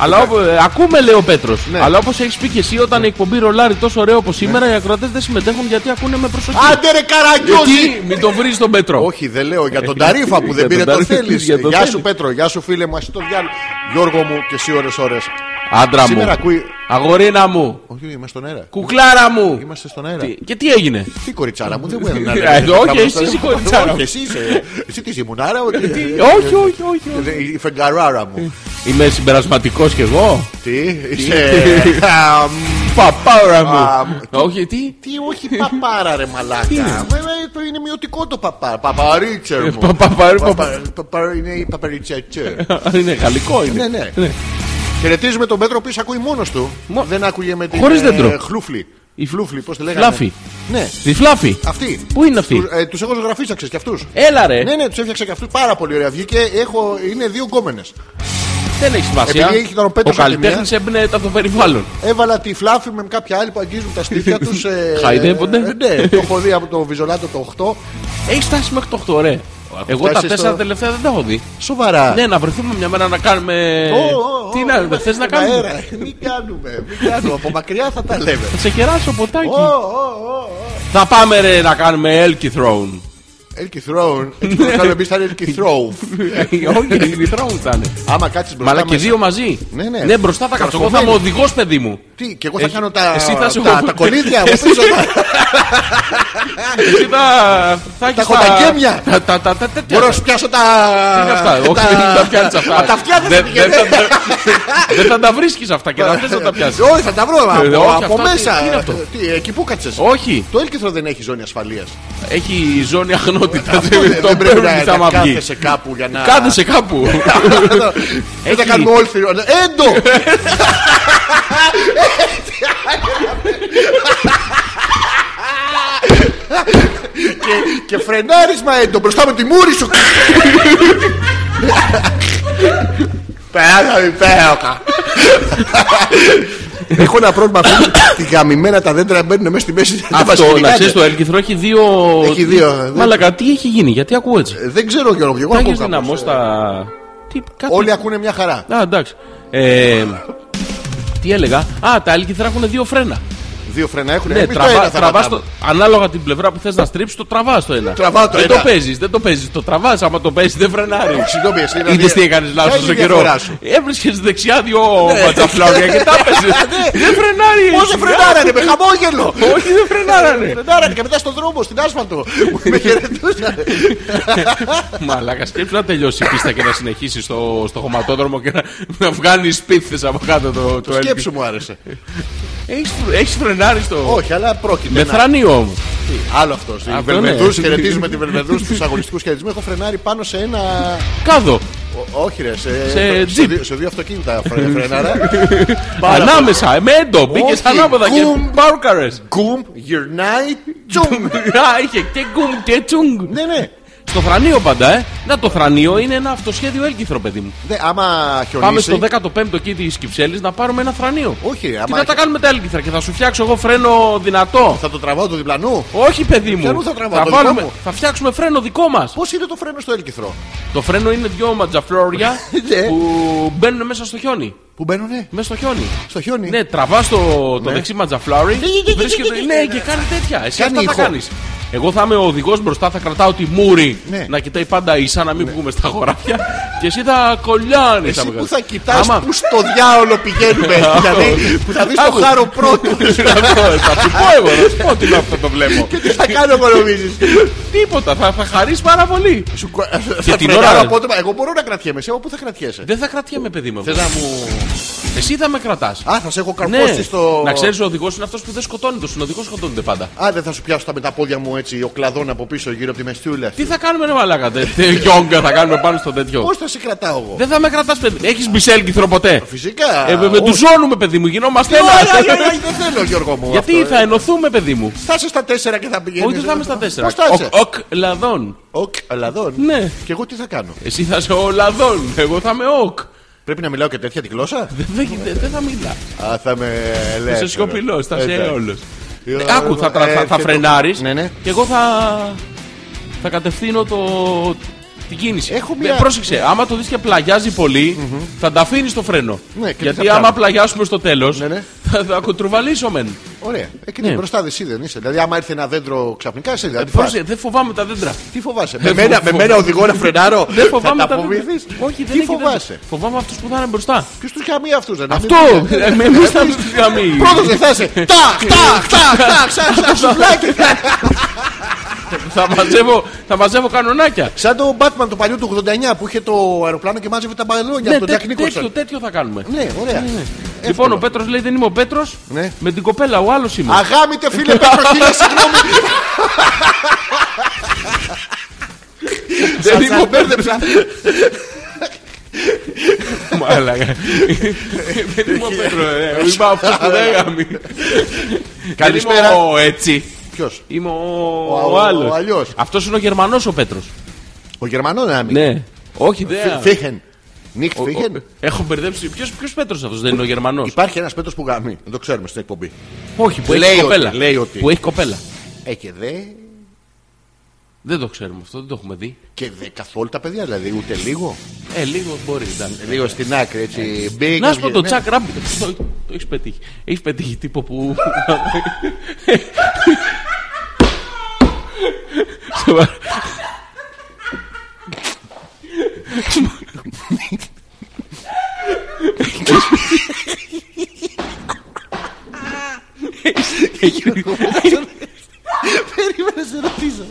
Αλλά όπου- ε, ακούμε, λέει ο Πέτρος. Ναι. Αλλά όπως έχεις πει και εσύ, όταν η εκπομπή ρολάρει τόσο ωραίο όπως σήμερα, οι ακροατές δεν συμμετέχουν γιατί ακούνε με προσοχή. Άντε ρε καραγκιόζη! Γιατί μην τον βρεις τον Πέτρο. Όχι, δεν λέω για τον (laughs) Ταρίφα που δεν Για πήρε τον το Ταρίφα, θέλεις. για τον Γεια θέλεις. σου Πέτρο, γεια σου φίλε μου, εσύ το διάλογο. Γιώργο μου και εσύ ώρες ώρες. Άντρα μου. Σήμερα ακούει. Αγορίνα μου. Όχι, είμαστε στον αέρα. Κουκλάρα μου. Είμαστε στον αέρα. Τι- Και τι έγινε; Τι κοριτσάρα μου, δεν μπορεί να (laughs) Ε, λέει. όχι, Θα εσύ μου- είσαι η κοριτσάρα. Όχι, εσύ είσαι. Εσύ τι είσαι, η μουνάρα. ότι- Όχι, όχι, όχι. όχι. Η φεγγαράρα μου. Είμαι συμπερασματικός κι εγώ. Τι, είσαι. αμ, Παπάρα Α, μου. Όχι, τι; Τι, όχι παπάρα ρε μαλάκα. είναι; Ε, ε, το Είναι μειωτικό το παπάρα. Παπαρίτσερ μου. Πα- παπαρί- Παπα- παπα- Είναι η παπαριτσέτσερ. (laughs) Είναι γαλλικό, Ναι, είναι. ναι. Χαιρετίζουμε τον Πέτρο που ακούει μόνος του. Μο- Δεν άκουγε με την. Χωρίς ε, δέντρο. Χλούφλη. Η Φλούφλη, πώς τη λέγανε; Φλάφη. Ναι, Τη φλάφη. αυτή. Πού είναι αυτή; Τους, ε, τους έχω ζωγραφίσει και αυτούς. Έλα ρε. Ναι, ναι, τους έφτιαξα και αυτούς πάρα πολύ ωραία. Βγήκε, έχω, είναι δύο γκόμενες. Δεν έχεις σημασία. Επειδή έχει τον Ο Πέτρος από τη καλλιτέχνης έμπνεε από το περιβάλλον. Έβαλα τη φλάφη με κάποια άλλη που αγγίζουν τα στήθια (laughs) τους. Ε, Χαϊδεύονται. ε, ναι, το έχω δει από το βιζολάτο το 8. Έχεις φτάσει μέχρι το 8, ρε. Εγώ τα φτάσει τέσσερα στο- τελευταία δεν τα έχω δει. Σοβαρά. Ναι, να βρεθούμε μια μέρα να κάνουμε. Ω, ω, ω, Τι ω, να θες να στον κάνουμε; αέρα. Μην κάνουμε, μην κάνουμε. Από μακριά θα τα λέμε. Θα σε κεράσω ποτάκι. Ω, ω, ω, ω. Θα πάμε ρε να κάνουμε Elky Throne. Elky Throne. Έτσι που το κάνουμε εμείς θα είναι Elky Throne. (laughs) Όχι, Elky Throne θα είναι. Άμα κάτσεις Μα αλλά μπροστά και μέσα. δύο μαζί. Ναι, ναι. Ναι, μπροστά θα κάτσω. Εγώ θα είμαι οδηγός, παιδί μου. Τι, και εγώ θα Εσύ- κάνω τα, εσύ θα σου- τα, τα κολύδια από πίσω. τα- Εσύ θα. θα έχεις έχω τα γκέμια. Τα, τα, τα, τα, τέτοια. Μπορώ να σου πιάσω τα. Τι είναι αυτά, όχι τα- δεν τα πιάνεις αυτά. Α, Τα φτιάχνεις Δεν- και δεν θα τα- Δεν θα τα βρίσκεις αυτά και να θες να τα πιάσεις. Όχι, θα τα βρω Ε, από, όχι, από αυτά τι- μέσα. τι είναι αυτό; Τι, εκεί που κάτσες; Όχι, Το έλκυθρο δεν έχει ζώνη ασφαλείας. έχει ζώνη αγνότητας. Αυτό δεν- Το δεν πρέπει παίρνεις να, άμα να βγεις. κάθεσαι κάπου για να. Κάθεσαι κάπου. (laughs) Δεν θα Έχει- κάνουμε όλοι θηρό. Έντο! Και, και φρενάρισμα έντο μπροστά με τη μούρη σου. Πέρα υπέροχα. Έχω ένα πρόβλημα αυτό. Τη γαμημένα τα δέντρα μπαίνουν μέσα στη μέση. δεν μας Αυτό, να κυνηγάνε. ξέρεις το έλκυθρο έχει δύο... Έχει δύο. Μαλακα, τι έχει γίνει, γιατί ακούω έτσι; Ε, Δεν ξέρω Γιώργο, εγώ Θα ακούω έχεις κάπως, δυναμώσει ε, τα... Τι, κάτι... Όλοι ακούνε μια χαρά. Α, εντάξει. Ε, τι έλεγα; Α, τα έλκυθρα έχουν δύο φρένα. Δύο φρένα έχουν. Ναι, Εμείς το τραβά, ένα θα τραβάς πατάμε. το, ανάλογα την πλευρά που θες να στρίψεις, το τραβάς το ένα. Τραβάω το δεν ένα. το παίζεις, δεν το παίζεις, το τραβάς. Άμα το παίζεις δεν φρενάρει. Συγγνώμη, εσύ δηλαδή- Είδες τι έκανες Ποια λάθος είναι στο η καιρό. διαφορά σου; Έβρισκες δεξιά δύο ματσαφλάρια και τα έπαιζες. (laughs) Δεν φρενάρει. Πώς δεν σιγά. φρενάρανε, με χαμόγελο. Όχι, δεν φρενάρανε. (laughs) Φρενάρανε και μετά στον δρόμο, στην άσφαλτο. Με χαιρετούσαν. (laughs) Μαλάκα, σκέψου να τελειώσει η πίστα και να συνεχίσεις στο, στο χωματόδρομο και να, να βγάλεις σπίθες από κάτω το, το, έλκυ. Σκέψου μου άρεσε. Έχεις, έχεις φρενάρει στο. Όχι, αλλά πρόκειται. Με να- θρανίο όμω. Άλλο αυτός. Οι Αυτό Βελβεδού, ναι. χαιρετίζουμε τη Βελβεδού στου αγωνιστικούς χαιρετισμού. Έχω φρενάρει πάνω σε ένα. Κάδο. Ό- Όχι, ρε, σε, Σε σε, τζιπ. δύο, σε δύο αυτοκίνητα φρε- φρενάρα. (laughs) Πάρα Ανάμεσα, με έντο. Μπήκες Όχι, ανάποδα και γκουμ. μπάρκαρες. Γκουμ, γυρνάει, τσουμ. (laughs) Α, είχε και γκουμ και τσούγκ. Ναι, ναι. Στο θρανίο πάντα, ε. Να το θρανίο είναι ένα αυτοσχέδιο έλκυθρο, παιδί μου. Ναι, άμα Πάμε χιονίσει. στο 15ο εκεί της Κυψέλης να πάρουμε ένα θρανίο. Όχι, ρε, Και άμα θα τα κάνουμε τα έλκυθρα και θα σου φτιάξω εγώ φρένο δυνατό. θα το τραβάω το διπλανού; Όχι, παιδί μου. Ποιανού θα τραβάω, το βάλουμε, δικό μου; θα φτιάξουμε φρένο δικό μας. Πώς είναι το φρένο στο έλκυθρο. Το φρένο είναι δυο ματζαφλόρια (laughs) Ναι. που μπαίνουν μέσα στο χιόνι. Που μπαίνουνε; Μέσα στο χιόνι. στο χιόνι. Ναι, τραβάς το, το δεξί ματζαφλάρι. Βρίσκεται. Ναι, και κάνει τέτοια. Εσύ Κάνει αυτά θα ήχο. κάνεις. Εγώ θα είμαι ο οδηγός μπροστά, θα κρατάω τη μούρη Ναι. να κοιτάει πάντα ίσα να μην βγούμε στα χωράφια. και εσύ θα κολλιάνεις. Εσύ που θα κοιτάς Άμα- που στο διάολο πηγαίνουμε. (laughs) δηλαδή που θα δεις το Άκου. χάρο πρώτο. (laughs) θα σου πω εγώ, θα σου πω τι είναι αυτό το βλέπω. Και τι θα κάνω εγώ νομίζεις. Τίποτα, θα, θα χαρίσει πάρα πολύ. Σου κο- Και θα την φρενάρω ώρα- απότομα. Εγώ μπορώ να κρατιέμαι. Εσύ από πού θα κρατιέσαι. Δεν θα κρατιέμαι, παιδί μου. Θες να μου. Εσύ θα με κρατάς. Α, θα σε έχω Ναι, καρπώσει στο. να ξέρεις ο οδηγός είναι αυτός που δεν σκοτώνει. Το συνοδηγό σκοτώνεται πάντα. Α, δεν θα σου πιάσω τα με τα πόδια μου έτσι, ο κλαδόν από πίσω γύρω από τη μεστούλα. Τι θα κάνουμε, ρε Μαλάκα. τε- τε- Γιόγκα θα κάνουμε πάνω στο τέτοιο. Πώς θα σε κρατάω εγώ; Δεν θα με κρατάς, παιδί. Έχεις μπισέλκυθρο ποτέ; Φυσικά. Ε, με, με τους ζώνουμε, παιδί μου, γινόμαστε Όχι, όχι, ένας. όχι, όχι, Δεν θέλω, Γιώργο μου. Γιατί αυτό, θα ε. ενωθούμε, παιδί μου; Θα είσαι στα τέσσερα και θα πηγαίνεις. Όχι, δεν θα είμαι στα τέσσερα. Πώς θα είσαι; Οκ, οκ, λαδόν. Οκ, λαδόν. Ναι. Και εγώ τι θα κάνω; Εσύ θα είσαι ο λαδόν. Εγώ θα είμαι οκ. Πρέπει να μιλάω και τέτοια τη γλώσσα; Δεν δεν- δεν θα μιλά. Α, θα με Θα ελεύθερο. είσαι σιωπηλός, θα είσαι Εντάξει. όλος. Ε, Άκου, θα, τρα- ε, θα, θα και το- φρενάρεις Ναι, ναι. και εγώ θα, θα κατευθύνω το, την κίνηση. Έχω Ε, μια- Πρόσεξε, άμα το δεις και πλαγιάζει πολύ, θα τα αφήνεις το φρένο. Ναι, και τι Γιατί θα άμα κάνω; πλαγιάσουμε στο τέλος, Ναι, ναι. θα, θα κοντρουβαλήσω μεν. Ωραία. Εκεί Ναι. μπροστά εσύ δεν είσαι. Δηλαδή, άμα έρθει ένα δέντρο ξαφνικά, εσύ δεν Πρόσεξε, δεν φοβάμαι τα δέντρα. Τι φοβάσαι. Δεν Με μένα, φοβάμαι. με μένα οδηγό να φρενάρω. Δεν φοβάμαι θα τα τα δέντρα. φοβηθείς. Όχι, δεν Τι έχει δέντρα. φοβάσαι; Φοβάμαι αυτούς που θα είναι μπροστά. Ποιο του χαμεί αυτούς, δεν Αυτό! Εμεί θα του γαμί. Πρώτος δεν θα είσαι. Ταχ, ταχ, ταχ, ταχ, σαν σαν (laughs) σουβλάκι. (laughs) (laughs) Θα μαζεύω, θα μαζεύω κανονάκια. Σαν το Batman το παλιό του 89 που είχε το αεροπλάνο και μάζευε τα μπαλόνια Ναι, από τον τέ- Jack τέτοιο, Nicholson. τέτοιο θα κάνουμε. Ναι, ωραία. Λοιπόν, ο Πέτρος λέει δεν είμαι ο Πέτρος. Ναι. Με την κοπέλα, ο άλλος είμαι. Αγάμητε φίλε Πέτρο, χίλια συγγνώμη. Δεν Σας- είμαι σας ο Πέτρος. μπέρδεψα. Μάλακα. Δεν είμαι ο Πέτρος. ε, Είμαι αυτό που δεν γάμει. Καλησπέρα. Δεν είμαι ο έτσι. Ποιος; Είμαι ο, Ο- ο άλλο. ο αλλιώς. Αυτός είναι ο Γερμανός ο Πέτρος. Ο Γερμανός να μην. Ναι. Όχι, δεν. Φίχεν. Νίκ Ο- ο- Φίχεν. Έχω μπερδέψει. Ποιο Πέτρος αυτός δεν είναι ο Γερμανός; Υπάρχει ένας πέτρος που γαμεί. Δεν το ξέρουμε στην εκπομπή. Όχι, που Λέει έχει ότι- κοπέλα. λέει ότι- Που έχει κοπέλα. Ε, και δε. Δεν το ξέρουμε αυτό, δεν το έχουμε δει. Και δε, καθόλου τα παιδιά, δηλαδή ούτε λίγο. Ε, λίγο μπορεί. εντάξει. Λίγο στην άκρη, έτσι. Μπήκαν Να σου πω και- το ναι. Τσακ Ράμπιτ. Το, το έχεις πετύχει. Έχεις πετύχει τύπο που. (laughs) (laughs) Σοβαρά. Περίμενε σε ρωτήσω.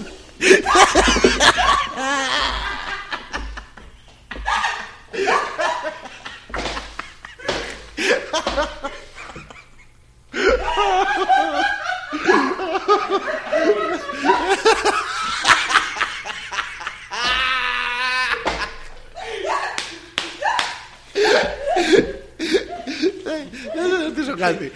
Δεν θα ρωτήσω κάτι.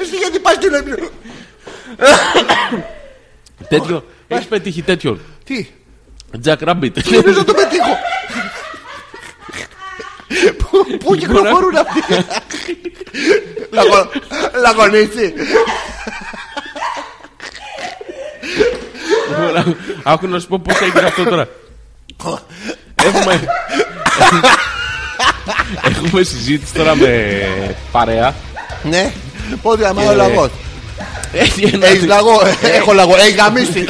Εσύ γιατί πας και λέει Τέτοιο. Έχεις πετύχει τέτοιον. Τι, Τζακ Ράμπιτ. πρέπει να το πετύχω. Πού- Πού κυκλοφορούν αυτοί; (laughs) Λαγο- Λαγωνίτσι. Άκου να σου πω πώς έγινε αυτό τώρα. Έχουμε. Έχουμε συζήτηση τώρα με παρέα. Ναι, πότε άμα ο λαγός; Έχει ένα- Έχεις λαγό, έχω λαγό, έχεις γαμίσει.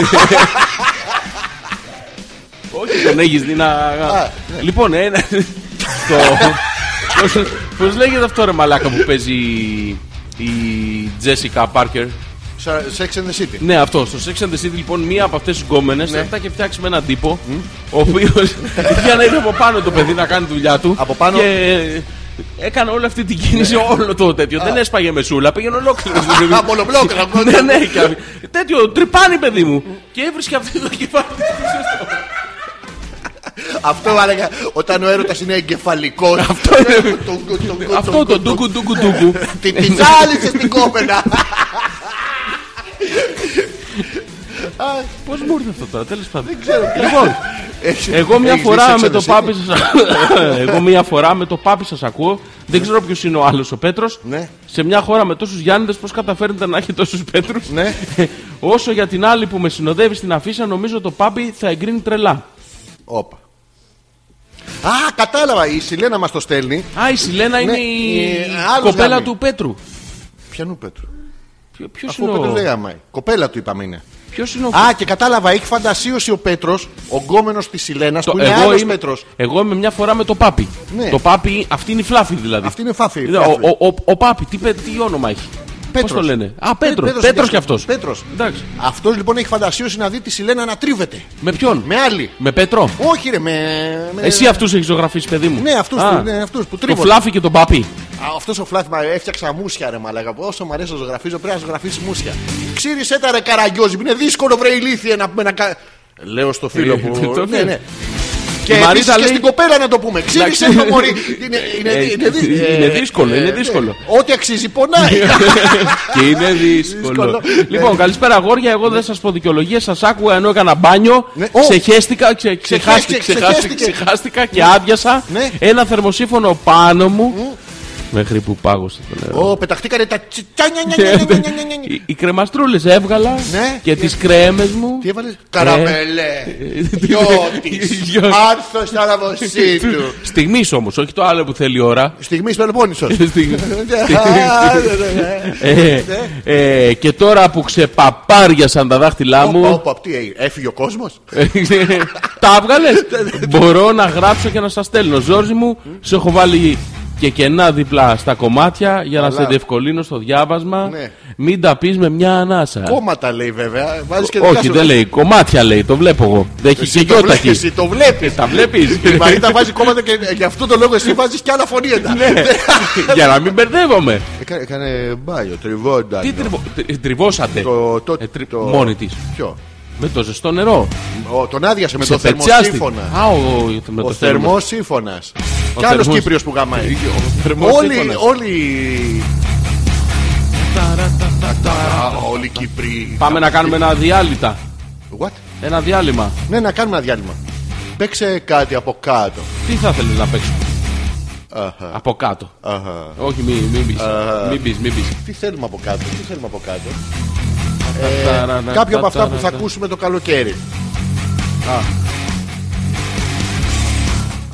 Όχι, τον έχεις δει να. Λοιπόν, ένα. Το. Πώ λέγεται αυτό ρε μαλάκα που παίζει η Τζέσικα Πάρκερ. Sex and the City. Ναι, αυτό. Στο Sex and the City, λοιπόν, μία από αυτές τις γκόμενες Ναι. αυτά και φτιάξει με έναν τύπο, ο οποίος (laughs) για να είναι από πάνω το παιδί να κάνει τη δουλειά του. Από πάνω. Και έκανε όλη αυτή την κίνηση, όλο το τέτοιο. Δεν έσπαγε μεσούλα, πήγαινε ολόκληρο. (laughs) Α, μονοπλόκρα. ναι, ναι, και αυτή- τέτοιο τρυπάνι, παιδί μου. Και έβρισκε αυτή το κεφάλι. Αυτό έλεγα όταν ο έρωτας είναι εγκεφαλικός. Αυτό είναι. Αυτό το ντούκου ντούκου ντούκου. Την τη ζάλισε στην κόπελα. Πώς μου ήρθε αυτό τώρα, τέλος πάντων. ξέρω. Λοιπόν, Έχεις- εγώ μια έχεις φορά δει με Sex and το the City? πάπι σα. (coughs) Εγώ μια φορά με το πάπι σας ακούω. Δεν ξέρω ποιος είναι ο άλλος ο Πέτρος. Ναι. Σε μια χώρα με τόσους Γιάννηδες, πώς καταφέρνετε να έχει τόσους Πέτρους; Ναι. (laughs) Όσο για την άλλη που με συνοδεύει στην αφίσα, νομίζω το πάπι θα εγκρίνει τρελά. Όπα. Α, κατάλαβα. Η Σιλένα μας το στέλνει. Α, η Σιλένα είναι Ναι, η ε, άλλος κοπέλα γάμι. του Πέτρου. Ποιανού Πέτρου; Ποιο Αφού ο είναι Πέτρος ο. δεν γαμάει. Κοπέλα του είπαμε είναι. Ποιος είναι ο. Α, και κατάλαβα. Έχει φαντασίωση ο Πέτρος, ο γκόμενος της Σιλένας, Το- που είναι εγώ, άλλος είμαι, Πέτρος. εγώ είμαι μια φορά με το πάπι. Ναι. Το πάπι, αυτή είναι η φλάφη δηλαδή. Αυτή είναι φάφη. Είδα, Ο, ο, ο, ο πάπι, τι, πε- τι όνομα έχει; Πέτρος. Πώς το λένε; Α, Πέ- Πέτρος. Πέτρος Πέτρος και κι αυτός. Πέτρος. Εντάξει. Αυτός λοιπόν έχει φαντασίωση να δει τη Σιλένα να τρίβεται. Με ποιον; Με άλλη. Με Πέτρο; Όχι ρε, με... με- Εσύ αυτούς έχεις ζωγραφίσει, παιδί μου. Ναι, αυτούς, Α, που, ναι, αυτούς που Το τρίβονται. φλάφι και τον πάπι. Α, αυτός ο Φλάθ μα έφτιαξα μουσια ρε μαλάκα. Όσο μου αρέσει να ζωγραφίζω πρέπει να ζωγραφίσεις μουσια. Ξύρισε τα ρε καραγκιόζη. Είναι δύσκολο βρε ηλίθιε να πούμε να κα... Λέω στο φίλο Ε, που. το ναι, φίλο. ναι. Και, Η Μαρίτα επίσης και λέει- στην κοπέλα να το πούμε. Ξύρισε Εντάξει. το μωρί. Είναι, είναι, Ε, είναι, δυ- είναι ε, δύσκολο, είναι ε, δύσκολο. ναι. Ό,τι αξίζει πονάει. (laughs) και είναι δύσκολο. Δύσκολο. λοιπόν, καλησπέρα αγόρια. Εγώ δεν σας πω δικαιολογίε. Σας άκουγα ενώ έκανα μπάνιο. Ναι. Ω. Ξεχέστηκα, ξε, ξεχάστηκα, Ξεχέστηκε, ξεχάστηκα, ξεχέστηκε. ξεχάστηκα και άδειασα Ναι. ένα θερμοσύφωνο πάνω μου. Μέχρι που πάγωσε το νερό. Ω, πεταχτήκανε τα τσιτσάνια. νια, νια, νια, νια, νια, νια, νια. Οι, οι κρεμαστρούλες έβγαλα Ναι. και Τι- τι κρέμες μου. Τι έβαλες; Καραμελέ. Γιώτης. Γιο- Άρθος στα λαβοσί του. Στιγμής όμως, όχι το άλλο που θέλει η ώρα. Στιγμής Πελοπόννησος. Στιγμής. Α, (laughs) ναι, ναι, ναι. Ε, ε, και τώρα που ξεπαπάριασαν τα δάχτυλά Όπα, μου. όπα, τι έγινε, έφυγε ο κόσμος; (laughs) Τα έβγαλες; Μπορώ να γράψω και να σας στέλνω. Ζόρζι μου, σε έχω βάλει και κενά δίπλα στα κομμάτια για να Καλά. σε διευκολύνω στο διάβασμα. Ναι. Μην τα πεις με μια ανάσα. Κόμματα λέει βέβαια. Βάζεις και δικά Όχι, σου. δεν λέει. Κομμάτια λέει. Το βλέπω εγώ. Δεν έχει Εσύ και το γιώτα βλέπεις, εκεί. Εσύ το βλέπεις. Τα βλέπεις. Η Μαρίτα βάζει κόμματα και γι' αυτό το λόγο εσύ βάζεις και άλλα φωνήεντα. (laughs) Για να μην μπερδεύομαι. Έκανε- Έκανε μπάγιο, τριβόντα. Τι τριβω- τρι- τριβώσατε. Το- το- Ε, τρι- το- Μόνη της. Ποιο; Με το ζεστό νερό. Ο- Τον άδειασε με Σε το πετσιάστη. θερμοσύμφωνα. Α, ο, με Ο το θερμοσύμφωνα. Ο Κι άλλος θερμός- Κύπριος που γαμάει. Ο θερμοσύμφωνας. Όλοι, όλοι. Α, Όλοι οι Κύπροι. Πάμε να κάνουμε ένα διάλυτα. What? Ένα διάλειμμα. Ναι, να κάνουμε ένα διάλειμμα. Παίξε κάτι από κάτω. Τι θα θέλεις να παίξουμε. Από κάτω. Αχα. Όχι, μην μην πεις. Μην πεις, μην πεις. Τι θέλουμε από κάτω, τι θέλουμε από κάτω. Ταραρα, Ε, Κάποιο από αυτά που θα ταραρα. ακούσουμε το καλοκαίρι. Α.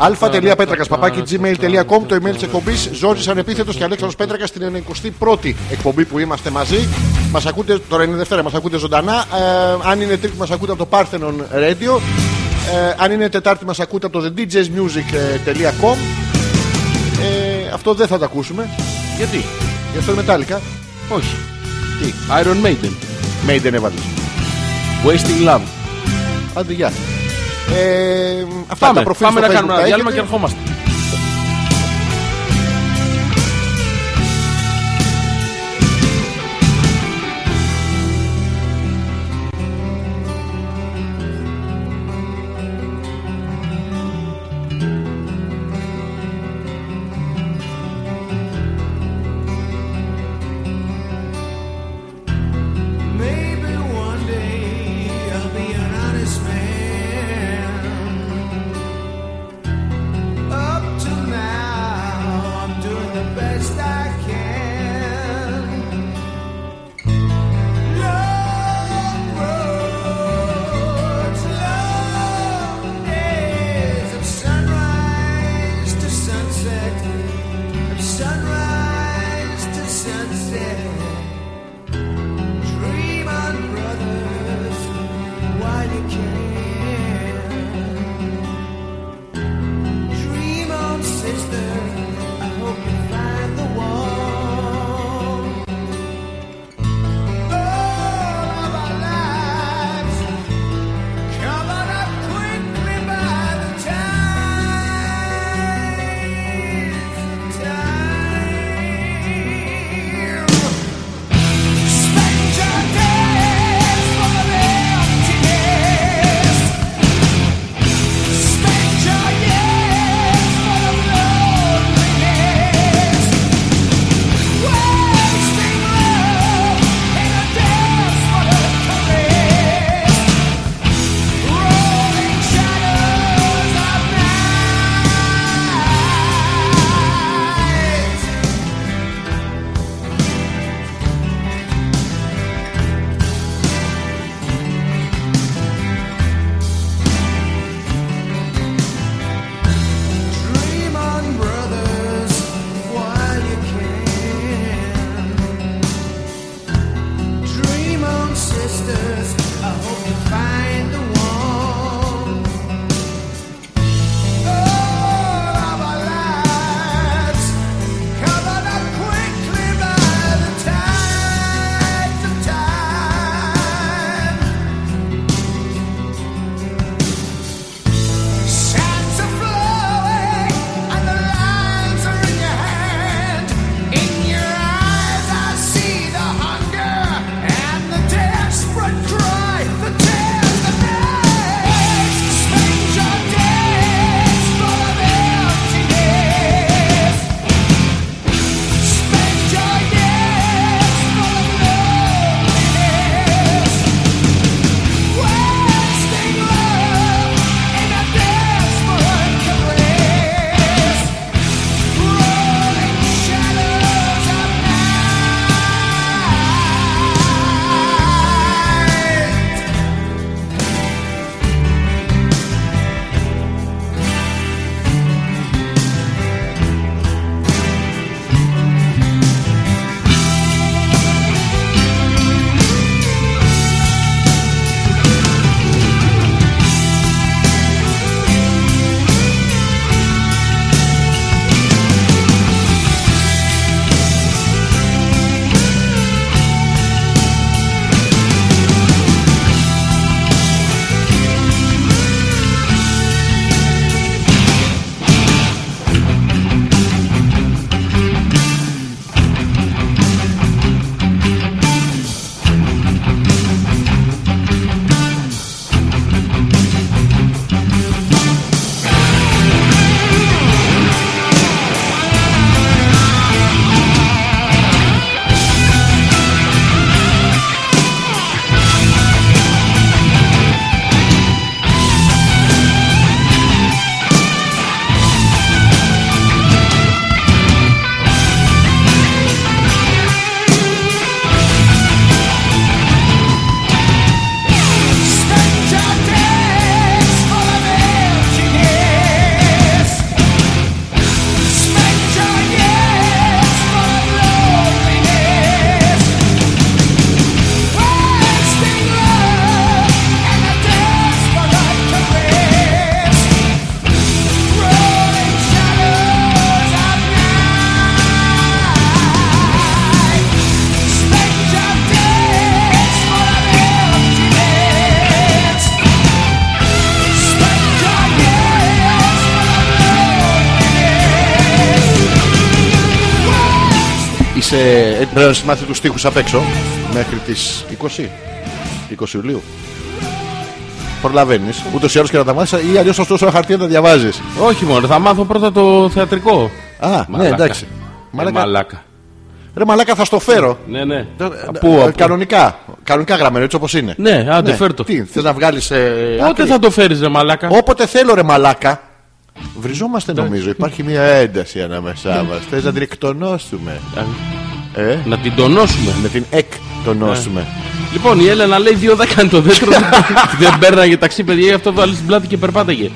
αλφα.πέτρακα παπάκι gmail.com το email της εκπομπής Ζόρι Ανεπίθετος και Αλέξανδρος Πέτρακας στην 91η εκπομπή που είμαστε μαζί. Μας ακούτε, τώρα είναι Δευτέρα, μας ακούτε ζωντανά. Ε, αν είναι Τρίτη, μας ακούτε από το Parthenon Radio. Ε, αν είναι Τετάρτη, μας ακούτε από το thedjsmusic.com. Ε, αυτό δεν θα το ακούσουμε. Γιατί; Γιατί αυτό είναι μετάλλικα. Όχι. Τι; Iron Maiden. Maiden έβαλε. Wasting Love. Άντε, γεια. Ε, αυτά Πάμε, τα προφίλ πάμε στο να Facebook κάνουμε τα ένα διάλειμμα και έχετε. ερχόμαστε. Ε, πρέπει να έχεις μάθει τους στίχους απ' έξω μέχρι τις 20, 20 Ιουλίου. Προλαβαίνεις. Ούτως ή άλλως και να τα μάθεις ή αλλιώς ωστόσο ένα χαρτί να τα διαβάζεις. Όχι μόνο, θα μάθω πρώτα το θεατρικό. Α, ναι, Μαλάκα. εντάξει. Ε, Μαλάκα. μαλάκα. Ρε μαλάκα θα στο φέρω. Ναι, ναι. Ε, Πού, ε, από- Κανονικά. Κανονικά γραμμένο έτσι όπως είναι. Ναι, άντε, φέρ' το. Τι, θες να βγάλεις. Ε, Πότε θα το φέρεις ρε μαλάκα; Όποτε θέλω ρε μαλάκα. Βριζόμαστε νομίζω. Υπάρχει μια ένταση ανάμεσά μας. Θες να την εκτονώσουμε; Ε, Να την τονώσουμε. να την εκτονώσουμε. Λοιπόν, η Έλενα λέει 2-10 είναι το δέντρο. (laughs) Δεν πέρναγε ταξί, παιδιά, γι' αυτό βάλεις στην πλάτη και περπάταγε.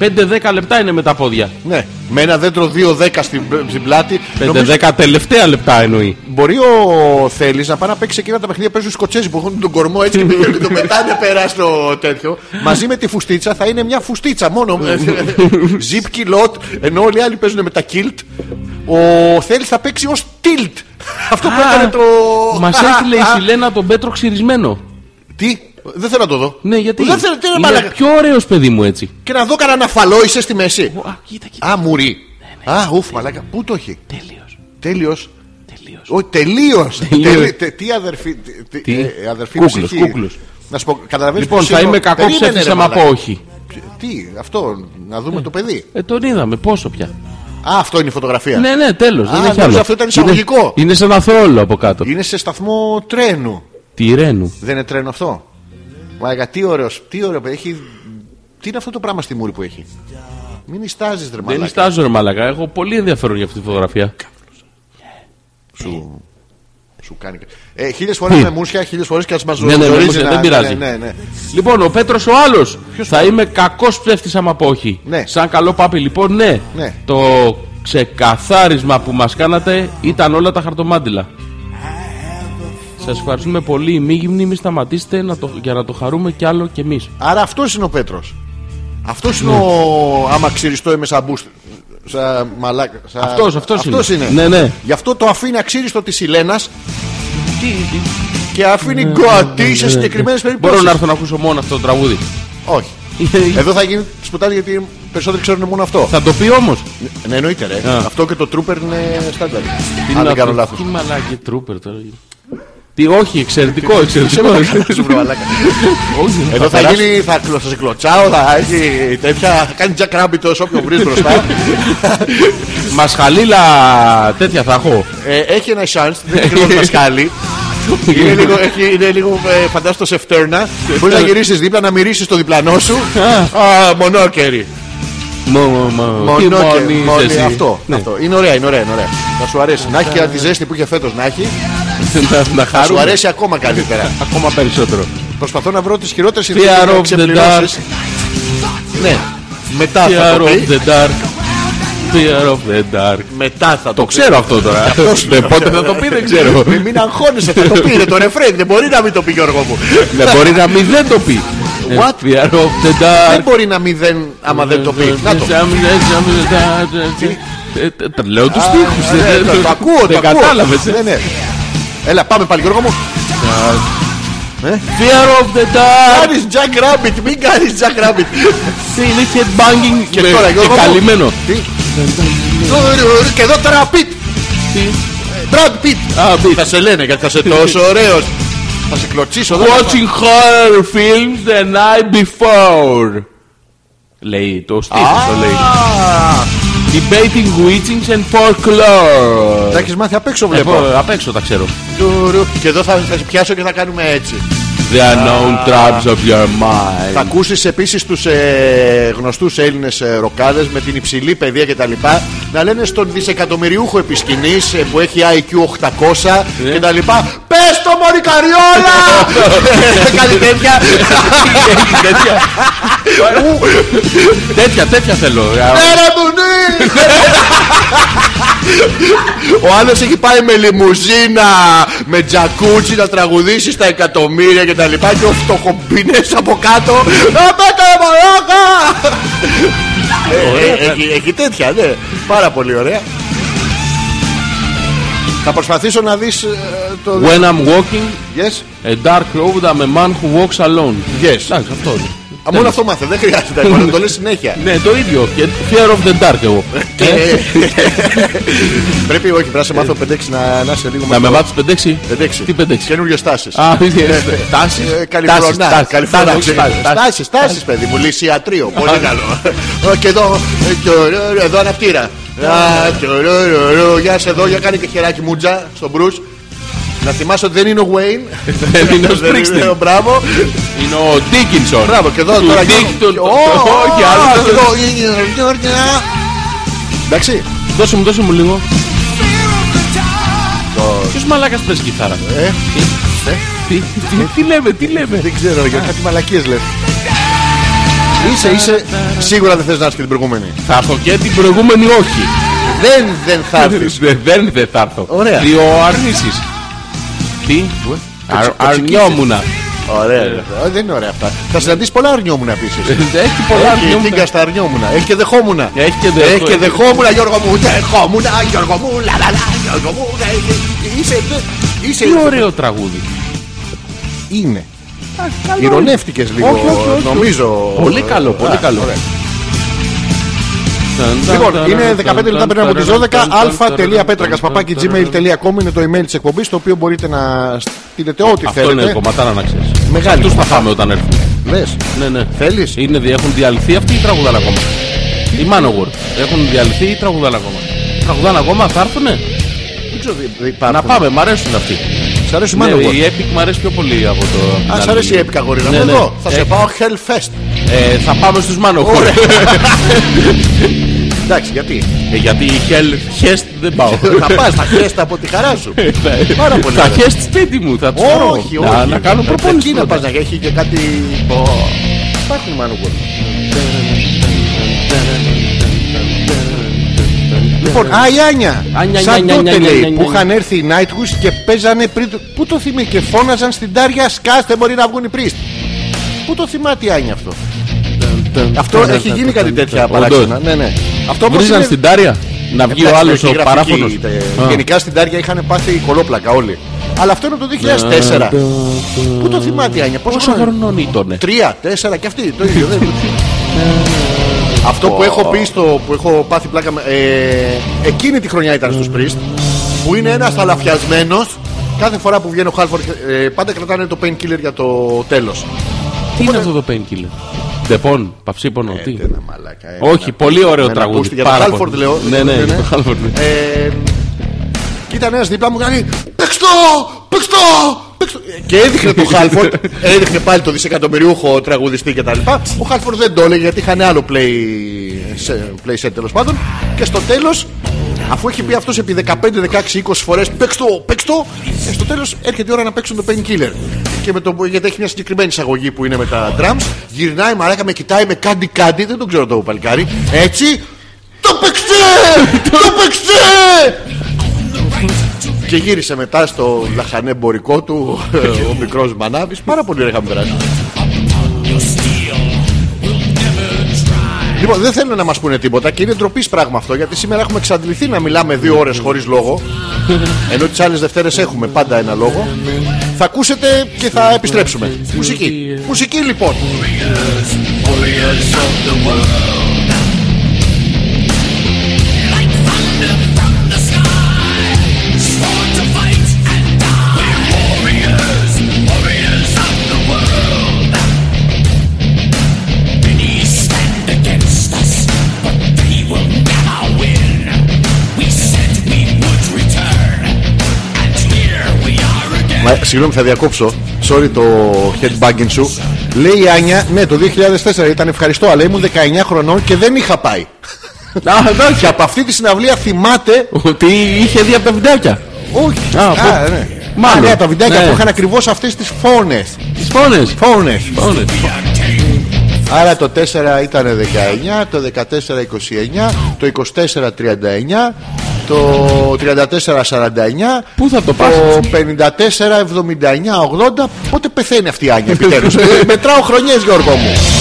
5-10 λεπτά είναι με τα πόδια. Ναι, με ένα δέντρο 2-10 στην, στην πλάτη. νομίζω 5-10 τελευταία λεπτά εννοεί. Μπορεί ο Θέλει να πάει να παίξει εκείνα τα παιχνίδια που παίζουν οι Σκοτσέζοι που έχουν τον κορμό έτσι και (laughs) πηγαίνουν, το πετάνε πέρα στο τέτοιο. Μαζί με τη φουστίτσα θα είναι μια φουστίτσα μόνο. (laughs) Zip κιλότ, ενώ όλοι οι άλλοι παίζουν με τα kilt. Ο Θέλει θα παίξει ως tilt. (laughs) Αυτό που έκανε το. Μας έστειλε η Σιλένα τον Πέτρο ξυρισμένο. Τι, δεν θέλω να το δω. Ναι, γιατί; Δεν θέλω, τι είναι είναι μαλάκα. πιο ωραίος παιδί μου έτσι. Και να δω κανένα φαλό είσαι στη μέση. Α, κοίτα, κοίτα. Α, μουρί. Α, ουφ, μαλάκα. Πού το έχει; Τέλειος. Τέλειος. Τελείως. Όχι, τελείω. Τελείως. Τι αδερφή. τι- Τι; ε, αδερφή Κούκλος, ψυχή. κούκλος. Να σου πω, καταλαβαίνεις Λοιπόν, ποιος θα είναι ο- είμαι κακό Περίμενε, ψεύτη ρε, άμα μαλάκα. πω όχι. Τι, αυτό, να δούμε το παιδί. Ε, τον είδαμε, πόσο πια. Α, αυτό είναι η φωτογραφία. Ναι, ναι, τέλος. Α, Δεν έχει νόμιζα άλλο. αυτό ήταν εισαγωγικό. Είναι, είναι σε ένα θρόλο από κάτω. Είναι σε σταθμό τρένου. Τη Ρένου; Δεν είναι τρένο αυτό; Μαλάκα, τι ωραίο, τι ωραίο παιδί. Έχει... Τι είναι αυτό το πράγμα στη μούρη που έχει; Μην ιστάζει, ρε Δεν μαλάκα. ιστάζω ρε μαλακά. Έχω πολύ ενδιαφέρον για αυτή τη φωτογραφία. Σου, σου κάνει. Ε, χίλιες φορές με μουσια, χίλιες φορές και α μας Ναι, ναι, με μουσια, δεν πειράζει. Ναι, ναι, ναι. Λοιπόν, ο Πέτρος ο άλλος. Θα είμαι κακός ψεύτης άμα πω όχι. Ναι. Σαν καλό πάπη, λοιπόν, ναι. Ναι. Το ξεκαθάρισμα που μας κάνατε ήταν όλα τα χαρτομάτιλα. Σας ευχαριστούμε πολύ. Οι μη γυμνοί, μη σταματήσετε να το, για να το χαρούμε κι άλλο κι εμείς. Άρα αυτός είναι ο Πέτρος. Αυτός είναι ο. Άμα ξυριστό είμαι σαν μπούστ. Σαν μαλάκα. Σαν... Αυτός, αυτός Αυτός είναι. είναι. Ναι, ναι. Γι' αυτό το αφήνει αξίριστο της Ηλένα Τι, τι, και αφήνει γκοατή σε συγκεκριμένες περιπτώσεις. Μπορώ να έρθω να ακούσω μόνο αυτό το τραγούδι. Όχι. (laughs) Εδώ θα γίνει σπουτάρι γιατί οι περισσότεροι ξέρουν μόνο αυτό. Θα το πει όμως. Ναι, εννοείται ρε. Α. Αυτό και το Trooper είναι στάνταρ. Αν δεν κάνω λάθος. Τι μαλάκι τρούπερ τώρα. Τι, όχι, εξαιρετικό, (laughs) εξαιρετικό. Όχι, Εδώ θα περάσει. γίνει, θα, κλω- θα σε κλωτσάω, θα έχει τέτοια. Θα κάνει Jack Rabbit όσο όποιον βρει μπροστά. (laughs) Μασχαλίλα τέτοια θα έχω. Ε, έχει ένα chance, δεν είναι ακριβώ μασκάλι. είναι λίγο, έχει, είναι λίγο ε, φαντάζομαι το σεφτέρνα. Μπορεί να γυρίσεις δίπλα, να μυρίσει το διπλανό σου. Α, μονόκερι. Μο- μο- μο- τι Μονόκερι. μόνη είσαι μόνη- εσύ; Αυτό, Ναι. αυτό. Είναι ωραία, είναι ωραία, είναι ωραία. Θα σου αρέσει. Να έχει και τη ζέστη που είχε φέτος να έχει. Να- Να Θα σου χαρούμε αρέσει ακόμα καλύτερα. ακόμα περισσότερο. Προσπαθώ να βρω τι χειρότερε Fear of the ξεπληρώσεις. Ναι, μετά θα Fear το of πει. the dark. Fear of the dark. Μετά θα το Το πει. ξέρω αυτό τώρα. Δεν πότε θα το πει δεν ξέρω. Μην, μην αγχώνεσαι, θα το πει. Είναι το ρεφρέν. Δεν μπορεί να μην το πει Γιώργο μου. Δεν μπορεί να μην δεν το πει. What? Fear of the Δεν dark. μπορεί να μην δεν, άμα δεν το πει. Να το. Ε, τε- τε- Λέω τους στίχους. Ναι, ε, το- Το ακούω, το Δεν ακούω. Έλα, πάμε πάλι Γιώργο μου. Fear of the dark. Κάνεις Jack Rabbit, μην κάνεις Jack Rabbit. Είναι headbanging Και με- τώρα και Γιώργο μου. καλυμμένο. Τι; Και εδώ τώρα Pitt. Τι; Brad Pitt. Α, beat. Θα σε λένε γιατί θα είσαι τόσο ωραίος. Θα σε κλωτσίσω εδώ. Watching horror films the night before. Λέει το στίχος το λέει. Α, Debating witchings and folklore. Τα έχεις μάθει απ' έξω Εγώ βλέπω. απ' έξω τα ξέρω. Τουρου. Και εδώ θα, θα σε πιάσω και θα κάνουμε έτσι. The unknown tribes of your mind. Θα ακούσεις επίσης τους ε, γνωστούς Έλληνες ε, ροκάδες με την υψηλή παιδεία κτλ. Να λένε στον δισεκατομμυριούχο επισκηνής ε, που έχει IQ 800 Ναι. κτλ. Πες το μωρή καριόλα! (laughs) Κάτι τέτοια. τέτοια. τέτοια, τέτοια θέλω. Ναι ρε μπουνί! (laughs) Ο άλλος έχει πάει με λιμουζίνα, με τζακούτσι να τραγουδήσει στα εκατομμύρια και τα λοιπά και ο φτωχομπίνες από κάτω «Να πέτε μαλάκα!» Ε, ε, έχει- Έχει τέτοια, ναι. Πάρα πολύ ωραία. Θα προσπαθήσω να δεις ε, το... When I'm walking Yes, a dark road, I'm a man who walks alone. yes. Εντάξει, αυτό είναι. Α, μόνο αυτό μάθε, δεν χρειάζεται. να το λε συνέχεια. Ναι, το ίδιο. Και Fear of the Dark εγώ. Και- Ε, Πρέπει, όχι, πρέπει να σε μάθω 5-6 να, να είσαι λίγο Να με το- βάθει 5-6. 5-6. Τι 5-6. Καινούριο στάσει. Α, τάσει. Καλιφρονά. Καλιφρονά. Στάσει, στάσει, παιδί μου. Λυσιατρίο. Πολύ καλό. Ω, Και εδώ, ε, και ο- εδώ αναπτήρα. Α, και ο- ρο- ρο- Γεια σε εδώ, για κάνει και χεράκι μουτζα στον Μπρουσ. Να θυμάσαι ότι δεν είναι ο Wayne. (laughs) Δεν είναι ο (laughs) Δεν είναι Springsteen. ο Μπράβο. Είναι ο Dickinson. Μπράβο, και εδώ Του τώρα. Dick, του- (laughs) Ω, Όχι, α, άλλος. και εδώ. Εντάξει. Δώσε μου, δώσε μου λίγο. Ποιος μαλάκας παίζει κιθάρα; Ε, Τι, τι, τι λέμε, τι λέμε; Δεν ξέρω, για κάτι μαλακίες λες. Είσαι, είσαι. Σίγουρα δεν θες να έρθει και την προηγούμενη. Θα έρθω και την προηγούμενη όχι. Δεν, δεν θα έρθεις. Δεν δεν δεν θα έρθω. Ωραία. Τι ο αρνήσεις. Τι; Αρ- το Αρνιόμουνα. Ωραία. ρε. Ε, Δεν είναι ωραία αυτά. Θα συναντήσεις πολλά αρνιόμουνα επίσης. Έχει πολλά Έχει αρνιόμουνα. τίγκα στα αρνιόμουνα. Έχει και δεχόμουνα. Έχει και δεχό- Έχει και δεχόμουνα, Γιώργο μου. Δεχόμουνα, Γιώργο μου. Λα, λα, λα, Γιώργο μου. Έχει- Είσαι. Είσαι. Τι ωραίο τραγούδι. Είναι. καλό Ηρωνεύτηκες λίγο. Όχι, όχι, όχι. Νομίζω. Πολύ καλό, πολύ Α, καλό. Ωραία. Λοιπόν, είναι 15 λεπτά πριν από τις 12. αλφα.πέτρακα.gmail.com είναι το email της εκπομπής, το οποίο μπορείτε να στείλετε ό,τι Αυτό είναι θέλετε. κομματάρα να ξέρεις. Μεγάλη Αυτούς θα κομματάρα. πάμε όταν έρθουν. Λες. Ναι, ναι. Θέλεις; Είναι, δι- έχουν διαλυθεί αυτοί ή τραγουδάνε ακόμα; Οι Manowar. Έχουν διαλυθεί ή τραγουδάνε ακόμα; Τραγουδάνε ακόμα, θα έρθουνε; Δεν ξέρω τι- τι Να υπάρχουν. πάμε, μ' αρέσουν αυτοί. Σ' αρέσει Ναι, μάλλον. η Epic μ' αρέσει πιο πολύ από το. από την Α, σ' άλλη αρέσει η μεριά. έπικα γορίνα Ναι, μου ναι. εδώ. Θα σε Ε, πάω Hellfest. ε, θα πάμε στους Manowar. (laughs) Εντάξει, γιατί; Ε, γιατί η Hell Hest δεν πάω. Θα πας, θα χέστα από τη χαρά σου. (laughs) Πάρα πολύ Θα ωραία. Hest σπίτι μου, θα τους φέρω. Όχι, Να- όχι. Να κάνω Ε, προπόνηση. Εκεί να πρώτα. πας να έχει και κάτι. Υπάρχουν Manowar. Λοιπόν, α, η Άνια. Άνια, Σαν νια, τότε νια, νια, λέει νια, νια. που είχαν έρθει οι Nightwish και παίζανε πριν. το- Πού το θυμεί και φώναζαν στην Τάρια σκάστε μπορεί να βγουν οι πρίστ. Πού το θυμάται η Άνια αυτό; Αυτό έχει γίνει κάτι τέτοια Όντως. παράξενα. Ναι, ναι. Αυτό όμως Βρίζαν είναι- στην Τάρια να βγει ο Εντάξει, άλλος έχει ο γραφική, παράφωνος. τε- Α. Γενικά στην Τάρια είχαν πάθει κολόπλακα όλοι. Αλλά αυτό είναι το 2004. Πού το θυμάται η Άνια, πόσο Πόσο χρόνο. χρονών ήτονε. Τρία, τέσσερα και αυτή. Το ίδιο. (laughs) δεν- Αυτό που έχω πει στο. που έχω πάθει πλάκα. με- Ε, εκείνη τη χρονιά ήταν στους Priest. Που είναι ένας θαλαφιασμένος Κάθε φορά που βγαίνει ο Χάλφορντ, ε, πάντα κρατάνε το painkiller για το τέλος Τι είναι αυτό το painkiller; Ντεπών, παυσίπονο, τι; Ένα μαλάκα, ε, Όχι, ένα- πολύ ωραίο ένα τραγούδι. μπούστι Για το πάρα Χάλφορντ πολύ. λέω. Ναι, ναι, Ναι, ναι. το Halford, ναι. Ε, και ήταν ένας δίπλα μου κάνει Παίξτο! Παίξτο! Παίξτο! Και έδειχνε το Χάλφορντ, (laughs) έδειχνε πάλι το δισεκατομμυριούχο τραγουδιστή κτλ. Ο Χάλφορντ δεν το έλεγε γιατί είχαν άλλο play, σε- play set τέλος πάντων. Και στο τέλος, αφού έχει πει αυτός επί 15, 16, 20 φορές παίξτο, παίξτο, ε, στο τέλος έρχεται η ώρα να παίξουν το painkiller. Και με το, γιατί έχει μια συγκεκριμένη εισαγωγή που είναι με τα drums, γυρνάει μαράκα, με κοιτάει με κάτι κάτι, δεν τον ξέρω το παλικάρι. Έτσι, το παίξτε! το παίξτε! Και γύρισε μετά στο λαχανέμπορικό του (laughs) ο μικρός Μανάβης. Πάρα πολύ ωραία είχαμε περάσει. Λοιπόν δεν θέλουν να μας πούνε τίποτα Και είναι ντροπής πράγμα αυτό Γιατί σήμερα έχουμε εξαντληθεί να μιλάμε δύο ώρες χωρίς λόγο. Ενώ τις άλλες Δευτέρες έχουμε πάντα ένα λόγο. Θα ακούσετε και θα επιστρέψουμε. Μουσική. Μουσική λοιπόν Μα, Συγγνώμη θα διακόψω Sorry το headbanging σου Λέει η Άνια Ναι το 2004 ήταν ευχαριστώ Αλλά ήμουν 19 χρονών και δεν είχα πάει Α, εντάξει. Και από αυτή τη συναυλία θυμάται Ότι είχε δει από τα βιντεάκια. Όχι. Α, Α, πού- ναι. Μάλλον. Α, ναι, τα βιντεάκια Ναι. που είχαν ακριβώς αυτές τις φώνε. Τις φώνε. Φώνε. Φώνε. Άρα το 4 ήταν 19, το 14 29, το 24 39, το 34 49. Πού θα το πας; Το 54 79 80. Πότε πεθαίνει αυτή η Άνια επιτέλους. (laughs) Μετράω χρονιές Γιώργο μου.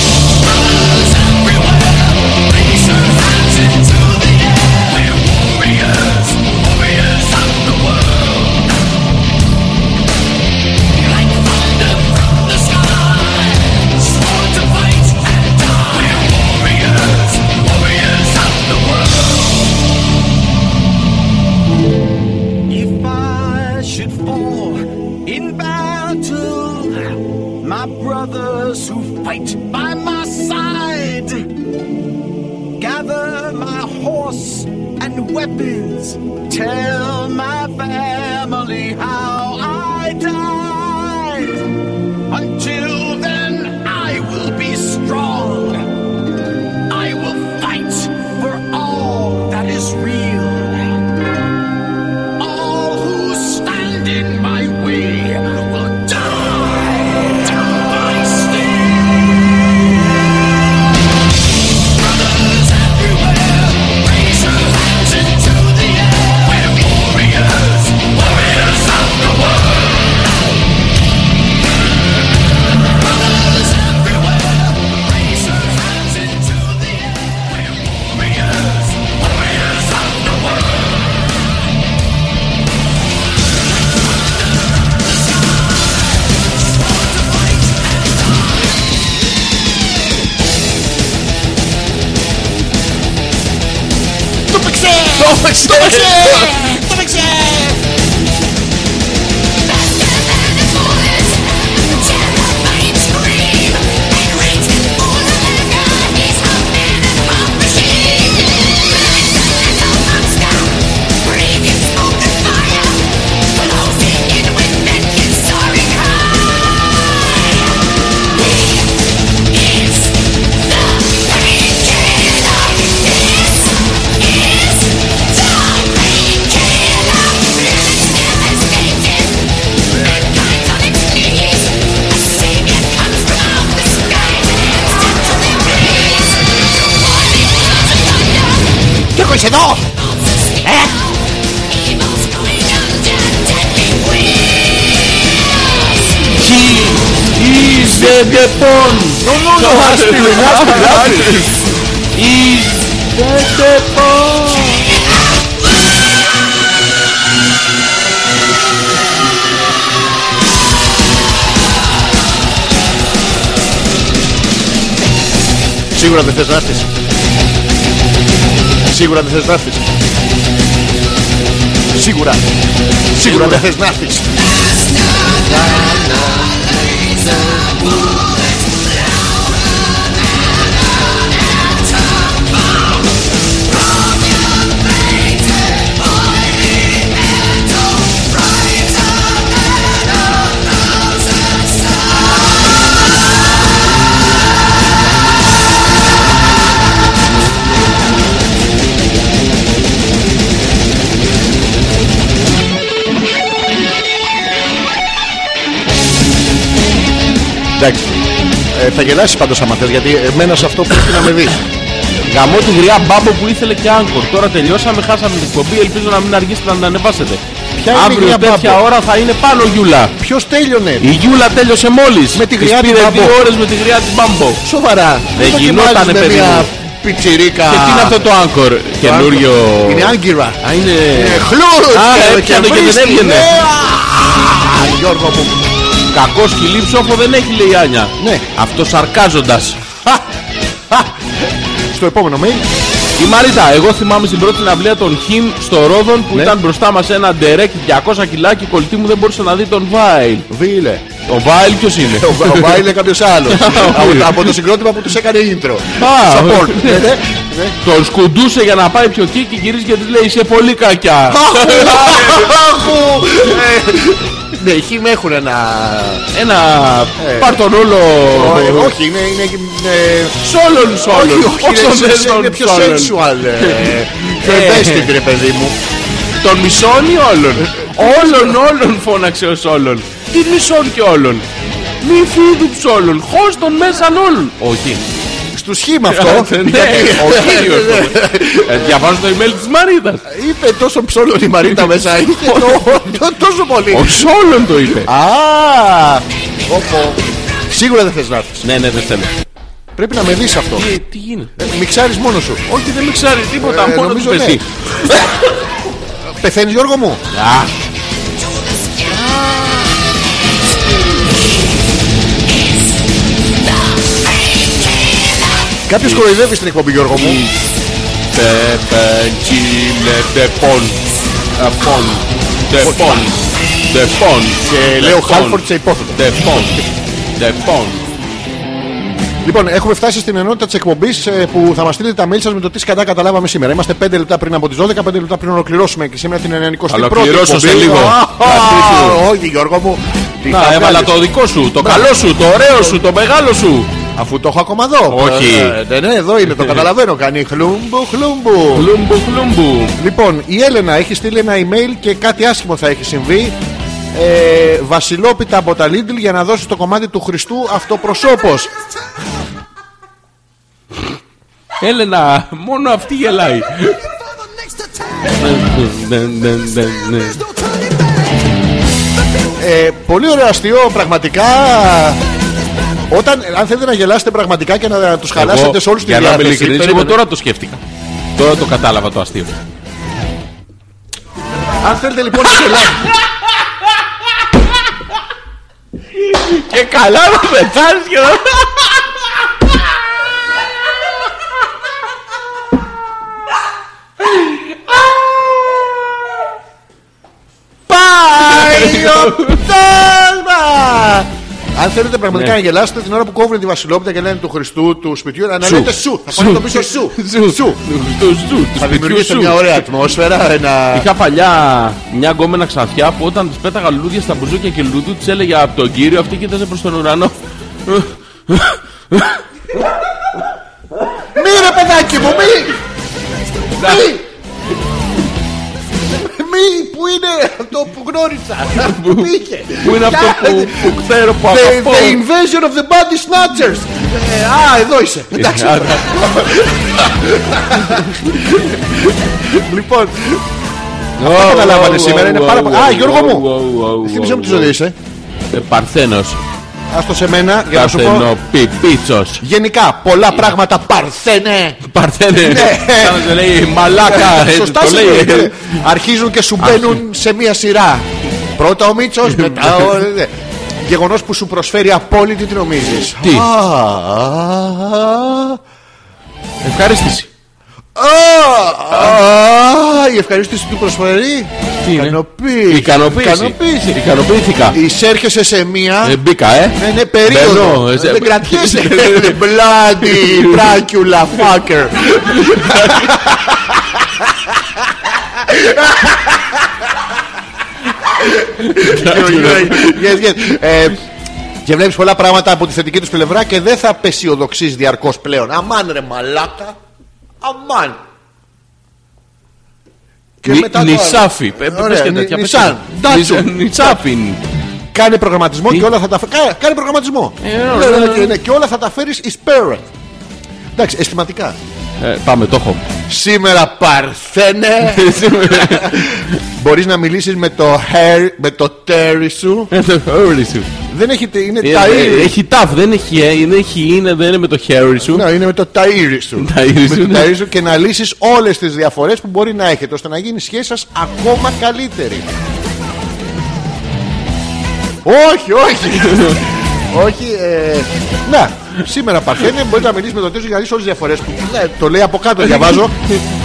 Το παίξε! Is the depon. No, no, no, άσπρη, άσπρη, άσπρη. Is the depon. Σίγουρα δεν θες να έρθεις. Σίγουρα δεν θες να έρθεις. Σίγουρα. Σίγουρα δεν θες να έρθεις. Εντάξει. Ε, θα γελάσεις πάντως άμα θες, γιατί εμένα σε αυτό πρέπει να με δεις. Γαμώ τη γριά μπάμπο που ήθελε και άγκορ. Τώρα τελειώσαμε, χάσαμε την εκπομπή. Ελπίζω να μην αργήσετε να την ανεβάσετε. Ποια είναι η Αύριο γριά τέτοια μπάμπο; ώρα θα είναι πάνω Γιούλα. Ποιος τέλειωνε; Η Γιούλα τέλειωσε μόλις. Με τη γριά Της του πήρε μπάμπο. δύο ώρες με τη γριά της μπάμπο. Σοβαρά. Δεν το γινότανε, κοιμάζεις με παιδί μια μου. πιτσιρίκα. Και τι είναι αυτό το άγκορ. Καινούριο. Είναι άγκυρα. Α, είναι. Είναι χλούρους Α, και- έπιανε και δεν βρίσκει. έβγαινε. Ναι, α, Γιώργο μου. Κακός σκυλί ψόφο δεν έχει λέει η Άνια. Ναι. Αυτός σαρκάζοντας. Στο επόμενο mail. Η Μαρίτα, εγώ θυμάμαι στην πρώτη συναυλία των Χιμ στο Ρόδον που Ναι. ήταν μπροστά μας ένα ντερέκ 200 κιλά και η κολλητή μου δεν μπορούσε να δει τον Βάιλ. Βίλε. Ο Βάιλ ποιος είναι; Ο Βα- Ο Βάιλ είναι κάποιος άλλος. (laughs) Από- Από το συγκρότημα που τους έκανε intro. Α, Support. ναι. Ναι, ναι. Ναι. Τον σκουντούσε για να πάει πιο εκεί και γυρίζει και της λέει είσαι πολύ κακιά. Αχου! Ε, Ναι, οι χιμ έχουν ένα... Ένα Ε. πάρ τον όλο. Ε, Όχι, είναι... είναι ε, Σόλον σόλον. Όχι, όχι, Όσο είναι- θες είναι- τον είναι πιο σόλον. sensual. ε, Πιο Ε. ευαίσθητη ρε παιδί μου. Τον μισόν ή όλων. όλων όλων φώναξε ο Σόλον. Τι μισόν και όλων. Μη φίδου ψόλων. Χως τον μέσαν όλων. Όχι. Στους χιμ αυτό. (laughs) Ναι, ο (laughs) κύριος. Ε, Διαβάζω το email της Μαρίτας. Είπε τόσο ψόλο η Μαρίτα μέσα. Είχε το- το- τόσο πολύ. Ο Σόλον το είπε. Α, Όπο. Σίγουρα δεν θες να έρθεις. Ναι, ναι, δεν θέλω. Πρέπει να με δεις αυτό. Τι, τι γίνεται; Ε, Μιξάρεις μόνος σου. Όχι, δεν με ξέρει τίποτα. Ε, Μόνο νομίζω του ναι. πεσί. Πεθαίνεις Γιώργο μου. Κάποιος κοροϊδεύει στην εκπομπή Γιώργο μου. Πεπεντσίνε τεπών. Απών. Τεπών. The phone. Και The λέω phone. Χάλφορντ σε υπόθετο. The phone. The phone. Λοιπόν, έχουμε φτάσει στην ενότητα της εκπομπής που θα μας στείλετε τα mail σας με το τι σκατά καταλάβαμε σήμερα. Είμαστε 5 λεπτά πριν από τις 12, 5 λεπτά πριν ολοκληρώσουμε και σήμερα την 91η Ολοκληρώσω σε εκπομπή. λίγο. Α, Κρατήσου. Όχι, Γιώργο μου. Τι Να, θα έβαλα βγάλεις. το δικό σου, το καλό σου, το ωραίο σου, το μεγάλο σου. Αφού το έχω ακόμα εδώ. Όχι. Ε, ναι, εδώ είναι, το καταλαβαίνω. Κάνει χλούμπου, χλούμπου. Χλούμπου, χλούμπου. Λοιπόν, η Έλενα έχει στείλει ένα email και κάτι άσχημο θα έχει συμβεί. Ε, βασιλόπιτα από τα Lidl για να δώσει το κομμάτι του Χριστού αυτοπροσώπος. Έλενα, μόνο αυτή γελάει. Ναι, ναι, ναι, ναι. Ε, πολύ ωραίο αστείο, πραγματικά. Όταν, αν θέλετε να γελάσετε πραγματικά και να τους χαλάσετε Εγώ, σε όλους τη Για να είμαι διάθεση. ειλικρινής, εγώ περίμενε. τώρα το σκέφτηκα. Τώρα το κατάλαβα το αστείο. Αν θέλετε λοιπόν να γελάσετε. Και καλά να πεθάνεις και να... Πάει ο πτάσμα! Αν θέλετε πραγματικά Ναι. να γελάσετε την ώρα που κόβουν τη Βασιλόπιτα και λένε του Χριστού του σπιτιού, να Σου. λέτε σου. Θα πάνε το πίσω σου. Σου, Σου. Του σου, του Θα σπιτιού δημιουργήσετε σου. μια ωραία ατμόσφαιρα. Ένα... Είχα παλιά μια γκόμενα ξανθιά που όταν της πέταγα λουλούδια στα μπουζούκια και λουλούδου της έλεγα από τον κύριο αυτή κοίταζε προς τον ουρανό. Μη ρε παιδάκι μου, μη! Μη! Μη, πού είναι αυτό που γνώρισα. Πού πήγε. Πού είναι αυτό που, που ξέρω που The, αγαπώ. the invasion of the body snatchers. Ε, α, εδώ είσαι. Εντάξει. (laughs) λοιπόν, Ω, καταλάβανε ω, σήμερα, είναι ω, πάρα ω, πολύ- Α, ω, Γιώργο ω, μου. ω, ω, ω, θύμισε μου τι ω, ζωή είσαι. ε, Παρθένος. Άστο σε μένα για να σου πω. Παρθενοπιπίτσος. Γενικά, πολλά πράγματα παρθένε. Παρθένε. Ναι. Σαν να σε λέει μαλάκα. ε, Σωστά το σου λέει. λέει. ε, Αρχίζουν και σου μπαίνουν σε μία σειρά. Πρώτα ο Μίτσος, μετά ο. ναι. Γεγονός που σου προσφέρει απόλυτη τι νομίζει. Τι; Ευχαρίστηση. Η ευχαρίστηση του προσφέρει. Τι είναι; Ικανοποίηση. Ικανοποίηση. Ικανοποίηση. Ικανοποιήθηκα. Εισέρχεσαι σε μία. Ε, Μπήκα, ε. Ναι, ναι, περίοδο. Μπαίνω, ε, σε- Δεν κρατιέσαι. (laughs) Bloody Dracula fucker. Yes, yes. Ε, Και βλέπεις πολλά πράγματα από τη θετική τους πλευρά και δεν θα πεσιοδοξεί διαρκώς πλέον. Αμάν ρε μαλάκα. Αμάν. Και Νι- μετά το άλλο. Νησάφι. Ε, πες Ωραία, και νι- τέτοια, πες Νισάν. και- Ντάτσου. Νισ- Νιτσάφιν. Κάνε προγραμματισμό Τι; και όλα θα τα φέρει. Κάνε προγραμματισμό. Ε, Ναι, ωραία, ναι, ωραία. και, ναι, και όλα θα τα φέρεις εις πέρα. Εντάξει, αισθηματικά. Ε, Πάμε, το έχω. Σήμερα παρθένε. (laughs) Μπορείς να μιλήσεις με το hair, με το τέρι σου; Ε, το χέρι σου. Δεν έχει. τε- Είναι Ε, ταΐρι. ε, Έχει ταφ, δεν έχει ε, δεν έχει είναι, δεν είναι με το χέρι σου. Ναι, είναι με το ταΐρι σου. Ταΐρι Με σου, το ναι. ταΐρι σου και να λύσεις όλες τις διαφορές που μπορεί να έχετε ώστε να γίνει η σχέση σας ακόμα καλύτερη. όχι, όχι. (laughs) όχι. Ε, να, σήμερα Παρθένε μπορεί να μιλήσει με τον Τέσο για να λύσει όλες τις διαφορές που. Ναι, το λέει από κάτω, διαβάζω.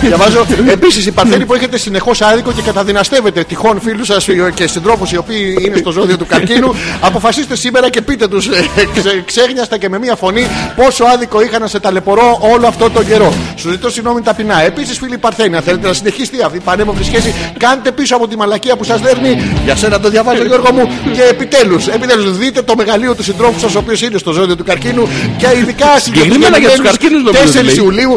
διαβάζω. Επίσης η Παρθένη που έχετε συνεχώς άδικο και καταδυναστεύετε τυχόν φίλους σας και συντρόφους οι οποίοι είναι στο ζώδιο του καρκίνου, αποφασίστε σήμερα και πείτε τους ξε, ξέγνιαστα και με μία φωνή πόσο άδικο είχα να σε ταλαιπωρώ όλο αυτό τον καιρό. Σου ζητώ συγγνώμη ταπεινά. Επίσης, φίλοι Παρθένη, αν θέλετε να συνεχιστεί αυτή η πανέμορφη σχέση, κάντε πίσω από τη μαλακία που σας δέρνει. Για σένα το διαβάζω, Γιώργο μου. Και επιτέλους, επιτέλους, δείτε το μεγαλείο του συντρόφου σας, ο οποίος είναι στο ζώδιο του καρκίνου. Και ειδικά Συγκεκριμένα για τους καρκίνους νομίζω 4 λέει. Ιουλίου.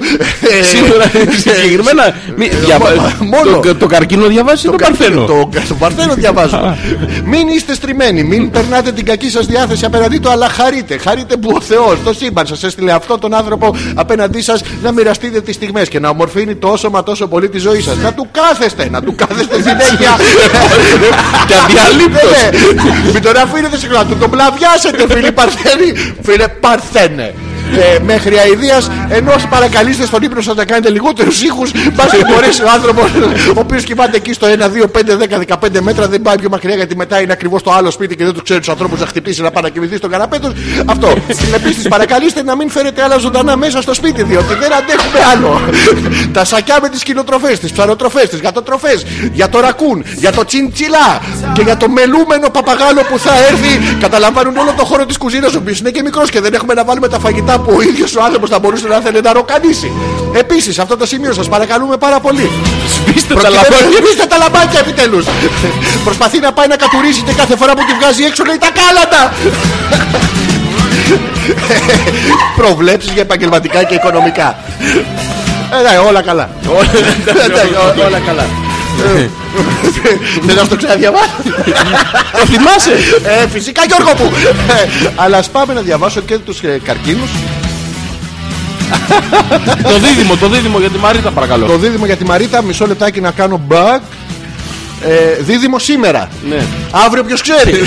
ε, Σίγουρα, συγκεκριμένα. μη- διαβα- μόνο. το- Το καρκίνο διαβάζει το παρθένο; Το, το Παρθένο διαβάζω. μην είστε στριμμένοι, μην περνάτε την κακή σας διάθεση απέναντί του, αλλά χαρείτε. Χαρείτε που ο Θεός, το σύμπαν σας έστειλε αυτόν τον άνθρωπο απέναντί σας να μοιραστείτε τις στιγμές και να ομορφύνει τόσο μα τόσο πολύ τη ζωή σας. Να του κάθεστε, να του κάθεστε συνέχεια. (laughs) Και αδιαλείπτως. Ναι, ναι. Μην τον αφήνετε συχνά, να του τον πλαβιάσετε, φίλοι Παρθένοι. Φίλε Παρθένε. Ε, μέχρι αηδίας, ενώ παρακαλείστε στον ύπνο σας να κάνετε λιγότερους ήχους. Μπα και μπορέσει ο άνθρωπος, ο οποίος κοιμάται εκεί στο 1, 2, 5, 10, 15 μέτρα, δεν πάει πιο μακριά γιατί μετά είναι ακριβώς το άλλο σπίτι και δεν τους ξέρει τους ανθρώπους να χτυπήσει να πάει να κοιμηθεί στον καναπέ τους. Αυτό. Επίση, παρακαλείστε να μην φέρετε άλλα ζωντανά μέσα στο σπίτι, διότι δεν αντέχουμε άλλο. Τα σακιά με τις κοινοτροφέ, τι ψαροτροφές, τι γατοτροφές, για το ρακούν, για το τσιντσιλά και για το μελούμενο παπαγάλο που θα έρθει. Καταλαμβάνουν όλο το χώρο της κουζίνας, ο οποίος είναι και μικρός και δεν έχουμε να βάλουμε τα φαγητά που ο ίδιος ο άνθρωπος θα μπορούσε να θέλει να ροκανίσει. Επίσης, αυτό το σημείο σας παρακαλούμε πάρα πολύ. Σβήστε τα Προκειμένου- λαμπάκια. Σβήστε τα λαμπάκια επιτέλους. Προσπαθεί να πάει να κατουρίσει και κάθε φορά που τη βγάζει έξω λέει τα κάλατα. Προβλέψεις για επαγγελματικά και οικονομικά. Ε, ναι, όλα καλά. (laughs) Εντάξει, ό- όλα καλά. Ε, Δεν θα σου το ξαναδιαβάσω. Το θυμάσαι; Ε, φυσικά Γιώργο μου. Ε, Αλλά ας πάμε να διαβάσω και τους ε, καρκίνους. το δίδυμο, το δίδυμο για τη Μαρίτα παρακαλώ. Το δίδυμο για τη Μαρίτα, μισό λεπτάκι να κάνω bug. Ε, δίδυμο σήμερα. Ναι. Αύριο ποιος ξέρει. (laughs)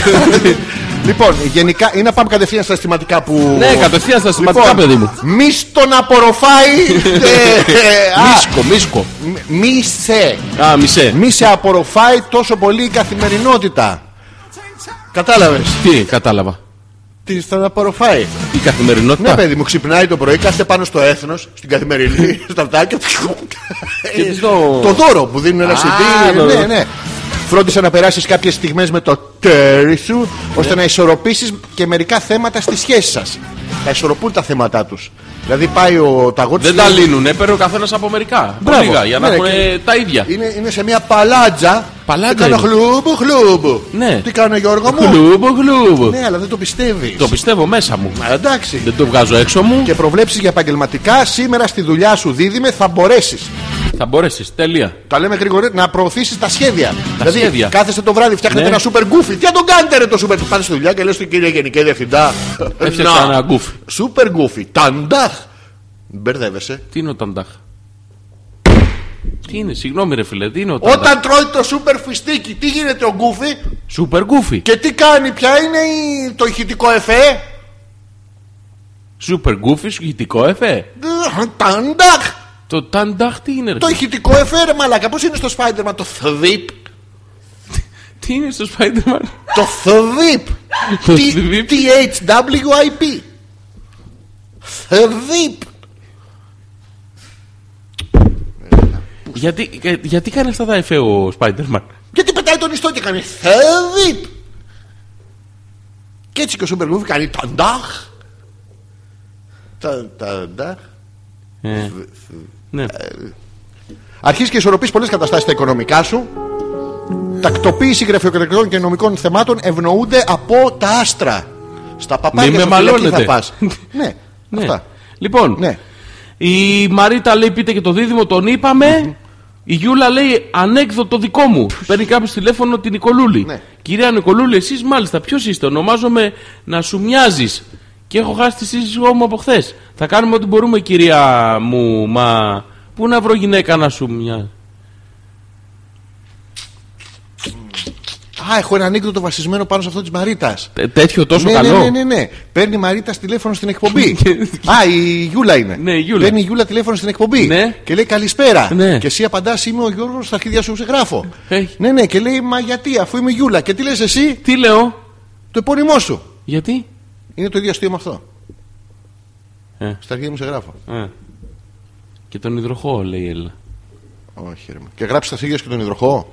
λοιπόν, γενικά, ή να πάμε κατευθείαν στα αισθηματικά που. Ναι, κατευθείαν στα σημαντικά Λοιπόν, παιδί μου. Μη στον απορροφάει. ε, ε, (laughs) α, Μίσκο, μίσκο. μ- Μη σε. Α, μισέ. Μη σε απορροφάει τόσο πολύ η καθημερινότητα. Κατάλαβες. Τι, κατάλαβα. Τι στον απορροφάει. Η καθημερινότητα. Ναι, παιδί μου, ξυπνάει το πρωί, κάθεται πάνω στο έθνος, στην καθημερινή, (laughs) στα αυτάκια. Και τι το- το δώρο που δίνουν ένα Α, CD. το- Ναι, ναι. Φρόντισε να περάσεις κάποιες στιγμές με το τέρι σου, ώστε να ισορροπήσεις και μερικά θέματα στη σχέση σας. Θα ισορροπούν τα θέματα τους. Δηλαδή πάει ο ταγότης. Δεν τα λύνουν, έπαιρνε ο καθένας από μερικά. Μπράβο. Λίγα, για να Ναι, έχουν και- τα ίδια. Είναι, είναι σε μια παλάτζα. Παλάτζα Και κάνω είναι. χλούμπου, χλούμπου. Ναι. Τι κάνω, Γιώργο μου; Γλούμπο, γλούμπο. Ναι, αλλά δεν το πιστεύεις. Το πιστεύω μέσα μου. Εντάξει. Δεν το βγάζω έξω μου. Και προβλέψεις για επαγγελματικά σήμερα στη δουλειά σου δίδυμε θα μπορέσεις. Θα μπορέσεις. Τέλεια. Τα λέμε γρήγορα να προωθήσεις τα σχέδια. δηλαδή, σχέδια. κάθεστε το βράδυ, φτιάχνετε Ναι. ένα super goofy. Τι να τον κάνετε, ρε το super. Πάτε στη δουλειά και λες του κύριε Γενική Διευθυντά. Έφτιαξα ένα γκούφι. Super goofy. Ταντάχ. Μπερδεύεσαι. Τι είναι ο ταντάχ; Τι είναι, συγγνώμη ρε φίλε, τι είναι ο ταντάχ; Όταν τρώει το super φιστίκι, τι γίνεται ο goofy Σούπερ γκούφι. και τι κάνει, ποια είναι η... το ηχητικό εφέ; Σούπερ γκούφι, σου ηχητικό εφέ; Ταντάχ. Το ταντάχ τι είναι ρε. Το ηχητικό εφέ, ρε μαλάκα. Πώς είναι στο Spider-Man το θδίπ; (laughs) Τι είναι στο Spider-Man; Το θδίπ. Το Τι- θδίπ. T-H-W-I-P. Γιατί, ε, γιατί κάνει αυτά τα εφέ ο Spider-Man; Γιατί πετάει τον ιστό και κάνει θδίπ. Και έτσι και ο Super Movie κάνει ταντάχ. Τα- Ταντάχ. Ε, ναι. Αρχίζεις και ισορροπείς πολλές καταστάσεις στα οικονομικά σου. Τακτοποίηση γραφειοκρατικών και νομικών θεμάτων ευνοούνται από τα άστρα. Στα παπάκια Μη με σου φυλακή μαλώνετε. θα πας. (laughs) ναι, Ναι. αυτά. Λοιπόν, Ναι. η Μαρίτα λέει πείτε και το δίδυμο, τον είπαμε. Η Γιούλα λέει ανέκδοτο δικό μου. Παίρνει κάποιος τηλέφωνο την Νικολούλη. Ναι. Κυρία Νικολούλη, εσείς μάλιστα ποιος είστε, ονομάζομαι να σου μοιάζεις. Και έχω χάσει τη σύζυγό μου από χθες. Θα κάνουμε ό,τι μπορούμε, κυρία μου, μα. Πού να βρω γυναίκα να σου μοιάζει. Α, έχω ένα ανέκδοτο βασισμένο πάνω σε αυτό της Μαρίτας. Τε- τέτοιο τόσο ναι, καλό; Ναι, ναι, ναι, ναι. Παίρνει η Μαρίτα τηλέφωνο στην εκπομπή. (laughs) Α, η Γιούλα είναι. Ναι, η Γιούλα. Παίρνει η Γιούλα τηλέφωνο στην εκπομπή. Ναι. Και λέει καλησπέρα. Ναι. Και εσύ απαντάς, είμαι ο Γιώργος, στα αρχίδια σου σε γράφω. Έχει. Ναι, ναι, και λέει, μα γιατί, αφού είμαι η Γιούλα. Και τι λες εσύ, Τι λέω, το επώνυμό σου. γιατί; Είναι το ίδιο αστείο με αυτό. Ε, Στα αρχίδια μου σε γράφω. ε. Και τον υδροχό, λέει η Έλενα. Όχι, ρε. Και γράψεις τα αρχίδια σου και τον υδροχό;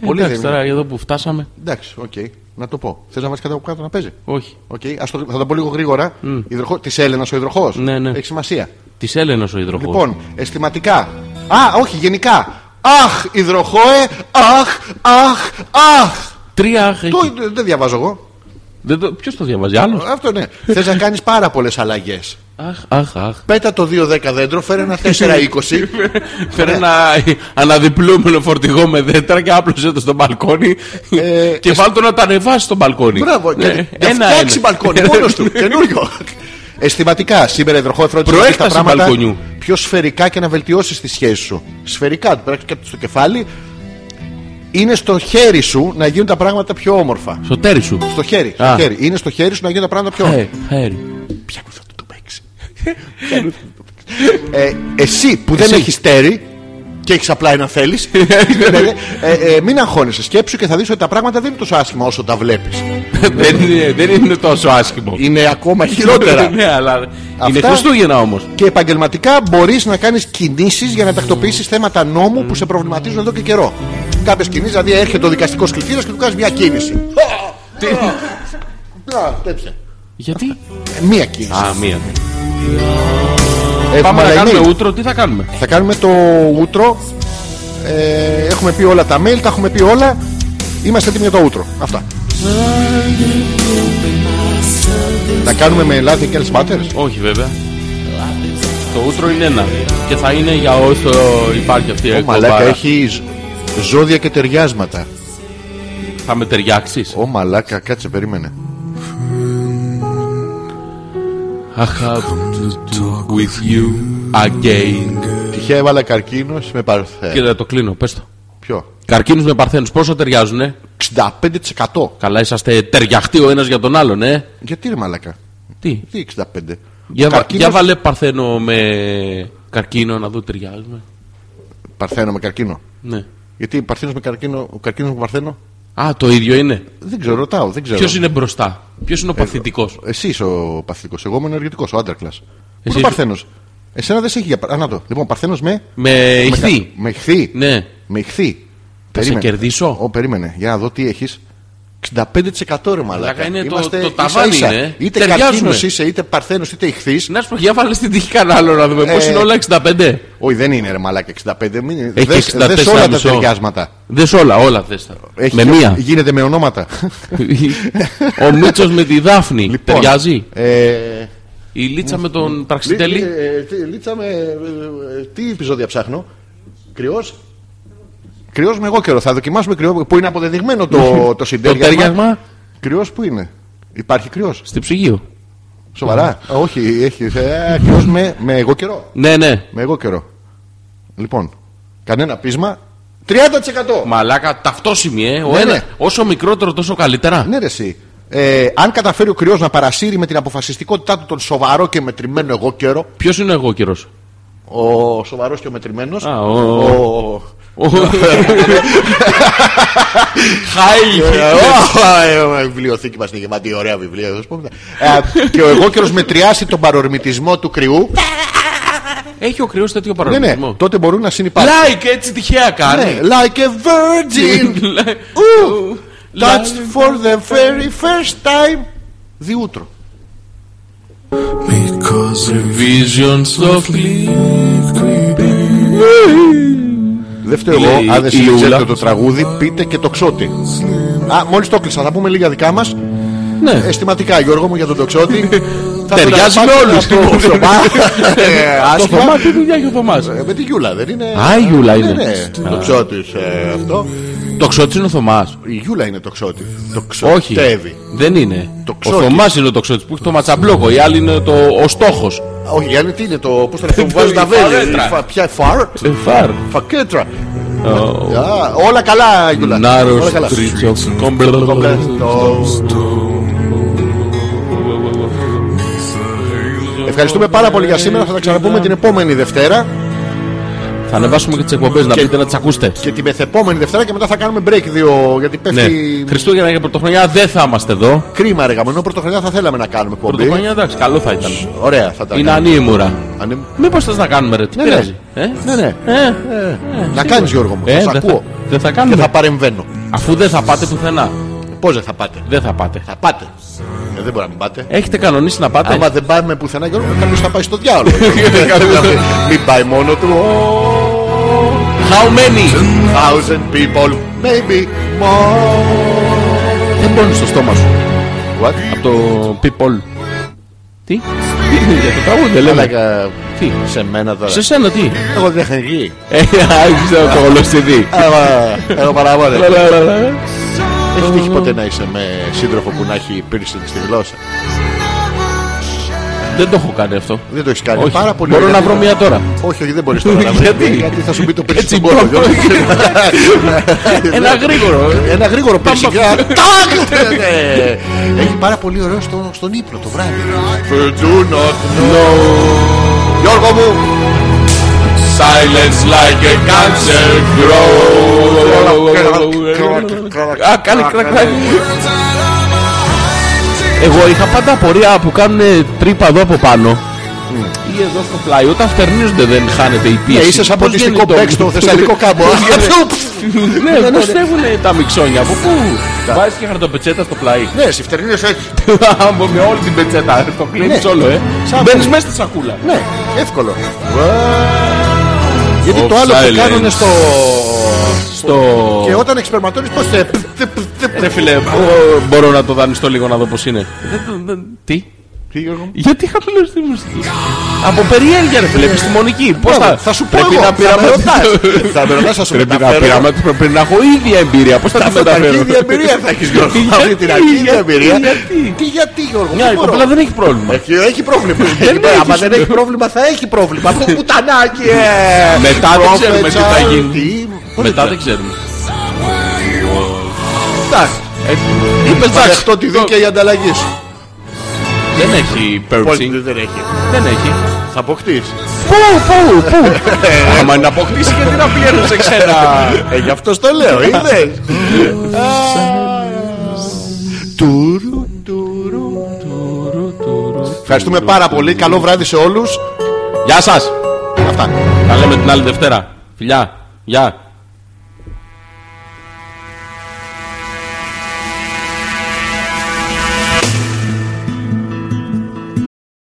Ε, Πολύ εντάξει, δεν τώρα εδώ που φτάσαμε. Εντάξει, οκ. Να το πω. Θες να βάλει κάτι από κάτω να παίζει; Όχι. Οκ, ας το, θα το πω λίγο γρήγορα. Υδροχό, της Έλενας ο υδροχός. Ναι, ναι. Έχει σημασία. Της Έλενας ο υδροχός. Λοιπόν, αισθηματικά. Α, όχι, γενικά. Αχ, υδροχόε, αχ, αχ, αχ. Τρία αχ έχει. Το, δεν διαβάζω εγώ. Δεν το... Ποιος το διαβάζει, άλλος; Αυτό ναι. Θες να κάνεις πάρα πολλές αλλαγές. Αχ, αχ, αχ. Πέτα το 2-10 δέντρο, φέρε ένα (laughs) 4-20. Φέρε ένα αναδιπλούμενο φορτηγό με δέντρα και άπλωσε το στο μπαλκόνι. Ε, και βάλ το να τα ανεβάσει στο μπαλκόνι. Μπράβο, και Ναι, να φτιάξει μπαλκόνι μόνος του. (laughs) Καινούριο. Αισθηματικά, σήμερα υδροχό φρόντισε Προέκταση τα πράγματα μπαλκονιού. πιο σφαιρικά και να βελτιώσεις τη σχέση σου. Σφαιρικά, πρέπει και στο κεφάλι. Είναι στο χέρι σου να γίνουν τα πράγματα πιο όμορφα. Στο τέρι σου. Στο χέρι, στο Α. χέρι. Είναι στο χέρι σου να γίνουν τα πράγματα πιο όμορφα. Ε, χέρι. Ποια που ε, εσύ που δεν Εσύ. έχεις τέρι και έχεις απλά ένα θέλεις, (laughs) ε, ε, μην αγχώνεσαι. Σκέψου και θα δεις ότι τα πράγματα δεν είναι τόσο άσχημα όσο τα βλέπεις. (laughs) δεν, είναι, δεν είναι τόσο άσχημο. Είναι ακόμα χειρότερα. (laughs) ναι, αλλά είναι Αυτά- Χριστούγεννα όμως. και επαγγελματικά μπορείς να κάνεις κινήσεις για να τακτοποιήσεις θέματα νόμου που σε προβληματίζουν εδώ και καιρό. Κάποιε κινήσει, δηλαδή έρχεται ο δικαστικός κλητήρα και του κάνεις μια κίνηση. Α, τέτοια. Γιατί; Ε, Μία κίνηση. Α, μία. Έχουμε Πάμε να άλλα κάνουμε email. ούτρο, τι θα κάνουμε; Θα κάνουμε το ούτρο. Ε, έχουμε πει όλα τα mail, τα έχουμε πει όλα. Είμαστε έτοιμοι για το ούτρο. Αυτά. Να κάνουμε με λάδι και άλλες μάτερες. Όχι βέβαια. Το ούτρο είναι ένα. Και θα είναι για όσο υπάρχει αυτή η Ο μαλάκα εκπομπάρα. έχει ζ- ζώδια και ταιριάσματα. Θα με ταιριάξεις; Ο μαλάκα, κάτσε, περίμενε. I have to talk with you again. Τυχαία έβαλα καρκίνος με παρθένο. Κοίτα, το κλείνω, πες το. Ποιο; Καρκίνους με παρθένους πόσο ταιριάζουνε; 65%. Καλά, είσαστε ταιριαχτοί ο ένας για τον άλλον, ε; Γιατί ρε μαλάκα; Τι; Τι 65. Για, βα- Καρκίνος- για βάλε παρθένο με καρκίνο να δω ταιριάζουμε. Παρθένο με καρκίνο. Ναι. Γιατί παρθένος με καρκίνο, ο καρκίνος με παρθένο; Α, το ίδιο είναι; Δεν ξέρω, ρωτάω, δεν ξέρω. Ποιος είναι μπροστά; Ποιος είναι ο παθητικός; Εσύ είσαι ο παθητικός. Εγώ είμαι ενεργητικός, ο άντρακλα. Πού είναι είσαι- ο Παρθένος; Εσένα δεν σε έχει για. Α, να το. Λοιπόν, Παρθένος με. Με ηχθή. Με ηχθή. Ναι. Με ηχθή. Θα σε κερδίσω; Ω, περίμενε. Για να δω τι έχεις. 65% ρε μαλάκα. Μαλάκα, είναι το- Είμαστε το ίσα ταβάνι ίσα. είναι. Είτε Ταιριάζουμε. καρκίνος είσαι, είτε παρθένος, είτε ηχθή. Να σου πω, για βάλες στην τύχη κανένα άλλο να δούμε. Πώς Ε, είναι όλα 65. Όχι, δεν είναι ρε μαλάκα 65. Μην... Έχει Δες, 64 δες όλα τα μισό. ταιριάσματα. Δες όλα, όλα θες τα. Έχει Με και- μία. Γίνεται με ονόματα. (laughs) Ο Μίτσος με τη Δάφνη. Λοιπόν, Ταιριάζει. Ε, Η Λίτσα με τον Λί- Πραξιτέλη. ε, τι- Λίτσα με. ε, ε, Τι επεισόδια ψάχνω; Κρυός. Κρυός με εγώ καιρό. Θα δοκιμάσουμε κρυό που είναι αποδεδειγμένο το, το Το συντέριασμα. ταιριάσμα Κρυός που είναι. Υπάρχει κρυός. στη ψυγείο. Σοβαρά. Όχι, έχει. Ε, κρυός με, με εγώ καιρό. Ναι, ναι. Με εγώ καιρό. Λοιπόν, κανένα πείσμα. 30%! Μαλάκα, ταυτόσημη, ε. Ο Ναι, ένα- ναι. Όσο μικρότερο, τόσο καλύτερα. Ναι, ρε, εσύ. Ε, αν καταφέρει ο κρυός να παρασύρει με την αποφασιστικότητά του τον σοβαρό και μετρημένο εγώ καιρό, Ποιος είναι εγώ καιρός; ο σοβαρός και ο μετρημένος. Α, ο- Χάι! Η βιβλιοθήκη μας είναι γεμάτη ωραία βιβλία. θα σου πω μετά. Ε, Και ο εγώ καιρός μετριάσει τον παρορμητισμό του κρυού. Έχει ο κρυός τέτοιο Ναι, ναι, παραδείγμα. τότε μπορούν να συνεπάρχουν. Like, έτσι τυχαία κάνει. Ναι, Like a virgin. (laughs) Ooh, Touched for the very first time. Διούτρο. Because Vision softly. Δεν φταίω Λέει εγώ. Αν δεν η συνεχίσετε Ιούλα. το τραγούδι, πείτε και το ξότι. Α, μόλις το κλείσα. Θα πούμε λίγα δικά μας. Ναι. Αισθηματικά, Γιώργο μου, για τον τοξότη. (laughs) Θα Ταιριάζει τον με αρπάξω όλους. από το (laughs) Θωμά. Ε, Το άσχημα. Θωμάς, τι δουλειά έχει ο Θωμάς; Ε, Με τη Γιούλα, δεν είναι. Α, η Γιούλα είναι. Ναι, ναι. Το ξώτης ε, αυτό. Το ξότι είναι ο Θωμάς. Η Γιούλα είναι το ξώτη. Το Όχι. ξωτεύει. Δεν είναι. Το ο ξότι. Θωμάς είναι το ξότι που έχει το ματσαμπλόκο. Η άλλη είναι το, ο στόχος. Όχι, η άλλη τι είναι το. Πώς το λένε, (laughs) που βάζουν τα Η βέλη. φαρέτρα. Η φα- Ποια φαρ; Φαρ. Φακέτρα. Α, Όλα καλά, Γιούλα. Νάρος Όλα καλά. στρίτσο. Ευχαριστούμε πάρα πολύ για σήμερα. Θα τα ξαναπούμε την επόμενη Δευτέρα Θα ανεβάσουμε και τις εκπομπές να Και- πείτε να τις ακούσετε. και την μεθεπόμενη Δευτέρα και μετά θα κάνουμε break δύο. Γιατί Ναι. πέφτει. Χριστούγεννα και Πρωτοχρονιά δεν θα είμαστε εδώ. Κρίμα, ρε γαμμένο. Πρωτοχρονιά θα θέλαμε να κάνουμε εκπομπή. Πρωτοχρονιά εντάξει, καλό θα ήταν. Ωραία, θα τα Είναι κάνουμε. ανήμουρα. Ανή- Μήπως θες να κάνουμε ρε, τι Ναι, ναι. πειράζει. Ε; Ναι, ναι. Ε, Να κάνεις Γιώργο μου. ε, Θα σε δεν ακούω. θα, δεν θα Και κάνουμε. θα παρεμβαίνω. Αφού δεν θα πάτε πουθενά. Πώς δεν θα πάτε; Δεν θα πάτε. Θα πάτε. Ε, δεν μπορεί να μην πάτε. Έχετε κανονίσει να πάτε; Άμα δεν πάμε πουθενά, Γιώργο, κάποιος θα πάει στο διάολο. (laughs) Μην πάει μόνο του. How many? Thousand people, maybe more. Δεν μπώνεις στο στόμα σου. What? Από το people. Τι; Για το τραγούδι δεν λέμε. Μαλάκα, Τι; σε μένα τώρα. Σε σένα τι; Εγώ δεν έχω γη. Ε, (laughs) άρχισε το γολοστιδί. Εγώ- Εγώ παραπάνω. Έχει τύχει ποτέ να είσαι με σύντροφο που να έχει piercing στη γλώσσα; Δεν το έχω κάνει αυτό. Δεν το έχεις κάνει. Όχι. Πάρα πολύ Μπορώ ωραία. να βρω μια τώρα. Όχι, όχι, δεν μπορείς τώρα να βρεις. Γιατί; Γιατί θα σου πει το πίσω Έτσι, στον κόλλο. μπρο- Ένα γρήγορο. Ένα γρήγορο πίση. Τάκ! Ναι. Έχει πάρα πολύ ωραίο στο- στον ύπνο το βράδυ. Do not know. Γιώργο μου, Silence like a cancer grow. Α, κάνει κρακ κρακ. Εγώ είχα πάντα απορία που κάνουν τρύπα εδώ από πάνω. Ή εδώ στο πλάι. Όταν φτερνίζονται δεν χάνεται η πίεση. Ναι, είσαι σαν Πώς ποντιστικό γίνεται το- μπέκ στο θεσσαλικό κάμπο. (laughs) Ναι, πώς φεύγουν τα μιξόνια; Από πού; Βάζεις και χαρτοπετσέτα στο πλάι. Ναι, εσύ φτερνίζεις έτσι. Με όλη την πετσέτα. Το κλείνεις Ναι. όλο, ε. Σαν Μπαίνεις που- μέσα στη σακούλα. Ναι, εύκολο. Γιατί Of το άλλο που silence. κάνουν στο... Στο... Και όταν εξπερματώνεις πώς... θε- Ρε φίλε, μπο- μπορώ να το δανειστώ λίγο να δω πώς είναι. Δεν το- δεν- Τι; Τι, Γιώργο μου; Γιατί χαμηλώσει τη μουσική; Από περιέργεια ρε φίλε, επιστημονική. Πώς Μπράβο, θα... θα σου πω πρέπει εγώ, να θα με πειραματιστώ. ρωτάς. (laughs) Θα με ρωτάς, θα σου Πρέπει να μεταφέρω. πειραματιστώ, πρέπει να έχω ίδια εμπειρία. Πώς θα τη Αυτό τα μεταφέρω; αρχίδια εμπειρία θα (laughs) έχεις Γιώργο. Γιατί, Αυτή την αρχίδια γιατί, εμπειρία. γιατί; Τι γιατί Γιώργο. Μια δεν η μπορώ; κοπέλα δεν έχει πρόβλημα. Έχει, έχει πρόβλημα. (laughs) Δεν Εκεί πέρα, έχει, Άμα σου δεν λέω. έχει πρόβλημα θα έχει πρόβλημα. Πού πουτανάκι ε. Μετά δεν ξέρουμε τι θα γίνει. Τι, πώς Μετά δεν δεν ξέρουμε. Εντάξει. Είπες Θα εντάξει. δεχτώ τη δίκαιη ανταλλαγή σου. Δεν έχει Πώς purchasing. δεν έχει. Δεν έχει. Θα αποκτήσει. Πού, πού, πού; Άμα είναι να αποκτήσει γιατί να πηγαίνω σε ξένα; Ε, γι' αυτό στο λέω, είδες. (laughs) Τουρου, τουρου. Ευχαριστούμε πάρα πολύ. Καλό βράδυ σε όλους. Γεια σας. Αυτά. Τα λέμε την άλλη Δευτέρα. Φιλιά. Γεια.